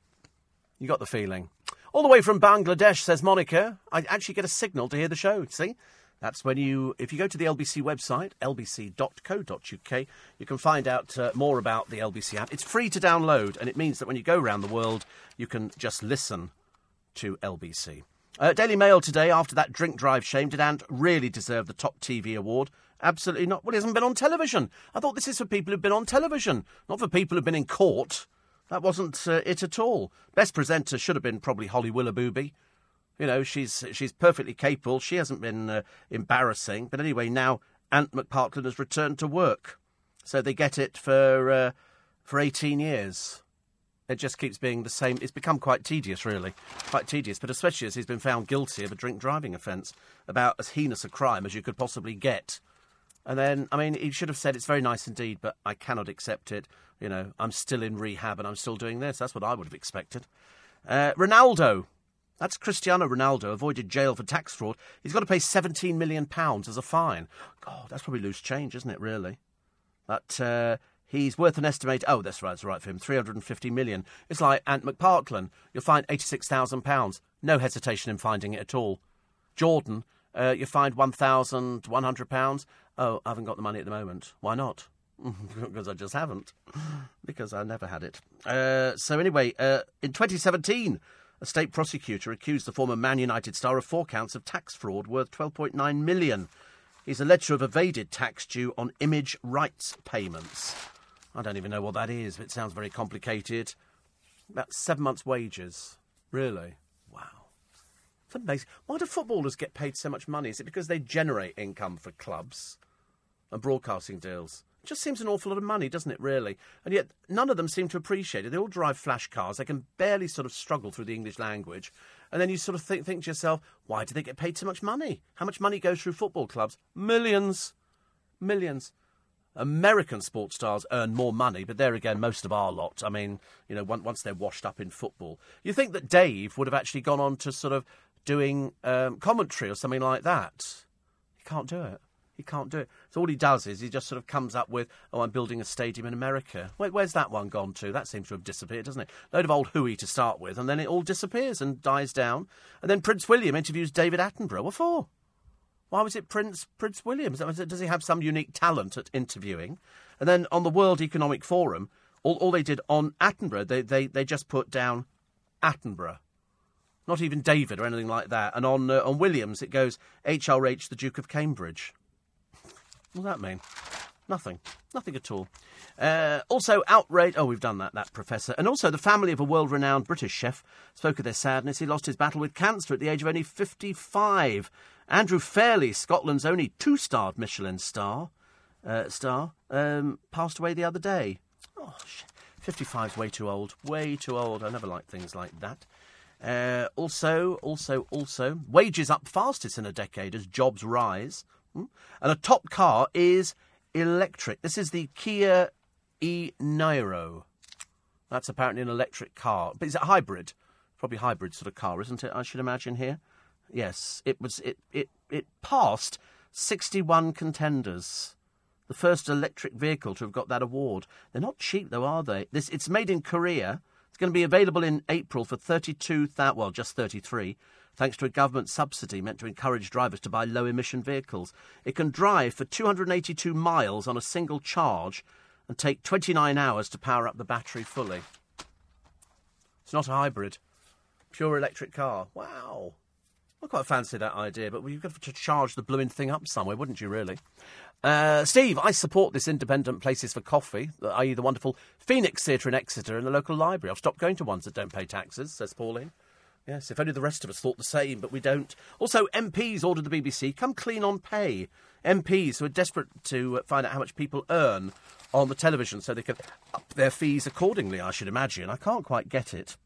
You got the feeling. All the way from Bangladesh, says Monica, I actually get a signal to hear the show. See? That's when you, if you go to the LBC website, lbc.co.uk, you can find out uh, more about the LBC app. It's free to download, and it means that when you go around the world, you can just listen to LBC. Uh, Daily Mail today, after that drink drive shame, did Ant really deserve the top TV award? Absolutely not. Well, he hasn't been on television. I thought this is for people who've been on television, not for people who've been in court. That wasn't uh, it at all. Best presenter should have been probably Holly Willoughby. You know, she's she's perfectly capable. She hasn't been uh, embarrassing. But anyway, now Ant McPartlin has returned to work, so they get it for uh, for eighteen years. It just keeps being the same. It's become quite tedious, really, quite tedious. But especially as he's been found guilty of a drink driving offence, about as heinous a crime as you could possibly get. And then, I mean, he should have said it's very nice indeed, but I cannot accept it. You know, I'm still in rehab and I'm still doing this. That's what I would have expected. Uh, Ronaldo. That's Cristiano Ronaldo avoided jail for tax fraud. He's got to pay £17 million as a fine. God, that's probably loose change, isn't it, really? But uh, he's worth an estimate. Oh, that's right, that's right for him. 350 million. It's like Ant McPartlin. You'll find £86,000. No hesitation in finding it at all. Jordan, uh, you find £1,100. Oh, I haven't got the money at the moment. Why not? because I just haven't. Because I never had it. Uh, so, anyway, uh, in 2017, A state prosecutor accused the former Man United star of four counts of tax fraud worth 12.9 million. He's alleged to have evaded tax due on image rights payments. I don't even know what that is, but it sounds very complicated. About seven months' wages. Really? Wow. It's amazing. Why do footballers get paid so much money? Is it because they generate income for clubs and broadcasting deals? It just seems an awful lot of money, doesn't it, really? And yet, none of them seem to appreciate it. They all drive flash cars. They can barely sort of struggle through the English language. And then you sort of think, think to yourself, why do they get paid so much money? How much money goes through football clubs? Millions. Millions. American sports stars earn more money, but there again, most of our lot. I mean, you know, once, they're washed up in football, you think that Dave would have actually gone on to sort of doing um, commentary or something like that. He can't do it. He can't do it. So all he does is he just sort of comes up with, "Oh, I'm building a stadium in America." Where, where's that one gone to? That seems to have disappeared, doesn't it? Load of old hooey to start with, and then it all disappears and dies down. And then Prince William interviews David Attenborough. What for? Why was it Prince Prince William? Does he have some unique talent at interviewing? And then on the World Economic Forum, all, all they did on Attenborough, they, they, they just put down Attenborough. Not even David or anything like that. And on uh, on Williams, it goes HRH, the Duke of Cambridge. What does that mean? Nothing. Nothing at all. Uh, also, outrage. Oh, we've done that, that professor. And also, the family of a world renowned British chef spoke of their sadness. He lost his battle with cancer at the age of only 55. Andrew Fairlie, Scotland's only two starred Michelin star, uh, star um, passed away the other day. Oh, sh- 55 is way too old. Way too old. I never like things like that. Uh, also, also, also, wages up fastest in a decade as jobs rise. And a top car is electric. This is the Kia e Niro. That's apparently an electric car. But is it hybrid? Probably hybrid sort of car, isn't it? I should imagine here. Yes, it was. It it it passed sixty-one contenders. The first electric vehicle to have got that award. They're not cheap, though, are they? This it's made in Korea. It's going to be available in April for thirty-two thousand. Well, just thirty-three. Thanks to a government subsidy meant to encourage drivers to buy low emission vehicles. It can drive for 282 miles on a single charge and take 29 hours to power up the battery fully. It's not a hybrid. Pure electric car. Wow. I quite fancy that idea, but you've got to charge the blooming thing up somewhere, wouldn't you, really? Uh, Steve, I support this independent places for coffee, i.e., the wonderful Phoenix Theatre in Exeter and the local library. I've stopped going to ones that don't pay taxes, says Pauline. Yes, if only the rest of us thought the same, but we don't. Also, MPs ordered the BBC come clean on pay. MPs who are desperate to uh, find out how much people earn on the television so they can up their fees accordingly, I should imagine. I can't quite get it.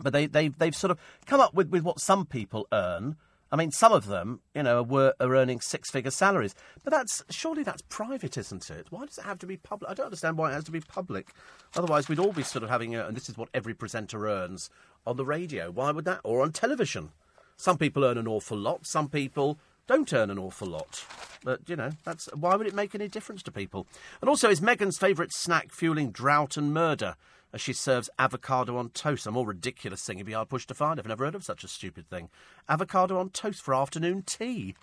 But they, they've, they've sort of come up with, with what some people earn. I mean, some of them, you know, were, are earning six figure salaries. But that's surely that's private, isn't it? Why does it have to be public? I don't understand why it has to be public. Otherwise, we'd all be sort of having a, and this is what every presenter earns on the radio. Why would that? Or on television. Some people earn an awful lot, some people don't earn an awful lot. But, you know, that's why would it make any difference to people? And also, is Meghan's favourite snack fueling drought and murder? As she serves avocado on toast. A more ridiculous thing you'd be hard pushed to find. I've never heard of such a stupid thing. Avocado on toast for afternoon tea.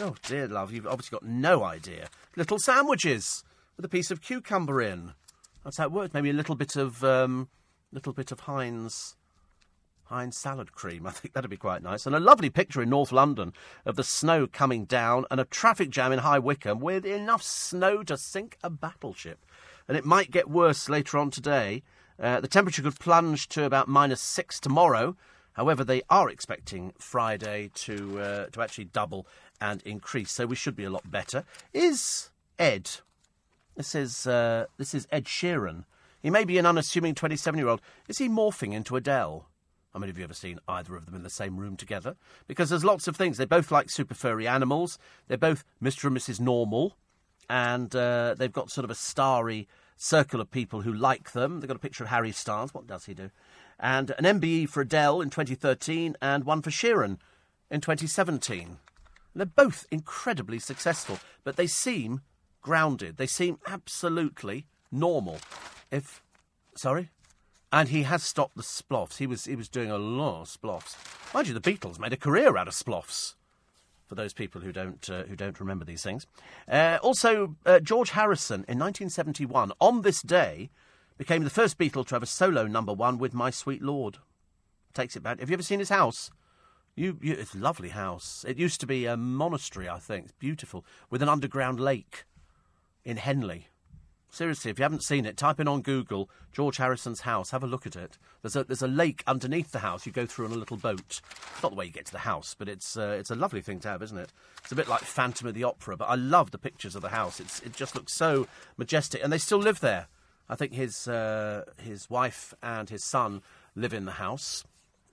Oh, dear love, you've obviously got no idea. Little sandwiches with a piece of cucumber in. That's how it works. Maybe a little bit of, um, little bit of Heinz. Heinz salad cream. I think that'd be quite nice. And a lovely picture in North London of the snow coming down and a traffic jam in High Wycombe with enough snow to sink a battleship. And it might get worse later on today. Uh, the temperature could plunge to about minus six tomorrow. However, they are expecting Friday to uh, to actually double and increase, so we should be a lot better. Is Ed? This is uh, this is Ed Sheeran. He may be an unassuming twenty-seven-year-old. Is he morphing into Adele? How many of you ever seen either of them in the same room together? Because there's lots of things. They both like super furry animals. They're both Mr. and Mrs. Normal, and uh, they've got sort of a starry circle of people who like them. They've got a picture of Harry Styles. What does he do? And an MBE for Adele in 2013 and one for Sheeran in 2017. And they're both incredibly successful, but they seem grounded. They seem absolutely normal. If sorry, and he has stopped the sploffs. He was he was doing a lot of sploffs. Mind you, the Beatles made a career out of sploffs. For those people who don't uh, who don't remember these things, uh, also uh, George Harrison in 1971 on this day became the first Beatle to have a solo number one with "My Sweet Lord." takes it back. Have you ever seen his house? You, you, it's a lovely house. It used to be a monastery, I think. It's beautiful with an underground lake in Henley. Seriously, if you haven't seen it, type in on Google George Harrison's house. Have a look at it. There's a there's a lake underneath the house. You go through on a little boat. Not the way you get to the house, but it's uh, it's a lovely thing to have, isn't it? It's a bit like Phantom of the Opera. But I love the pictures of the house. It's it just looks so majestic, and they still live there. I think his uh, his wife and his son live in the house,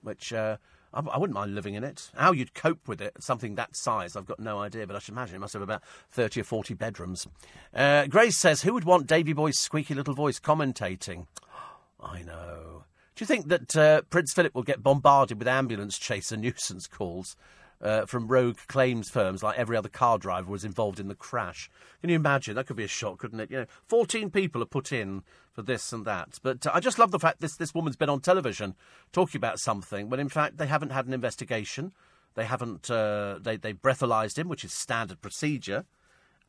which. Uh, I, I wouldn't mind living in it. How you'd cope with it, something that size, I've got no idea, but I should imagine it must have about 30 or 40 bedrooms. Uh, Grace says, Who would want Davy Boy's squeaky little voice commentating? I know. Do you think that uh, Prince Philip will get bombarded with ambulance chaser nuisance calls uh, from rogue claims firms like every other car driver was involved in the crash? Can you imagine? That could be a shock, couldn't it? You know, 14 people are put in for this and that. But uh, I just love the fact this, this woman's been on television talking about something when in fact they haven't had an investigation. They haven't, uh, they, they breathalyzed him, which is standard procedure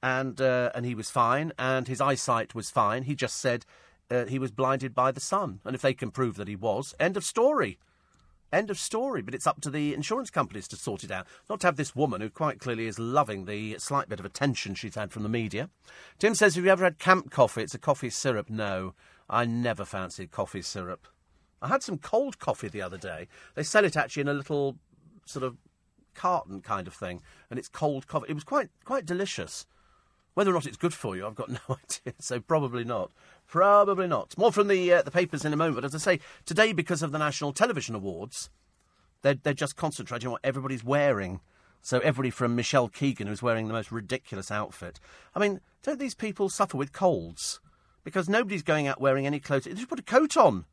and uh, and he was fine, and his eyesight was fine. He just said uh, he was blinded by the sun, and if they can prove that he was, end of story. End of story. But it's up to the insurance companies to sort it out, not to have this woman who quite clearly is loving the slight bit of attention she's had from the media. Tim says, "Have you ever had camp coffee? It's a coffee syrup." No, I never fancied coffee syrup. I had some cold coffee the other day. They sell it actually in a little sort of carton kind of thing, and it's cold coffee. It was quite quite delicious. Whether or not it's good for you, I've got no idea. So probably not. Probably not. More from the uh, the papers in a moment. But as I say, today because of the National Television Awards, they're they're just concentrating on what everybody's wearing. So everybody from Michelle Keegan, who's wearing the most ridiculous outfit. I mean, don't these people suffer with colds? Because nobody's going out wearing any clothes. Just put a coat on.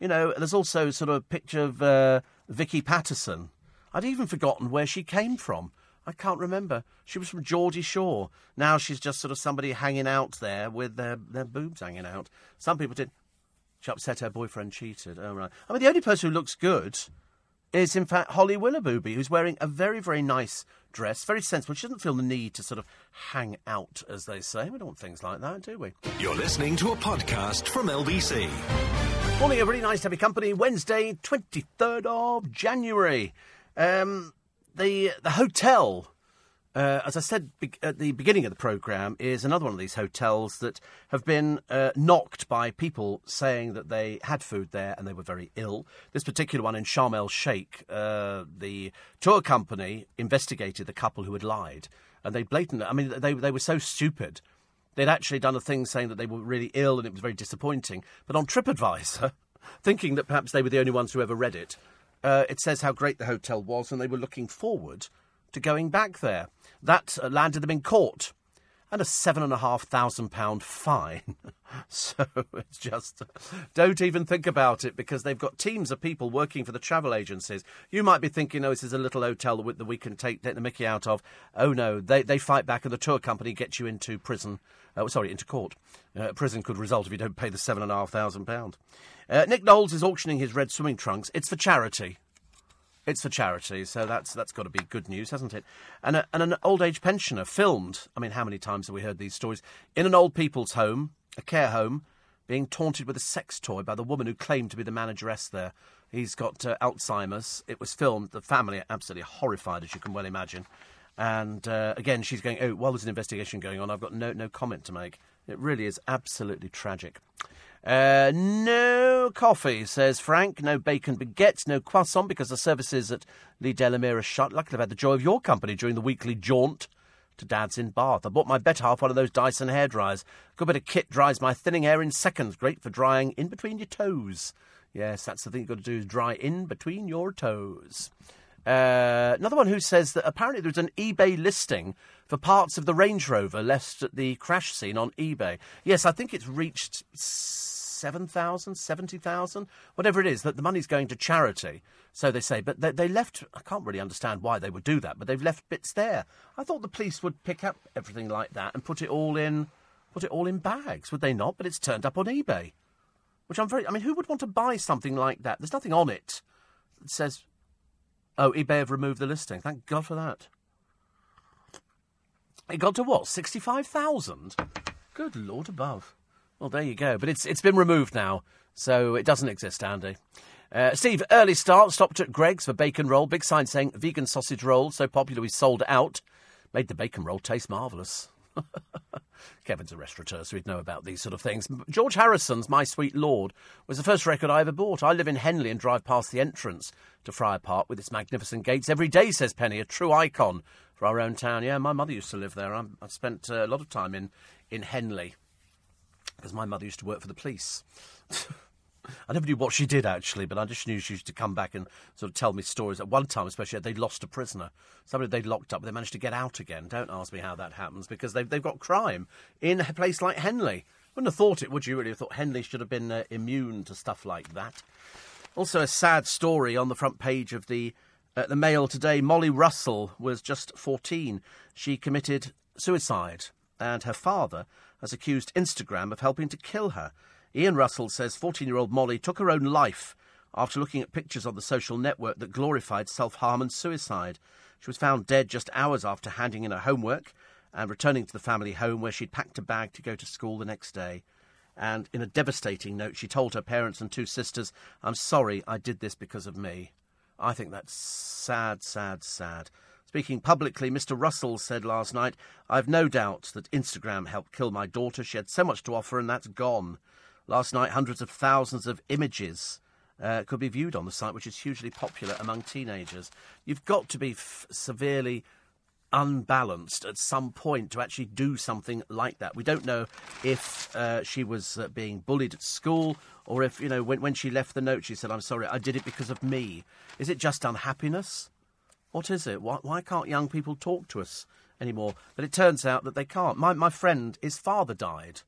You know, there's also sort of a picture of uh, Vicky Pattison. I'd even forgotten where she came from. I can't remember. She was from Geordie Shore. Now she's just sort of somebody hanging out there with their, their boobs hanging out. Some people did. She upset her boyfriend cheated. Oh, right. I mean, the only person who looks good is, in fact, Holly Willoughby, who's wearing a very, very nice dress, very sensible. She doesn't feel the need to sort of hang out, as they say. We don't want things like that, do we? You're listening to a podcast from LBC. Morning, everybody. Nice to have your company. Wednesday, 23rd of January. Um, the, the hotel, uh, as I said be- at the beginning of the programme, is another one of these hotels that have been uh, knocked by people saying that they had food there and they were very ill. This particular one in Sharm el Sheikh, uh, the tour company investigated the couple who had lied. And they blatantly, I mean, they, they were so stupid. They'd actually done a thing saying that they were really ill and it was very disappointing. But on TripAdvisor, thinking that perhaps they were the only ones who ever read it, uh, it says how great the hotel was and they were looking forward to going back there. That uh, landed them in court and a seven and a half thousand pound fine. so it's just don't even think about it because they've got teams of people working for the travel agencies. You might be thinking, oh, this is a little hotel that we can take, take the Mickey out of. Oh no, they they fight back and the tour company gets you into prison. Uh, sorry, into court. Uh, prison could result if you don't pay the seven and a half thousand pound. Uh, Nick Knowles is auctioning his red swimming trunks. It's for charity. It's for charity, so that's that's got to be good news, hasn't it? And, a, and an old age pensioner filmed. I mean, how many times have we heard these stories? In an old people's home, a care home, being taunted with a sex toy by the woman who claimed to be the manageress there. He's got uh, Alzheimer's. It was filmed. The family are absolutely horrified, as you can well imagine. And uh, again, she's going, "Oh, while there's an investigation going on, I've got no no comment to make." It really is absolutely tragic. Uh, no coffee, says Frank. No bacon baguette, no croissant because the services at Leigh Delamere are shut. Luckily, I've had the joy of your company during the weekly jaunt to Dad's in Bath. I bought my better half one of those Dyson hair dryers. Good bit of kit dries my thinning hair in seconds. Great for drying in between your toes. Yes, that's the thing you've got to do is dry in between your toes. Uh, another one who says that apparently there's an eBay listing for parts of the Range Rover left at the crash scene on eBay. Yes, I think it's reached 7,000, 70,000, whatever it is, that the money's going to charity, so they say. But they, they left, I can't really understand why they would do that, but they've left bits there. I thought the police would pick up everything like that and put it all in, put it all in bags, would they not? But it's turned up on eBay. Which I'm very, I mean, who would want to buy something like that? There's nothing on it that says Oh, eBay have removed the listing. Thank God for that. It got to what? Sixty-five thousand. Good Lord above. Well, there you go. But it's it's been removed now, so it doesn't exist, Andy. Uh, Steve, early start, stopped at Greggs for bacon roll. Big sign saying vegan sausage roll, so popular we sold out. Made the bacon roll taste marvellous. Kevin's a restaurateur, so he'd know about these sort of things. George Harrison's My Sweet Lord was the first record I ever bought. I live in Henley and drive past the entrance to Friar Park with its magnificent gates every day, says Penny, a true icon for our own town. Yeah, my mother used to live there. I'm, I've spent uh, a lot of time in, in Henley because my mother used to work for the police. I never knew what she did actually, but I just knew she used to come back and sort of tell me stories. At one time, especially, they'd lost a prisoner. Somebody they'd locked up, but they managed to get out again. Don't ask me how that happens because they've, they've got crime in a place like Henley. Wouldn't have thought it, would you? Really have thought Henley should have been uh, immune to stuff like that. Also, a sad story on the front page of the uh, the Mail today. Molly Russell was just 14. She committed suicide, and her father has accused Instagram of helping to kill her. Ian Russell says 14 year old Molly took her own life after looking at pictures on the social network that glorified self harm and suicide. She was found dead just hours after handing in her homework and returning to the family home where she'd packed a bag to go to school the next day. And in a devastating note, she told her parents and two sisters, I'm sorry I did this because of me. I think that's sad, sad, sad. Speaking publicly, Mr. Russell said last night, I've no doubt that Instagram helped kill my daughter. She had so much to offer, and that's gone. Last night, hundreds of thousands of images uh, could be viewed on the site, which is hugely popular among teenagers. You've got to be f- severely unbalanced at some point to actually do something like that. We don't know if uh, she was uh, being bullied at school or if, you know, when, when she left the note, she said, I'm sorry, I did it because of me. Is it just unhappiness? What is it? Why, why can't young people talk to us anymore? But it turns out that they can't. My, my friend, his father died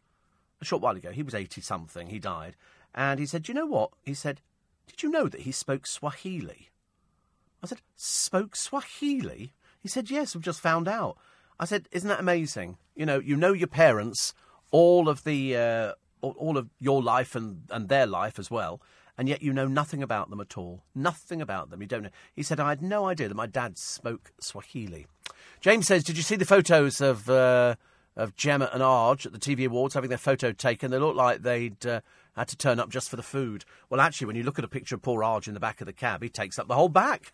a short while ago. He was 80 something. He died. And he said, Do you know what? He said, Did you know that he spoke Swahili? I said, Spoke Swahili? He said, Yes, we've just found out. I said, Isn't that amazing? You know, you know your parents, all of the, uh, all, all of your life and, and their life as well, and yet you know nothing about them at all. Nothing about them. You don't know. He said, I had no idea that my dad spoke Swahili. James says, Did you see the photos of. Uh, of Gemma and Arg at the TV Awards having their photo taken. They looked like they'd uh, had to turn up just for the food. Well, actually, when you look at a picture of poor Arg in the back of the cab, he takes up the whole back.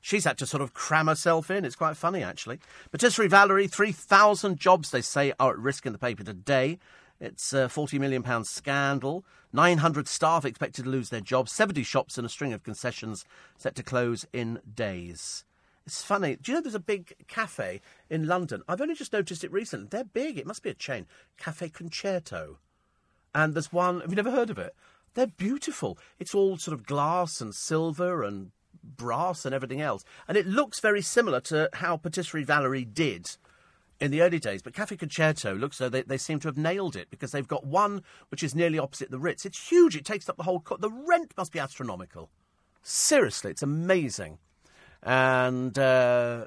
She's had to sort of cram herself in. It's quite funny, actually. Patisserie Valerie, 3,000 jobs, they say, are at risk in the paper today. It's a £40 million scandal. 900 staff expected to lose their jobs. 70 shops and a string of concessions set to close in days. It's funny. Do you know there's a big cafe in London? I've only just noticed it recently. They're big. It must be a chain. Cafe Concerto. And there's one. Have you never heard of it? They're beautiful. It's all sort of glass and silver and brass and everything else. And it looks very similar to how Patisserie Valerie did in the early days. But Cafe Concerto looks though they, they seem to have nailed it because they've got one which is nearly opposite the Ritz. It's huge. It takes up the whole. Co- the rent must be astronomical. Seriously, it's amazing and uh,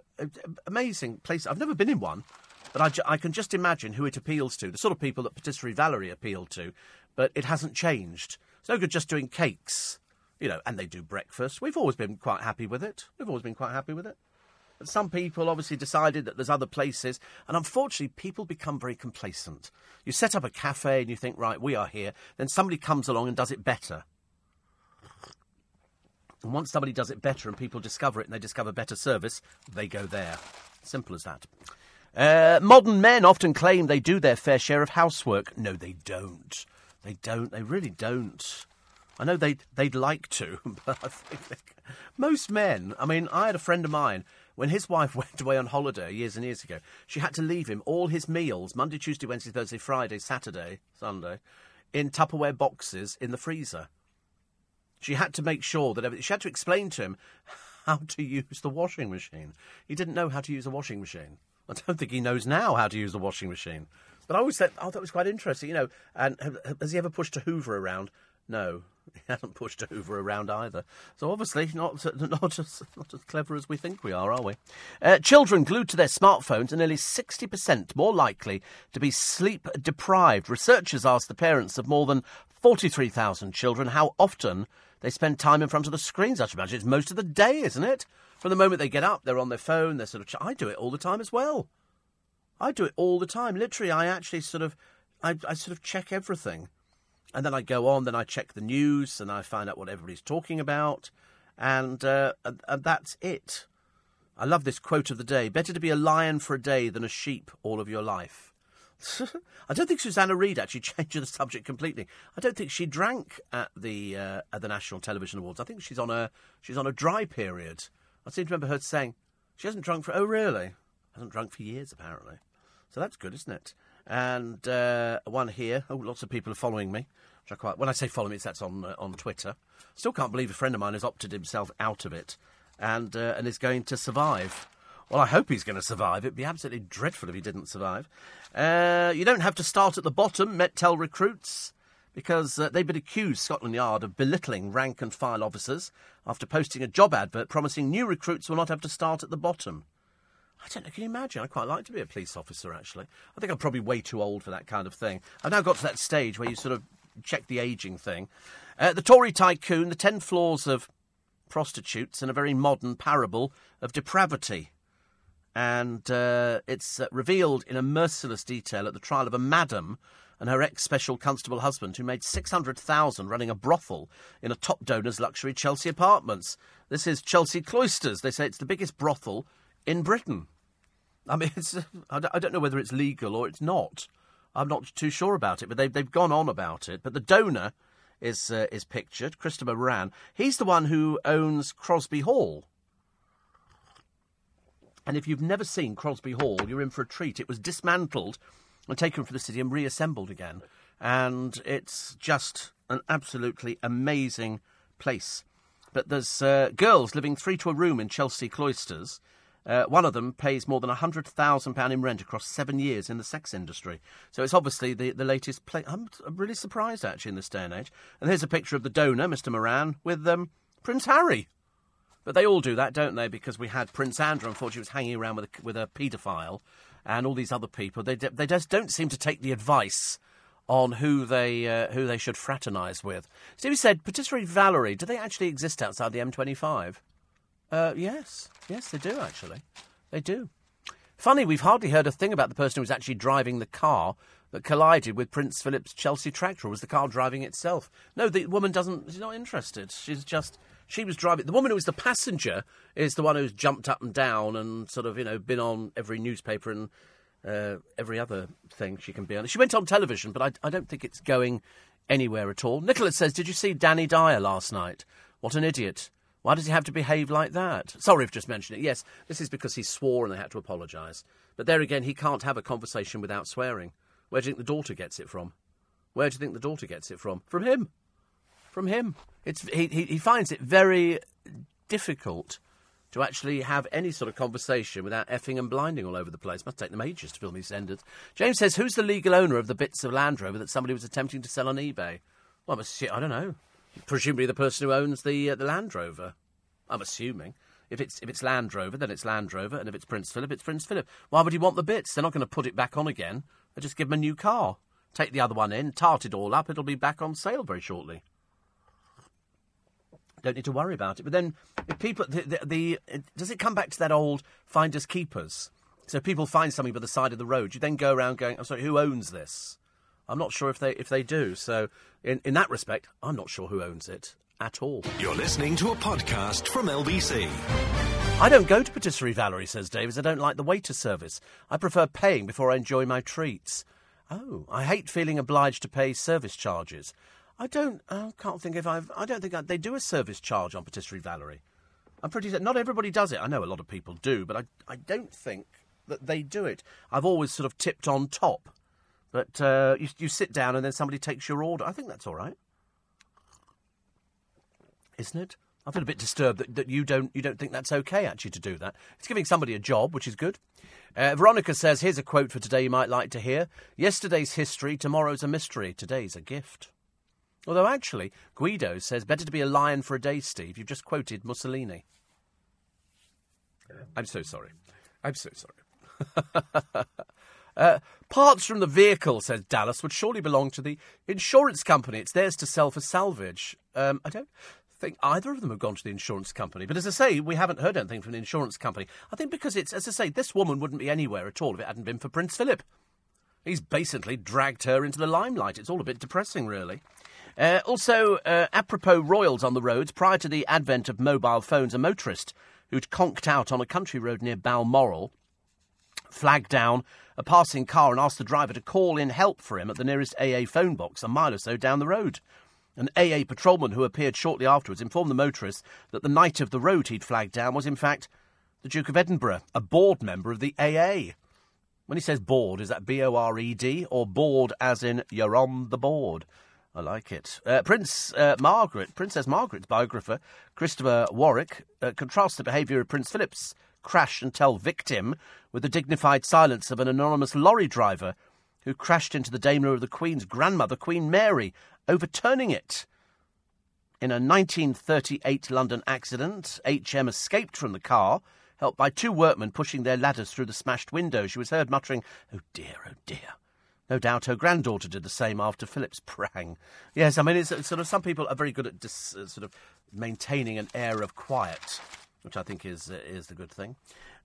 amazing place. I've never been in one, but I, ju- I, can just imagine who it appeals to. The sort of people that Patisserie Valerie appealed to, but it hasn't changed. It's no good just doing cakes, you know, and they do breakfast. We've always been quite happy with it. We've always been quite happy with it. But some people obviously decided that there's other places, and unfortunately, people become very complacent. You set up a cafe and you think, right, we are here. Then somebody comes along and does it better. And once somebody does it better and people discover it and they discover better service, they go there. Simple as that. Uh, modern men often claim they do their fair share of housework. No, they don't. They don't. They really don't. I know they'd, they'd like to, but I think they, most men. I mean, I had a friend of mine when his wife went away on holiday years and years ago. She had to leave him all his meals Monday, Tuesday, Wednesday, Thursday, Friday, Saturday, Sunday in Tupperware boxes in the freezer. She had to make sure that she had to explain to him how to use the washing machine. He didn't know how to use a washing machine. I don't think he knows now how to use the washing machine. But I always said, oh, that was quite interesting, you know. And has he ever pushed a Hoover around? No, he hasn't pushed a Hoover around either. So obviously not not as not as clever as we think we are, are we? Uh, children glued to their smartphones are nearly sixty percent more likely to be sleep deprived. Researchers asked the parents of more than forty three thousand children how often they spend time in front of the screens. I should imagine it's most of the day, isn't it? From the moment they get up, they're on their phone. They're sort of. Ch- I do it all the time as well. I do it all the time. Literally, I actually sort of, I, I sort of check everything. and then I go on, then I check the news, and I find out what everybody's talking about, and, uh, and, and that's it. I love this quote of the day better to be a lion for a day than a sheep all of your life. I don't think Susanna Reid actually changed the subject completely. I don't think she drank at the uh, at the National Television Awards. I think she's on a she's on a dry period. I seem to remember her saying she hasn't drunk for oh really hasn't drunk for years apparently. So that's good, isn't it? And uh, one here. Oh, lots of people are following me. Which I quite. When I say follow me, it's that's on uh, on Twitter. Still can't believe a friend of mine has opted himself out of it, and uh, and is going to survive. Well, I hope he's going to survive. It'd be absolutely dreadful if he didn't survive. Uh, you don't have to start at the bottom, Met tell recruits, because uh, they've been accused, Scotland Yard, of belittling rank and file officers after posting a job advert promising new recruits will not have to start at the bottom. I don't know, can you imagine? I'd quite like to be a police officer, actually. I think I'm probably way too old for that kind of thing. I've now got to that stage where you sort of check the ageing thing. Uh, the Tory tycoon, the ten floors of prostitutes, and a very modern parable of depravity and uh, it's uh, revealed in a merciless detail at the trial of a madam and her ex-special constable husband who made 600,000 running a brothel in a top donor's luxury Chelsea apartments. This is Chelsea Cloisters. They say it's the biggest brothel in Britain. I mean, it's, I don't know whether it's legal or it's not. I'm not too sure about it, but they've, they've gone on about it. But the donor is, uh, is pictured, Christopher Moran. He's the one who owns Crosby Hall. And if you've never seen Crosby Hall, you're in for a treat. It was dismantled and taken from the city and reassembled again. And it's just an absolutely amazing place. But there's uh, girls living three to a room in Chelsea Cloisters. Uh, one of them pays more than £100,000 in rent across seven years in the sex industry. So it's obviously the, the latest place. I'm, I'm really surprised, actually, in this day and age. And here's a picture of the donor, Mr. Moran, with um, Prince Harry. But they all do that, don't they? Because we had Prince Andrew, unfortunately, was hanging around with a, with a paedophile, and all these other people. They they just don't seem to take the advice on who they uh, who they should fraternise with. Stevie said, "Patisserie Valerie, do they actually exist outside the M25?" Uh, yes, yes, they do actually. They do. Funny, we've hardly heard a thing about the person who was actually driving the car that collided with Prince Philip's Chelsea tractor. Or was the car driving itself? No, the woman doesn't. She's not interested. She's just she was driving. The woman who was the passenger is the one who's jumped up and down and sort of, you know, been on every newspaper and uh, every other thing she can be on. She went on television, but I, I don't think it's going anywhere at all. Nicholas says, Did you see Danny Dyer last night? What an idiot. Why does he have to behave like that? Sorry for just mentioning it. Yes, this is because he swore and they had to apologise. But there again, he can't have a conversation without swearing. Where do you think the daughter gets it from? Where do you think the daughter gets it from? From him from him. It's he, he, finds it very difficult to actually have any sort of conversation without effing and blinding all over the place. Must take them ages to film EastEnders. James says, "Who's the legal owner of the bits of Land Rover that somebody was attempting to sell on eBay?" Well, I'm assu- I don't know. Presumably the person who owns the uh, the Land Rover. I'm assuming. If it's if it's Land Rover, then it's Land Rover, and if it's Prince Philip, it's Prince Philip. Why would he want the bits? They're not going to put it back on again. They just give him a new car. Take the other one in, tart it all up. It'll be back on sale very shortly don't need to worry about it. But then, if people, the, the, the does it come back to that old finders keepers? So people find something by the side of the road, you then go around going, "I'm sorry, who owns this?" I'm not sure if they if they do. So in in that respect, I'm not sure who owns it at all. You're listening to a podcast from LBC. I don't go to Patisserie Valerie, says Davis. I don't like the waiter service. I prefer paying before I enjoy my treats. Oh, I hate feeling obliged to pay service charges. I don't. I can't think if I've. I don't think I, they do a service charge on Patisserie Valerie. I'm pretty. Not everybody does it. I know a lot of people do, but I. I don't think that they do it. I've always sort of tipped on top, but uh, you, you sit down and then somebody takes your order. I think that's all right, isn't it? I feel a bit disturbed that, that you don't you don't think that's okay actually to do that. It's giving somebody a job, which is good. Uh, Veronica says, "Here's a quote for today you might like to hear: Yesterday's history, tomorrow's a mystery, today's a gift." Although, actually, Guido says, better to be a lion for a day, Steve. You've just quoted Mussolini. I'm so sorry. I'm so sorry. uh, parts from the vehicle, says Dallas, would surely belong to the insurance company. It's theirs to sell for salvage. Um, I don't think either of them have gone to the insurance company. But as I say, we haven't heard anything from the insurance company. I think because it's, as I say, this woman wouldn't be anywhere at all if it hadn't been for Prince Philip. He's basically dragged her into the limelight. It's all a bit depressing, really. Uh, also, uh, apropos royals on the roads, prior to the advent of mobile phones, a motorist who'd conked out on a country road near Balmoral flagged down a passing car and asked the driver to call in help for him at the nearest AA phone box a mile or so down the road. An AA patrolman who appeared shortly afterwards informed the motorist that the knight of the road he'd flagged down was, in fact, the Duke of Edinburgh, a board member of the AA. When he says board, is that B O R E D or board as in you're on the board? I like it. Uh, Prince uh, Margaret, Princess Margaret's biographer, Christopher Warwick, uh, contrasts the behaviour of Prince Philip's crash and tell victim with the dignified silence of an anonymous lorry driver who crashed into the Daimler of the Queen's grandmother, Queen Mary, overturning it. In a 1938 London accident, HM escaped from the car, helped by two workmen pushing their ladders through the smashed window. She was heard muttering, Oh dear, oh dear. No doubt her granddaughter did the same after Philip's prang. Yes, I mean, it's, sort of some people are very good at dis, uh, sort of maintaining an air of quiet, which I think is uh, is the good thing,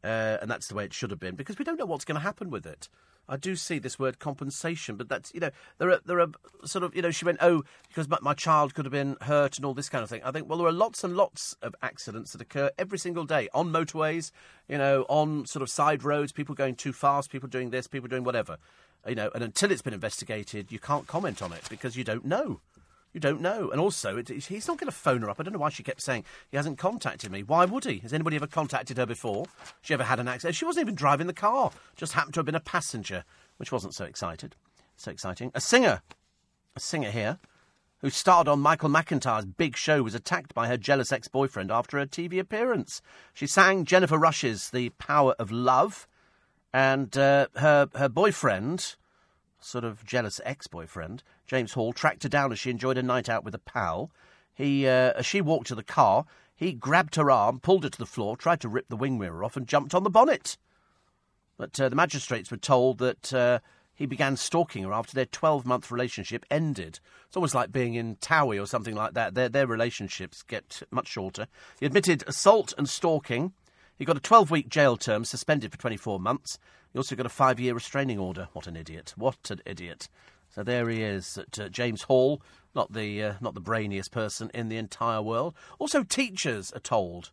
uh, and that's the way it should have been because we don't know what's going to happen with it. I do see this word compensation, but that's you know there are there are sort of you know she went oh because my, my child could have been hurt and all this kind of thing. I think well there are lots and lots of accidents that occur every single day on motorways, you know on sort of side roads, people going too fast, people doing this, people doing whatever, you know, and until it's been investigated, you can't comment on it because you don't know. You don't know. And also, it, he's not going to phone her up. I don't know why she kept saying he hasn't contacted me. Why would he? Has anybody ever contacted her before? She ever had an accident? She wasn't even driving the car. Just happened to have been a passenger, which wasn't so excited. So exciting. A singer, a singer here, who starred on Michael McIntyre's big show, was attacked by her jealous ex-boyfriend after a TV appearance. She sang Jennifer Rush's "The Power of Love," and uh, her her boyfriend sort of jealous ex-boyfriend, James Hall, tracked her down as she enjoyed a night out with a pal. He, uh, as she walked to the car, he grabbed her arm, pulled her to the floor, tried to rip the wing mirror off, and jumped on the bonnet. But uh, the magistrates were told that uh, he began stalking her after their 12-month relationship ended. It's almost like being in Towie or something like that. Their, their relationships get much shorter. He admitted assault and stalking. He got a 12-week jail term, suspended for 24 months. He also got a five-year restraining order. What an idiot! What an idiot! So there he is, at, uh, James Hall, not the uh, not the brainiest person in the entire world. Also, teachers are told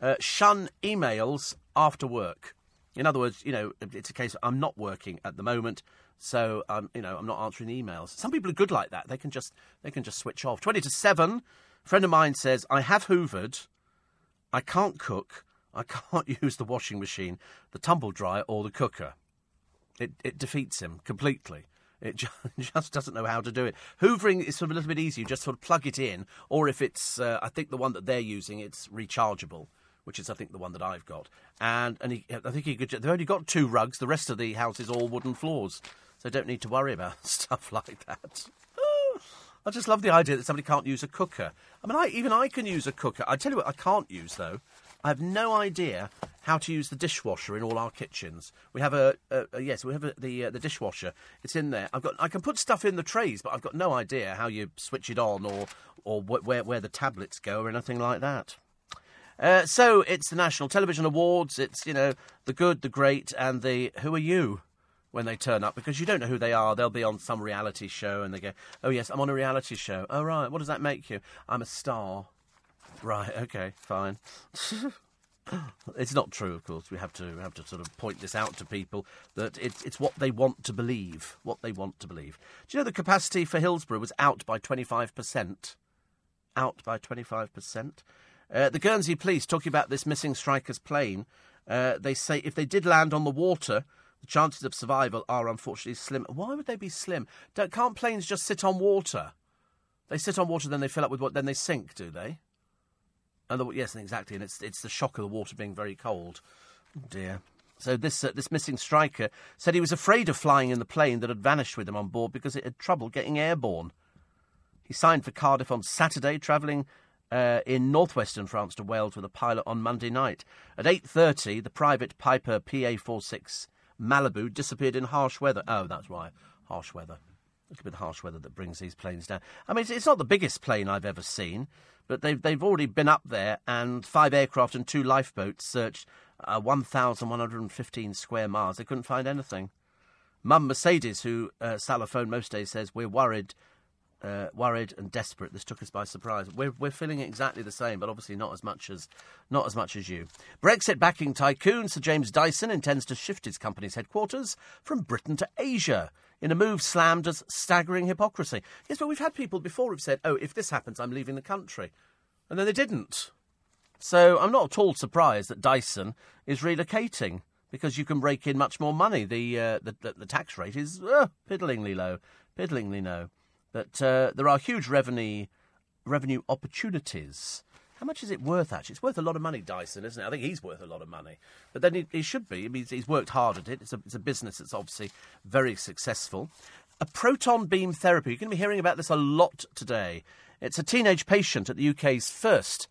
uh, shun emails after work. In other words, you know, it's a case of I'm not working at the moment, so I'm you know I'm not answering emails. Some people are good like that. They can just they can just switch off. Twenty to seven. A friend of mine says I have hoovered. I can't cook. I can't use the washing machine, the tumble dryer, or the cooker. It, it defeats him completely. It just doesn't know how to do it. Hoovering is sort of a little bit easier. You just sort of plug it in, or if it's, uh, I think the one that they're using, it's rechargeable, which is I think the one that I've got. And and he, I think he could. They've only got two rugs. The rest of the house is all wooden floors, so don't need to worry about stuff like that. I just love the idea that somebody can't use a cooker. I mean, I, even I can use a cooker. I tell you what, I can't use though. I have no idea how to use the dishwasher in all our kitchens. We have a, a, a yes, we have a, the uh, the dishwasher. It's in there. I've got I can put stuff in the trays, but I've got no idea how you switch it on or or wh- where where the tablets go or anything like that. Uh, so it's the National Television Awards. It's you know the good, the great, and the who are you when they turn up because you don't know who they are. They'll be on some reality show and they go, "Oh yes, I'm on a reality show." Oh right, what does that make you? I'm a star. Right. Okay. Fine. it's not true, of course. We have to we have to sort of point this out to people that it's it's what they want to believe. What they want to believe. Do you know the capacity for Hillsborough was out by twenty five percent? Out by twenty five percent. Uh, the Guernsey police talking about this missing striker's plane. Uh, they say if they did land on the water, the chances of survival are unfortunately slim. Why would they be slim? Don't, can't planes just sit on water? They sit on water, then they fill up with what? Then they sink, do they? And the, yes, exactly. And it's it's the shock of the water being very cold. Oh dear. So this uh, this missing striker said he was afraid of flying in the plane that had vanished with him on board because it had trouble getting airborne. He signed for Cardiff on Saturday, travelling uh, in northwestern France to Wales with a pilot on Monday night. At 8.30, the private Piper PA-46 Malibu disappeared in harsh weather. Oh, that's why harsh weather. It's a bit harsh weather that brings these planes down. I mean, it's, it's not the biggest plane I've ever seen, but they've, they've already been up there, and five aircraft and two lifeboats searched uh, 1,115 square miles. They couldn't find anything. Mum Mercedes, who uh, most days, says, We're worried uh, worried and desperate. This took us by surprise. We're, we're feeling exactly the same, but obviously not as much as not as much as you. Brexit backing tycoon Sir James Dyson intends to shift his company's headquarters from Britain to Asia in a move slammed as staggering hypocrisy. Yes, but we've had people before who've said, "Oh, if this happens, I'm leaving the country," and then they didn't. So I'm not at all surprised that Dyson is relocating because you can rake in much more money. The uh, the, the, the tax rate is uh, piddlingly low, piddlingly low. But uh, there are huge revenue revenue opportunities. How much is it worth, actually? It's worth a lot of money, Dyson, isn't it? I think he's worth a lot of money. But then he, he should be. I mean, he's, worked hard at it. It's a, it's a business that's obviously very successful. A proton beam therapy. You're going to be hearing about this a lot today. It's a teenage patient at the UK's first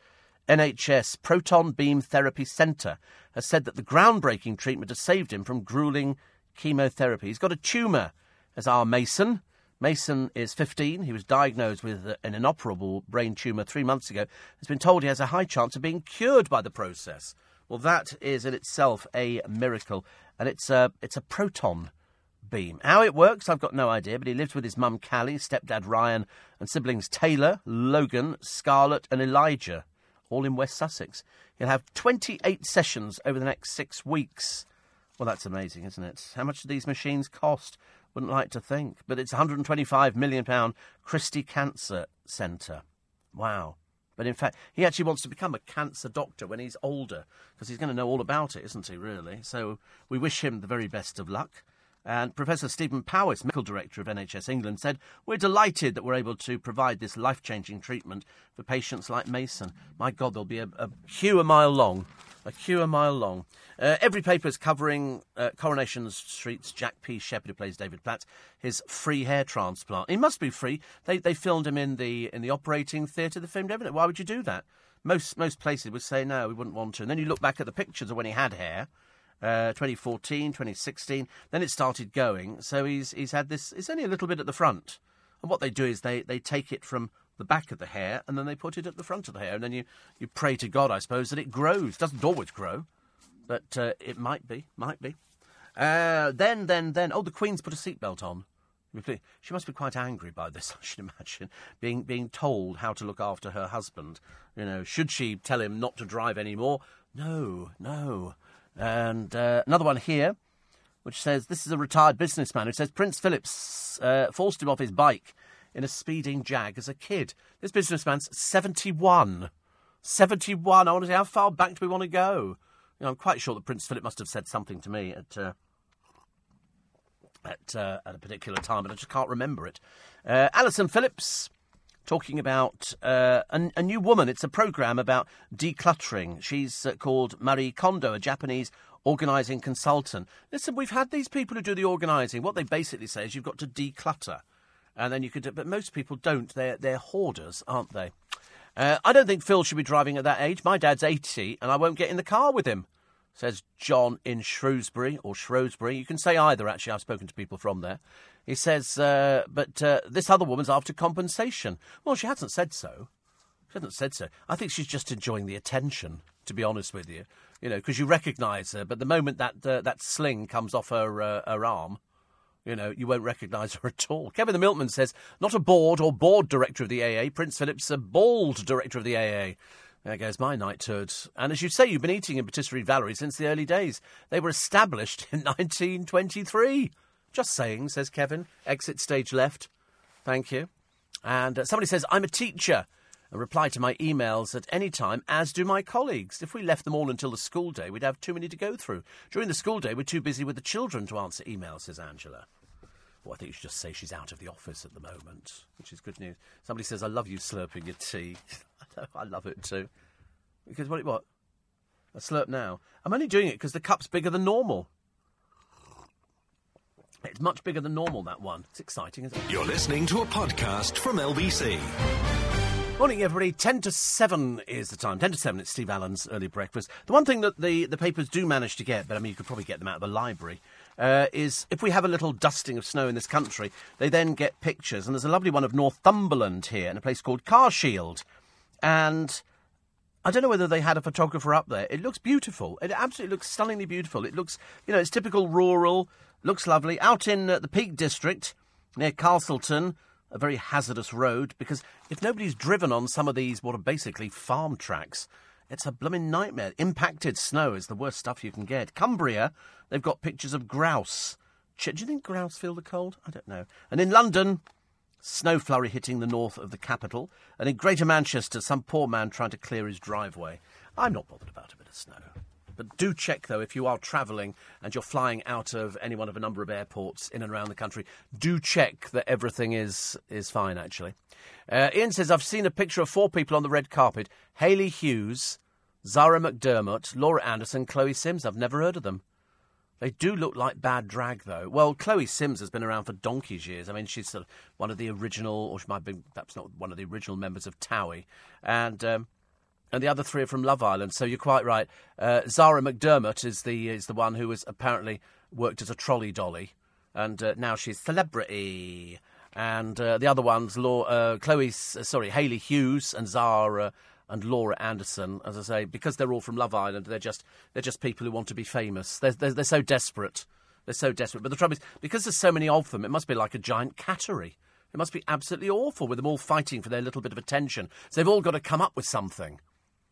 NHS Proton Beam Therapy Centre has said that the groundbreaking treatment has saved him from grueling chemotherapy. He's got a tumour, as our Mason. Mason is 15. He was diagnosed with an inoperable brain tumour three months ago. Has been told he has a high chance of being cured by the process. Well, that is in itself a miracle, and it's a it's a proton beam. How it works, I've got no idea. But he lives with his mum Callie, stepdad Ryan, and siblings Taylor, Logan, Scarlett, and Elijah, all in West Sussex. He'll have 28 sessions over the next six weeks. Well, that's amazing, isn't it? How much do these machines cost? Wouldn't like to think. But it's £125 million Christie Cancer Centre. Wow. But in fact, he actually wants to become a cancer doctor when he's older, because he's going to know all about it, isn't he, really? So we wish him the very best of luck. And Professor Stephen Powis, medical director of NHS England, said, We're delighted that we're able to provide this life changing treatment for patients like Mason. My God, there'll be a, a queue a mile long. A queue a mile long. Uh, every paper is covering uh, Coronation Street's Jack P. Shepherd, who plays David Platt, his free hair transplant. He must be free. They, they filmed him in the in the operating theatre. They filmed everything. Why would you do that? Most most places would say no, we wouldn't want to. And then you look back at the pictures of when he had hair, uh, 2014, 2016. Then it started going. So he's he's had this. It's only a little bit at the front. And what they do is they, they take it from the back of the hair and then they put it at the front of the hair. And then you, you pray to God, I suppose, that it grows. It doesn't always grow, but uh, it might be, might be. Uh, then, then, then, oh, the Queen's put a seatbelt on. She must be quite angry by this, I should imagine, being being told how to look after her husband. You know, should she tell him not to drive anymore? No, no. And uh, another one here, which says this is a retired businessman who says Prince Philip's uh, forced him off his bike in a speeding jag as a kid. This businessman's 71. 71. I want to say, how far back do we want to go? You know, I'm quite sure that Prince Philip must have said something to me at. Uh, at, uh, at a particular time, but I just can't remember it. Uh, Alison Phillips talking about uh, a, a, new woman. It's a program about decluttering. She's uh, called Marie Kondo, a Japanese organising consultant. Listen, we've had these people who do the organising. What they basically say is you've got to declutter, and then you could. But most people don't. They're they're hoarders, aren't they? Uh, I don't think Phil should be driving at that age. My dad's eighty, and I won't get in the car with him. Says John in Shrewsbury or Shrewsbury. You can say either. Actually, I've spoken to people from there. He says, uh, but uh, this other woman's after compensation. Well, she hasn't said so. She hasn't said so. I think she's just enjoying the attention, to be honest with you. You know, because you recognise her, but the moment that uh, that sling comes off her uh, her arm, you know, you won't recognise her at all. Kevin the Milkman says, not a board or board director of the AA. Prince Philip's a bald director of the AA. There goes my knighthood. And as you say, you've been eating in Patisserie Valerie since the early days. They were established in 1923. Just saying, says Kevin. Exit stage left. Thank you. And uh, somebody says, I'm a teacher and reply to my emails at any time, as do my colleagues. If we left them all until the school day, we'd have too many to go through. During the school day, we're too busy with the children to answer emails, says Angela. Well, I think you should just say she's out of the office at the moment, which is good news. Somebody says, I love you slurping your tea. I I love it too. Because what? What? I slurp now. I'm only doing it because the cup's bigger than normal. It's much bigger than normal, that one. It's exciting, isn't it? You're listening to a podcast from LBC. Morning, everybody. 10 to 7 is the time. 10 to 7, it's Steve Allen's early breakfast. The one thing that the, the papers do manage to get, but I mean, you could probably get them out of the library, uh, is if we have a little dusting of snow in this country, they then get pictures. And there's a lovely one of Northumberland here in a place called Carrshield. And I don't know whether they had a photographer up there. It looks beautiful. It absolutely looks stunningly beautiful. It looks, you know, it's typical rural, looks lovely. Out in uh, the Peak District, near Castleton, a very hazardous road because if nobody's driven on some of these, what are basically farm tracks, it's a blooming nightmare. Impacted snow is the worst stuff you can get. Cumbria, they've got pictures of grouse. Do you think grouse feel the cold? I don't know. And in London, snow flurry hitting the north of the capital. And in Greater Manchester, some poor man trying to clear his driveway. I'm not bothered about a bit of snow. But do check, though, if you are travelling and you're flying out of any one of a number of airports in and around the country, do check that everything is, is fine, actually. Uh, Ian says, I've seen a picture of four people on the red carpet Hayley Hughes, Zara McDermott, Laura Anderson, Chloe Sims. I've never heard of them. They do look like bad drag, though. Well, Chloe Sims has been around for donkey's years. I mean, she's sort of one of the original, or she might be perhaps not one of the original members of Towie. And. Um, and the other three are from Love Island. So you're quite right. Uh, Zara McDermott is the is the one who has apparently worked as a trolley dolly, and uh, now she's celebrity. And uh, the other ones, Law, uh, Chloe, uh, sorry, Hayley Hughes and Zara and Laura Anderson. As I say, because they're all from Love Island, they're just they're just people who want to be famous. They're they're, they're so desperate. They're so desperate. But the trouble is, because there's so many of them, it must be like a giant cattery. It must be absolutely awful with them all fighting for their little bit of attention. So they've all got to come up with something.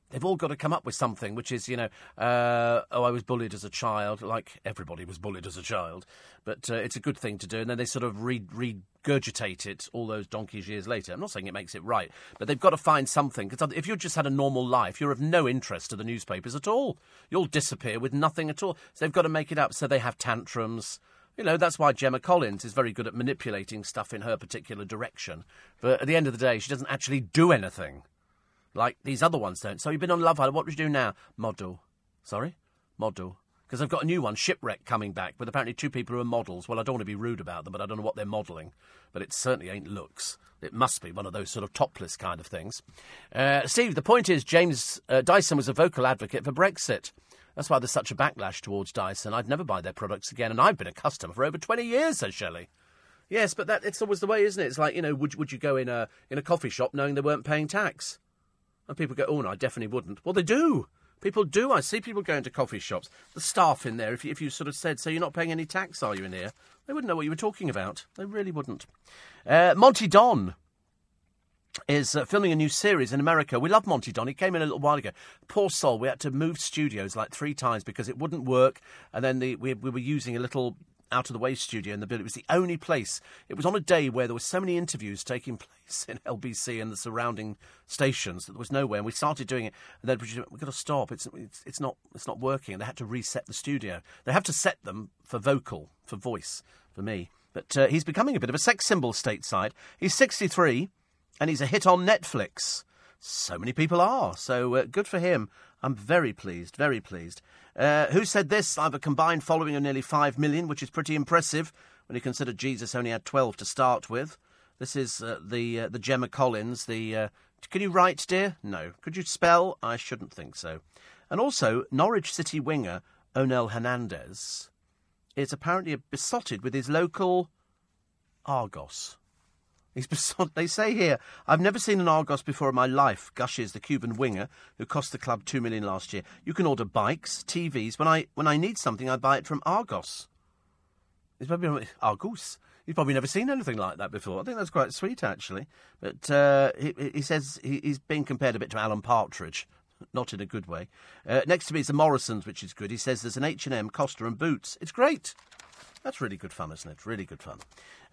They've all got to come up with something, which is, you know, uh, oh, I was bullied as a child, like everybody was bullied as a child, but uh, it's a good thing to do. And then they sort of re- regurgitate it all those donkey's years later. I'm not saying it makes it right, but they've got to find something. Because if you've just had a normal life, you're of no interest to the newspapers at all. You'll disappear with nothing at all. So they've got to make it up. So they have tantrums. You know, that's why Gemma Collins is very good at manipulating stuff in her particular direction. But at the end of the day, she doesn't actually do anything like these other ones don't. So you've been on Love Island. What would you do now? Model. Sorry? Model. Because I've got a new one, Shipwreck, coming back, with apparently two people who are models. Well, I don't want to be rude about them, but I don't know what they're modelling. But it certainly ain't looks. It must be one of those sort of topless kind of things. Uh, Steve, the point is, James uh, Dyson was a vocal advocate for Brexit. That's why there's such a backlash towards Dyson. I'd never buy their products again, and I've been a customer for over 20 years, says Shelley. Yes, but that it's always the way, isn't it? It's like, you know, would, would you go in a, in a coffee shop knowing they weren't paying tax? And people go, oh, no, I definitely wouldn't. Well, they do. People do. I see people going to coffee shops. The staff in there, if you, if you sort of said, so you're not paying any tax, are you, in here? They wouldn't know what you were talking about. They really wouldn't. Uh, Monty Don is uh, filming a new series in America. We love Monty Don. He came in a little while ago. Poor soul. We had to move studios like three times because it wouldn't work. And then the, we, we were using a little out of the way studio in the building. It was the only place. It was on a day where there were so many interviews taking place in LBC and the surrounding stations that there was nowhere. And we started doing it, and then we've got to stop. It's, it's it's not it's not working. And they had to reset the studio. They have to set them for vocal, for voice, for me. But uh, he's becoming a bit of a sex symbol stateside. He's 63, and he's a hit on Netflix. So many people are. So uh, good for him. I'm very pleased, very pleased. Uh, who said this? I have a combined following of nearly 5 million, which is pretty impressive when you consider Jesus only had 12 to start with. This is uh, the uh, the Gemma Collins. The uh, Can you write, dear? No. Could you spell? I shouldn't think so. And also, Norwich City winger Onel Hernandez is apparently besotted with his local Argos. They say here, I've never seen an Argos before in my life, gushes the Cuban winger who cost the club two million last year. You can order bikes, TVs. When I when I need something, I buy it from Argos. He's probably Argos. He's probably never seen anything like that before. I think that's quite sweet, actually. But uh, he, he says he, he's being compared a bit to Alan Partridge, not in a good way. Uh, next to me is the Morrisons, which is good. He says there's an H&M, Costa and Boots. It's great. That's really good fun, isn't it? Really good fun.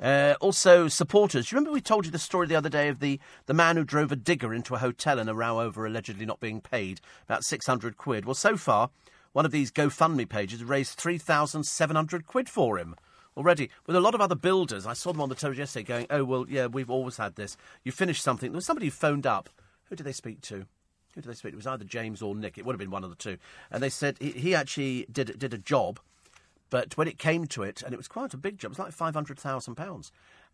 Uh, also, supporters. You remember we told you the story the other day of the, the man who drove a digger into a hotel in a row over allegedly not being paid? About 600 quid. Well, so far, one of these GoFundMe pages raised 3,700 quid for him already. With a lot of other builders, I saw them on the television yesterday going, oh, well, yeah, we've always had this. You finish something. There was somebody who phoned up. Who did they speak to? Who did they speak to? It was either James or Nick. It would have been one of the two. And they said he, he actually did, did a job but when it came to it, and it was quite a big job, it was like five hundred thousand pounds.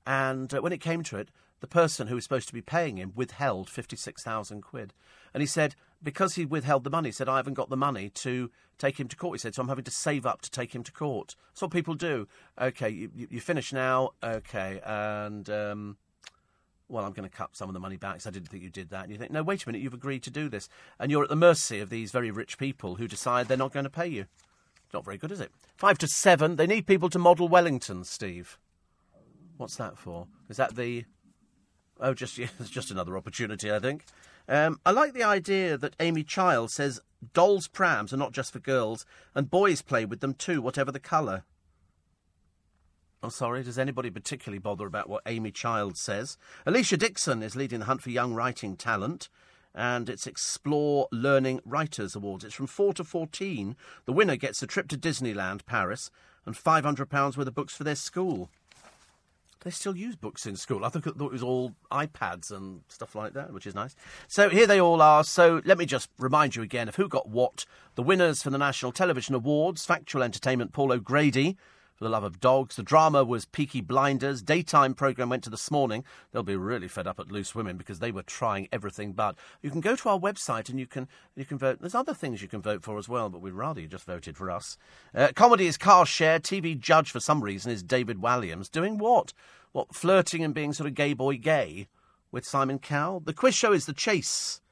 And uh, when it came to it, the person who was supposed to be paying him withheld fifty six thousand quid. And he said because he withheld the money, he said I haven't got the money to take him to court. He said so I'm having to save up to take him to court. That's what people do. Okay, you, you, you finish now. Okay, and. Um, well, I'm going to cut some of the money back because I didn't think you did that. And you think, no, wait a minute, you've agreed to do this. And you're at the mercy of these very rich people who decide they're not going to pay you. Not very good, is it? Five to seven. They need people to model Wellington, Steve. What's that for? Is that the Oh, just yeah, it's just another opportunity, I think. Um, I like the idea that Amy Childs says dolls' prams are not just for girls, and boys play with them too, whatever the colour. I'm sorry, does anybody particularly bother about what Amy Childs says? Alesha Dixon is leading the hunt for young writing talent, and it's Explore Learning Writers Awards. It's from 4 to 14. The winner gets a trip to Disneyland, Paris, and £500 worth of books for their school. They still use books in school. I thought it was all iPads and stuff like that, which is nice. So here they all are. So let me just remind you again of who got what. The winners for the National Television Awards, Factual Entertainment, Paul O'Grady, for the love of dogs. The drama was Peaky Blinders. Daytime programme went to this morning. They'll be really fed up at Loose Women because they were trying everything but. You can go to our website and you can you can vote. There's other things you can vote for as well, but we'd rather you just voted for us. Uh, comedy is Car Share. TV judge for some reason is David Walliams. Doing what? What flirting and being sort of gay boy gay with Simon Cowell. The quiz show is The Chase.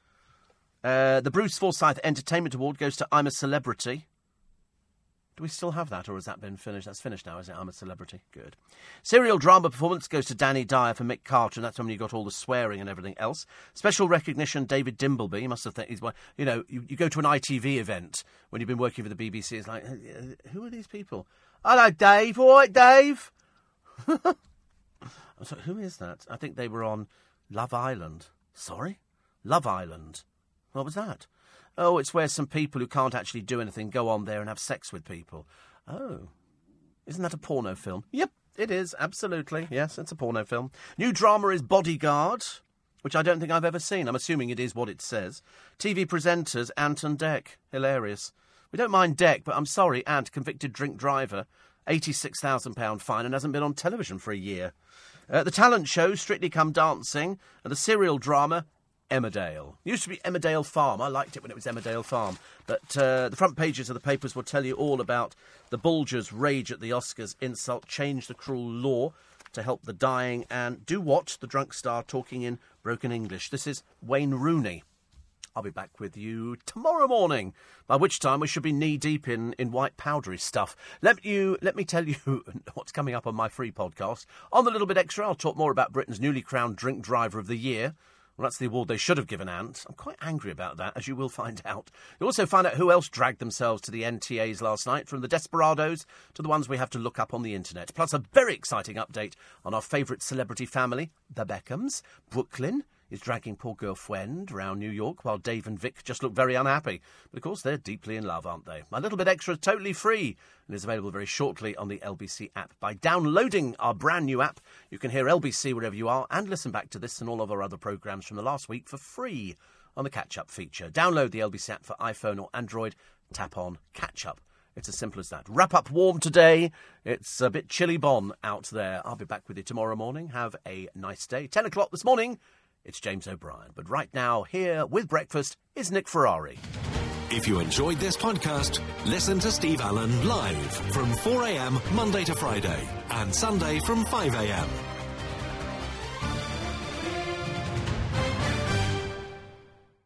Uh, the Bruce Forsyth Entertainment Award goes to I'm a Celebrity. Do we still have that, or has that been finished? That's finished now, is it? I'm a celebrity. Good. Serial drama performance goes to Danny Dyer for Mick Carter, and that's when you got all the swearing and everything else. Special recognition, David Dimbleby. You must have he's one. You know, you, you go to an ITV event when you've been working for the BBC. It's like, uh, who are these people? Hello, Dave. All right, Dave. I'm sorry, who is that? I think they were on Love Island. Sorry, Love Island. What was that? Oh, it's where some people who can't actually do anything go on there and have sex with people. Oh. Isn't that a porno film? Yep, it is, absolutely. Yes, it's a porno film. New drama is Bodyguard, which I don't think I've ever seen. I'm assuming it is what it says. TV presenters, Ant and Dec. Hilarious. We don't mind Dec, but I'm sorry, Ant, convicted drink driver, £86,000 fine and hasn't been on television for a year. Uh, the talent show, Strictly Come Dancing, and the serial drama, Emmerdale. Used to be Emmerdale Farm. I liked it when it was Emmerdale Farm. But uh, the front pages of the papers will tell you all about the Bulgers' rage at the Oscars insult, change the cruel law to help the dying, and do what? The drunk star talking in broken English. This is Wayne Rooney. I'll be back with you tomorrow morning, by which time we should be knee deep in, in white powdery stuff. Let you let me tell you what's coming up on my free podcast. On the little bit extra, I'll talk more about Britain's newly crowned drink driver of the year. Well, that's the award they should have given Ant. I'm quite angry about that, as you will find out. You'll also find out who else dragged themselves to the NTAs last night, from the Desperados to the ones we have to look up on the internet. Plus, a very exciting update on our favourite celebrity family, the Beckhams, Brooklyn, is dragging poor girl girlfriend around New York while Dave and Vic just look very unhappy. But of course, they're deeply in love, aren't they? A little bit extra, is totally free, and is available very shortly on the LBC app. By downloading our brand new app, you can hear LBC wherever you are and listen back to this and all of our other programmes from the last week for free on the catch up feature. Download the LBC app for iPhone or Android, tap on catch up. It's as simple as that. Wrap up warm today. It's a bit chilly bon out there. I'll be back with you tomorrow morning. Have a nice day. 10 o'clock this morning. It's James O'Brien. But right now, here with breakfast is Nick Ferrari. If you enjoyed this podcast, listen to Steve Allen live from 4am Monday to Friday and Sunday from 5am.